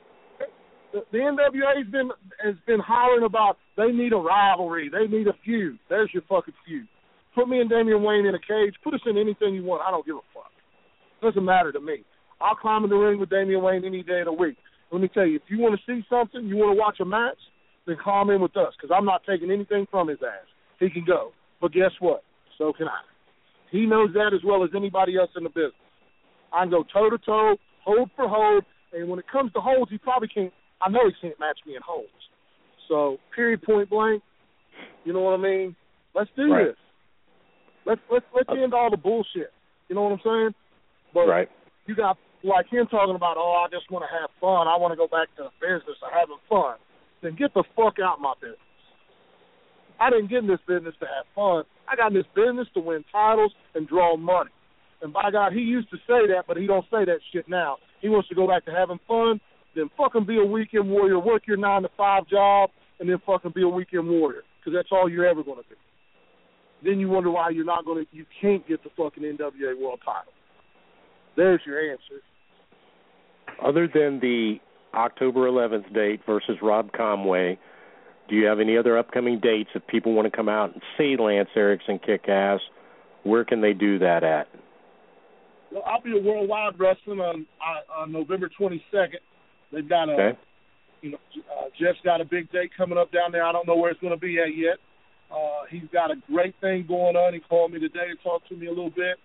The, the NWA's been has been hollering about they need a rivalry, they need a feud. There's your fucking feud. Put me and Damien Wayne in a cage. Put us in anything you want. I don't give a fuck. Doesn't matter to me. I'll climb in the ring with Damien Wayne any day of the week. Let me tell you, if you want to see something, you want to watch a match, then call in with us because I'm not taking anything from his ass. He can go, but guess what? So can I. He knows that as well as anybody else in the business. I can go toe to toe, hold for hold, and when it comes to holds, he probably can't. I know he can't match me in holds. So, period, point blank. You know what I mean? Let's do Right. this. Let's let's let's uh, end all the bullshit. You know what I'm saying? But Right. you got like him talking about, oh, I just want to have fun. I want to go back to the business of having fun. Then get the fuck out my business. I didn't get in this business to have fun. I got in this business to win titles and draw money. And by God, he used to say that, but he don't say that shit now. He wants to go back to having fun. Then fucking be a weekend warrior, work your nine to five job, and then fucking be a weekend warrior, because that's all you're ever going to be. Then you wonder why you're not going to, you can't get the fucking NWA World Title. There's your answer. Other than the October 11th date versus Rob Conway, do you have any other upcoming dates if people want to come out and see Lance Erickson kick ass? Where can they do that at? Well, I'll be at Worldwide Wrestling on uh, on November 22nd. They've got a, Okay. you know, uh, Jeff's got a big date coming up down there. I don't know where it's going to be at yet. Uh, he's got a great thing going on. He called me today and talked to me a little bit.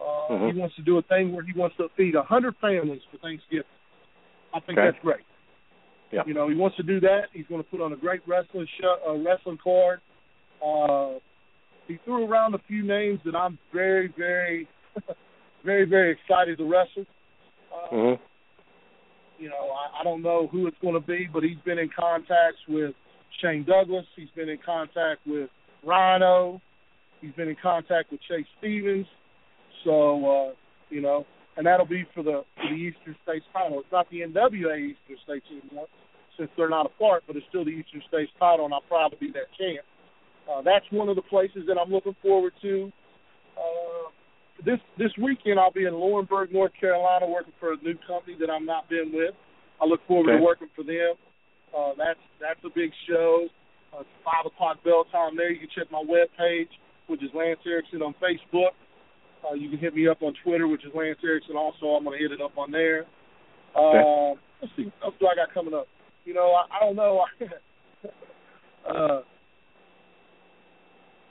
Uh, Mhm. He wants to do a thing where he wants to feed a hundred families for Thanksgiving. I think Okay. that's great. Yeah. You know, he wants to do that. He's going to put on a great wrestling show, uh, wrestling card. Uh, he threw around a few names that I'm very, very, *laughs* very, very excited to wrestle. Uh, Mm-hmm. You know, I, I don't know who it's going to be, but he's been in contact with Shane Douglas. He's been in contact with Rhino. He's been in contact with Chase Stevens. So, uh, you know, and that'll be for the for the Eastern States title. It's not the NWA Eastern States anymore since they're not apart, but it's still the Eastern States title, and I'll probably be that champ. Uh, that's one of the places that I'm looking forward to. Uh, this this weekend I'll be in Laurinburg, North Carolina, working for a new company that I'm not been with. I look forward Okay. to working for them. Uh, that's that's a big show. Uh, it's five o'clock bell time there. You can check my web page, which is Lance Erickson on Facebook. Uh, you can hit me up on Twitter, which is Lance Erickson. Also, I'm going to hit it up on there. Uh, let's see what else do I got coming up. You know, I, I don't know. *laughs* uh,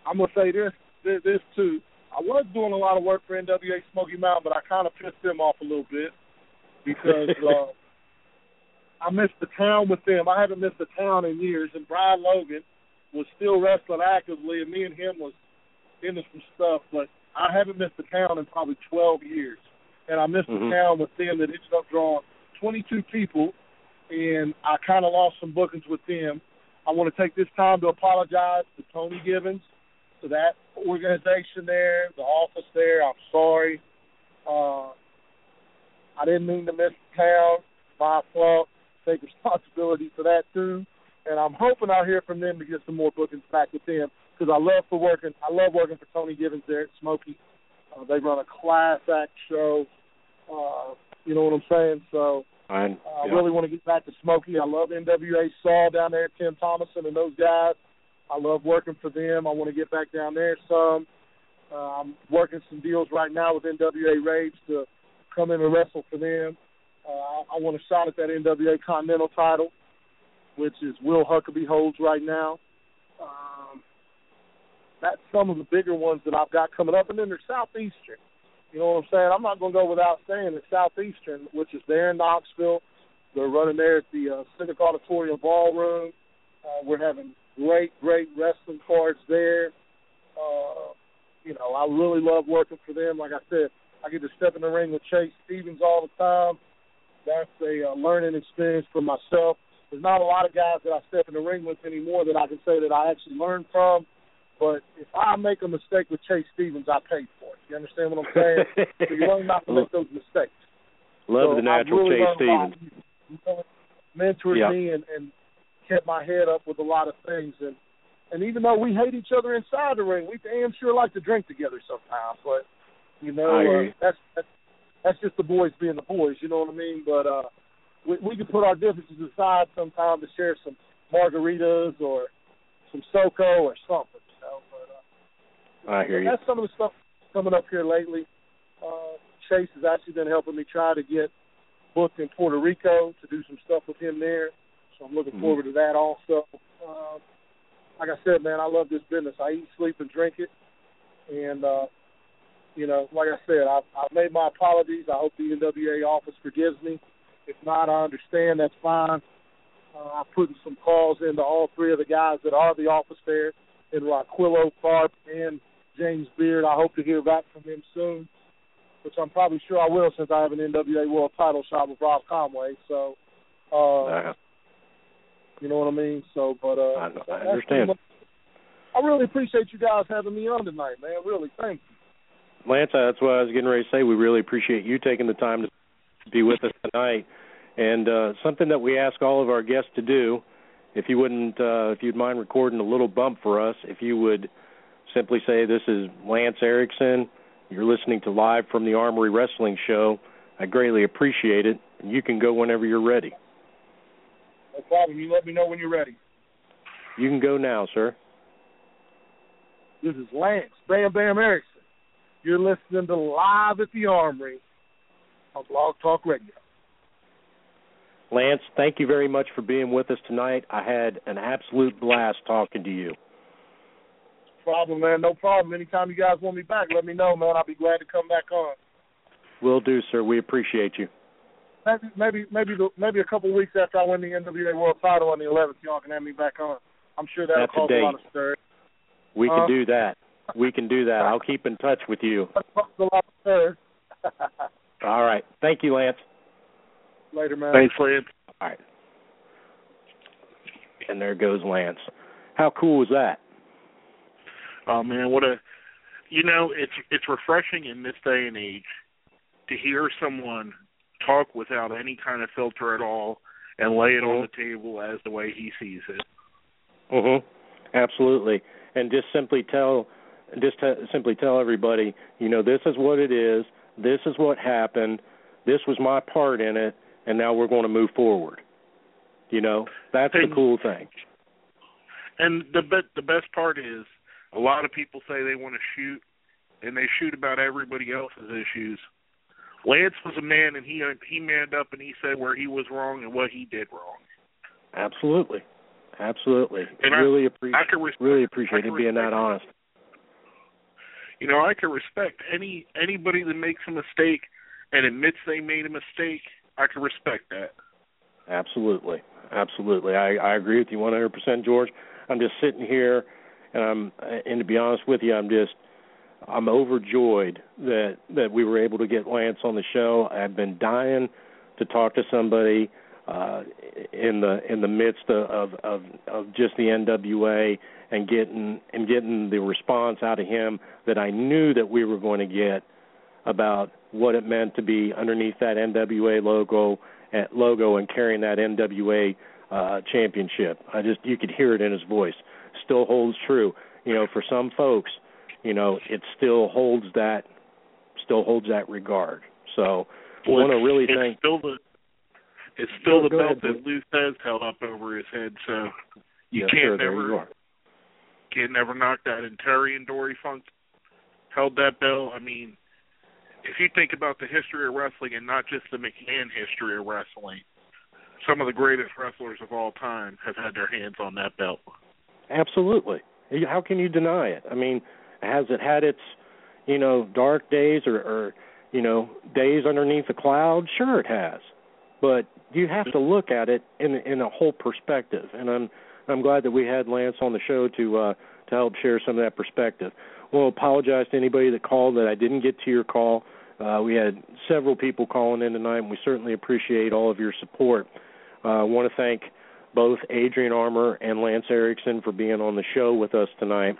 I'm gonna say this, this, this too. I was doing a lot of work for NWA Smoky Mountain, but I kind of pissed them off a little bit because *laughs* uh, I missed the town with them. I haven't missed the town in years, and Brian Logan was still wrestling actively, and me and him was into some stuff, but I haven't missed the town in probably 12 years, and I missed Mhm. the town with them that ended up drawing 22 people, and I kind of lost some bookings with them. I want to take this time to apologize to Tony Givens, to that organization there, the office there. I'm sorry. Uh, I didn't mean to miss the town. My fault. Take responsibility for that too. And I'm hoping I'll hear from them to get some more bookings back with them because I love for working. I love working for Tony Givens there at Smoky. Uh, they run a class act show. Uh, you know what I'm saying? So Fine. uh, I really want to get back to Smoky. I love NWA Saw down there, Tim Thomason and those guys. I love working for them. I want to get back down there some. Uh, I'm working some deals right now with NWA Rage to come in and wrestle for them. Uh, I, I want a shot at that NWA Continental title, which is Will Huckabee holds right now. Um, that's some of the bigger ones that I've got coming up, and then there's Southeastern. You know what I'm saying? I'm not going to go without saying the Southeastern, which is there in Knoxville. They're running there at the uh, Civic Auditorium Ballroom. Uh, we're having great, great wrestling cards there. Uh, you know, I really love working for them. Like I said, I get to step in the ring with Chase Stevens all the time. That's a uh, learning experience for myself. There's not a lot of guys that I step in the ring with anymore that I can say that I actually learned from. But if I make a mistake with Chase Stevens, I pay for it. You understand what I'm saying? so you learn not to make those mistakes. Love So the natural really Chase learned a lot. Stevens. Mentored Yeah. me and, and kept my head up with a lot of things. And and even though we hate each other inside the ring, we damn sure like to drink together sometimes. But you know, uh, that's that's that's just the boys being the boys. You know what I mean? But uh, we we can put our differences aside sometimes to share some margaritas or some SoCo or something. You know, but uh, I hear you. that's some of the stuff coming up here lately. Uh, Chase has actually been helping me try to get booked in Puerto Rico to do some stuff with him there. So I'm looking Mhm. forward to that also. Uh, like I said, man, I love this business. I eat, sleep, and drink it. And, uh, you know, like I said, I've, I've made my apologies. I hope the NWA office forgives me. If not, I understand. That's fine. Uh, I'm putting some calls into all three of the guys that are the office there in Rockquillo, Tharpe, and James Beard. I hope to hear back from them soon, which I'm probably sure I will since I have an NWA World Title shot with Rob Conway. So, Uh, you know what I mean. So, but uh, I, I understand. I really appreciate you guys having me on tonight, man. Really, thank you. Lance, that's what I was getting ready to say. We really appreciate you taking the time to be with us tonight. And uh, something that we ask all of our guests to do, if you wouldn't, uh, if you'd mind recording a little bump for us, if you would simply say, "This is Lance Erickson. You're listening to live from the Armory Wrestling Show." I greatly appreciate it. And you can go whenever you're ready. No problem. You let me know when you're ready. You can go now, sir. This is Lance Bam Bam Erickson. You're listening to Live at the Armory on Blog Talk Radio. Lance, thank you very much for being with us tonight. I had an absolute blast talking to you. Problem, man. No problem. Anytime you guys want me back, let me know, man. I'll be glad to come back on. Will do, sir. We appreciate you. Maybe, maybe, maybe, the, maybe a couple of weeks after I win the NWA World Title on the 11th, y'all can have me back on. I'm sure that'll That's a cause a, lot date. of stir. We Uh, can do that. we can do that. I'll keep in touch with you. *laughs* *laughs* All right. Thank you, Lance. Later, man. Thanks, Lance. All right. And there goes Lance. How cool is that? Oh man, what a you know, it's it's refreshing in this day and age to hear someone talk without any kind of filter at all and lay it on the table as the way he sees it. Mhm. Absolutely. And just simply tell just t- simply tell everybody, you know, this is what it is. This is what happened. This was my part in it, and now we're going to move forward. You know, that's And- the cool thing. And the be- the best part is a lot of people say they want to shoot and they shoot about everybody else's issues. Lance was a man and he he manned up and he said where he was wrong and what he did wrong. Absolutely. Absolutely. And I- really I appreciate can res- really I appreciate him being that honest. You know, I can respect any anybody that makes a mistake and admits they made a mistake. I can respect that. Absolutely, absolutely. I, I agree with you 100%, George. I'm just sitting here, and I'm, and to be honest with you, I'm just, I'm overjoyed that that we were able to get Lance on the show. I've been dying to talk to somebody uh, in the in the midst of, of of just the NWA and getting and getting the response out of him that I knew that we were going to get about what it meant to be underneath that NWA logo uh, logo and carrying that NWA uh championship. I just you could hear it in his voice. Still holds true. You know, for some folks, you know, it still holds that still holds that regard. So I Well, want to really it's thank still the it's still the belt ahead, that Lou has held up over his head, so you Yes, can't sir, never you can't never knock that. And Terry and Dory Funk held that belt. I mean, if you think about the history of wrestling and not just the McMahon history of wrestling, some of the greatest wrestlers of all time have had their hands on that belt. Absolutely. How can you deny it? I mean, has it had its, you know, dark days or, or you know, days underneath the cloud? Sure, it has. But you have to look at it in in a whole perspective, and I'm I'm glad that we had Lance on the show to uh, to help share some of that perspective. Well, apologize to anybody that called that I didn't get to your call. Uh, we had several people calling in tonight, and we certainly appreciate all of your support. Uh, I want to thank both Adrian Armour and Lance Erickson for being on the show with us tonight.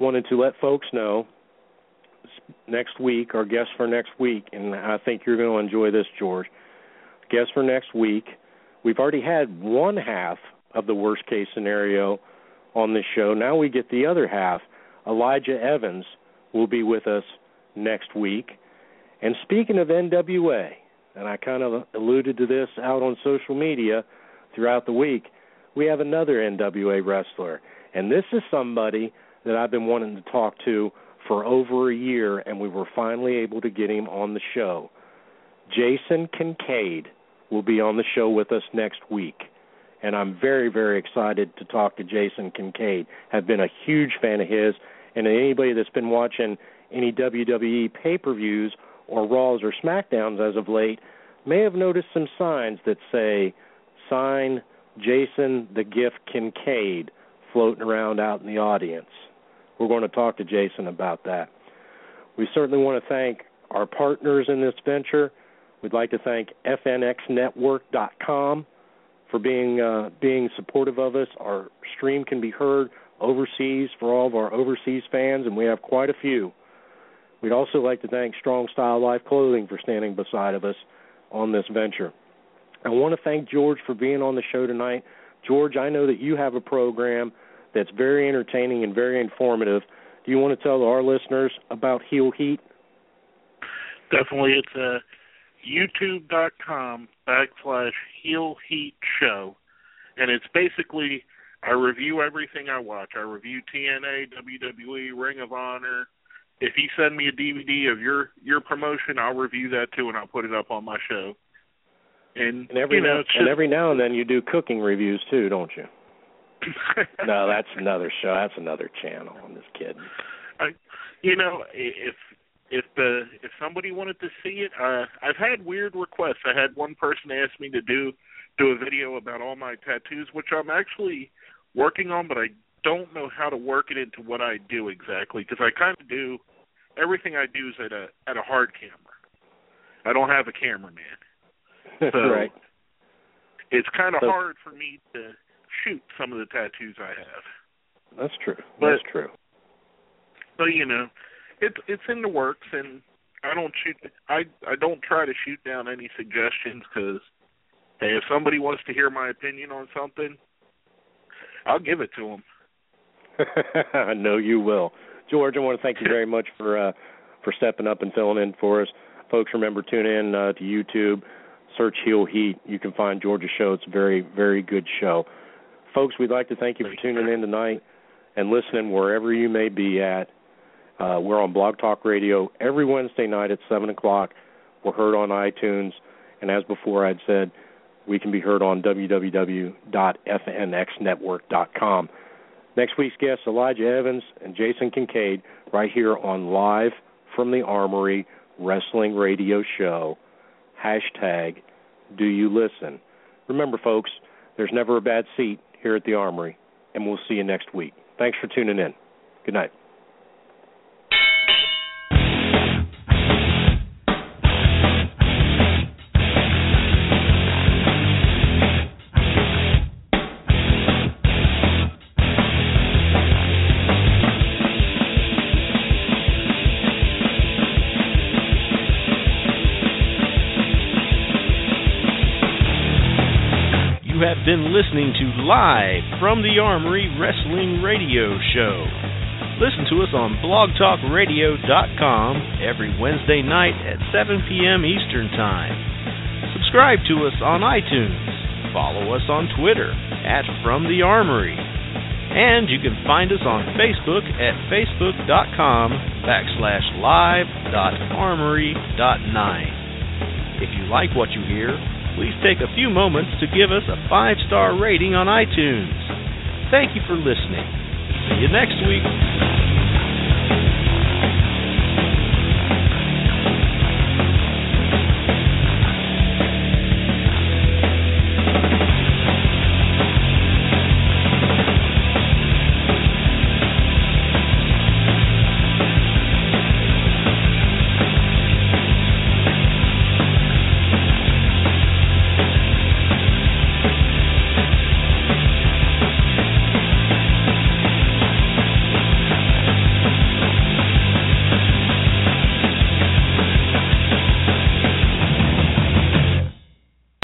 Wanted to let folks know next week, our guest for next week, and I think you're going to enjoy this, George. Guest for next week, we've already had one half of the worst case scenario on this show. Now we get the other half. Elijah Evans will be with us next week. And speaking of NWA, and I kind of alluded to this out on social media throughout the week, we have another NWA wrestler. And this is somebody that I've been wanting to talk to for over a year, and we were finally able to get him on the show. Jason Kincaid will be on the show with us next week. And I'm very, very excited to talk to Jason Kincaid. Have been a huge fan of his, and anybody that's been watching any WWE pay-per-views or Raws or SmackDowns as of late may have noticed some signs that say "Sign Jason the Gift Kincaid" floating around out in the audience. We're going to talk to Jason about that. We certainly want to thank our partners in this venture. We'd like to thank FNXNetwork.com for being uh, being supportive of us. Our stream can be heard overseas for all of our overseas fans, and we have quite a few. We'd also like to thank Strong Style Life Clothing for standing beside of us on this venture. I want to thank George for being on the show tonight. George, I know that you have a program that's very entertaining and very informative. Do you want to tell our listeners about Heel Heat? Definitely, it's uh, YouTube.com backslash Heel Heat Show, and it's basically I review everything I watch. I review TNA, WWE, Ring of Honor. If you send me a DVD of your your promotion, I'll review that too, and I'll put it up on my show. And, And every you know, now, it's and every now and then you do cooking reviews too, don't you? *laughs* no, that's another show. That's another channel. I'm just kidding. I, you know, if if the if somebody wanted to see it, uh, I've had weird requests. I had one person ask me to do do a video about all my tattoos, which I'm actually working on, but I don't know how to work it into what I do exactly because I kind of do everything I do is at a at a hard camera. I don't have a cameraman, *laughs* so right. it's kind of So- hard for me to shoot some of the tattoos I have. That's true. But- That's true. But you know, it's it's in the works, and I don't shoot. I I don't try to shoot down any suggestions because hey, if somebody wants to hear my opinion on something, I'll give it to them. *laughs* I know you will. George, I want to thank you very much for uh, for stepping up and filling in for us. Folks, remember tune in uh, to YouTube, search Heel Heat. You can find George's show. It's a very very good show. Folks, we'd like to thank you for tuning in tonight and listening wherever you may be at. Uh, we're on Blog Talk Radio every Wednesday night at seven o'clock. We're heard on iTunes, and as before, I'd said we can be heard on www.fnxnetwork.com. Next week's guests, Elijah Evans and Jason Kincaid, right here on Live from the Armory Wrestling Radio Show. Hashtag Do You Listen? Remember, folks, there's never a bad seat here at the Armory, and we'll see you next week. Thanks for tuning in. Good night. Been listening to Live from the Armory Wrestling Radio Show. Listen to us on blogtalkradio.com every Wednesday night at 7 p.m. Eastern Time. Subscribe to us on iTunes. Follow us on Twitter at From the Armory. And you can find us on Facebook at facebook.com backslash live.armory.9. If you like what you hear, please take a few moments to give us a five star rating on iTunes. Thank you for listening. See you next week.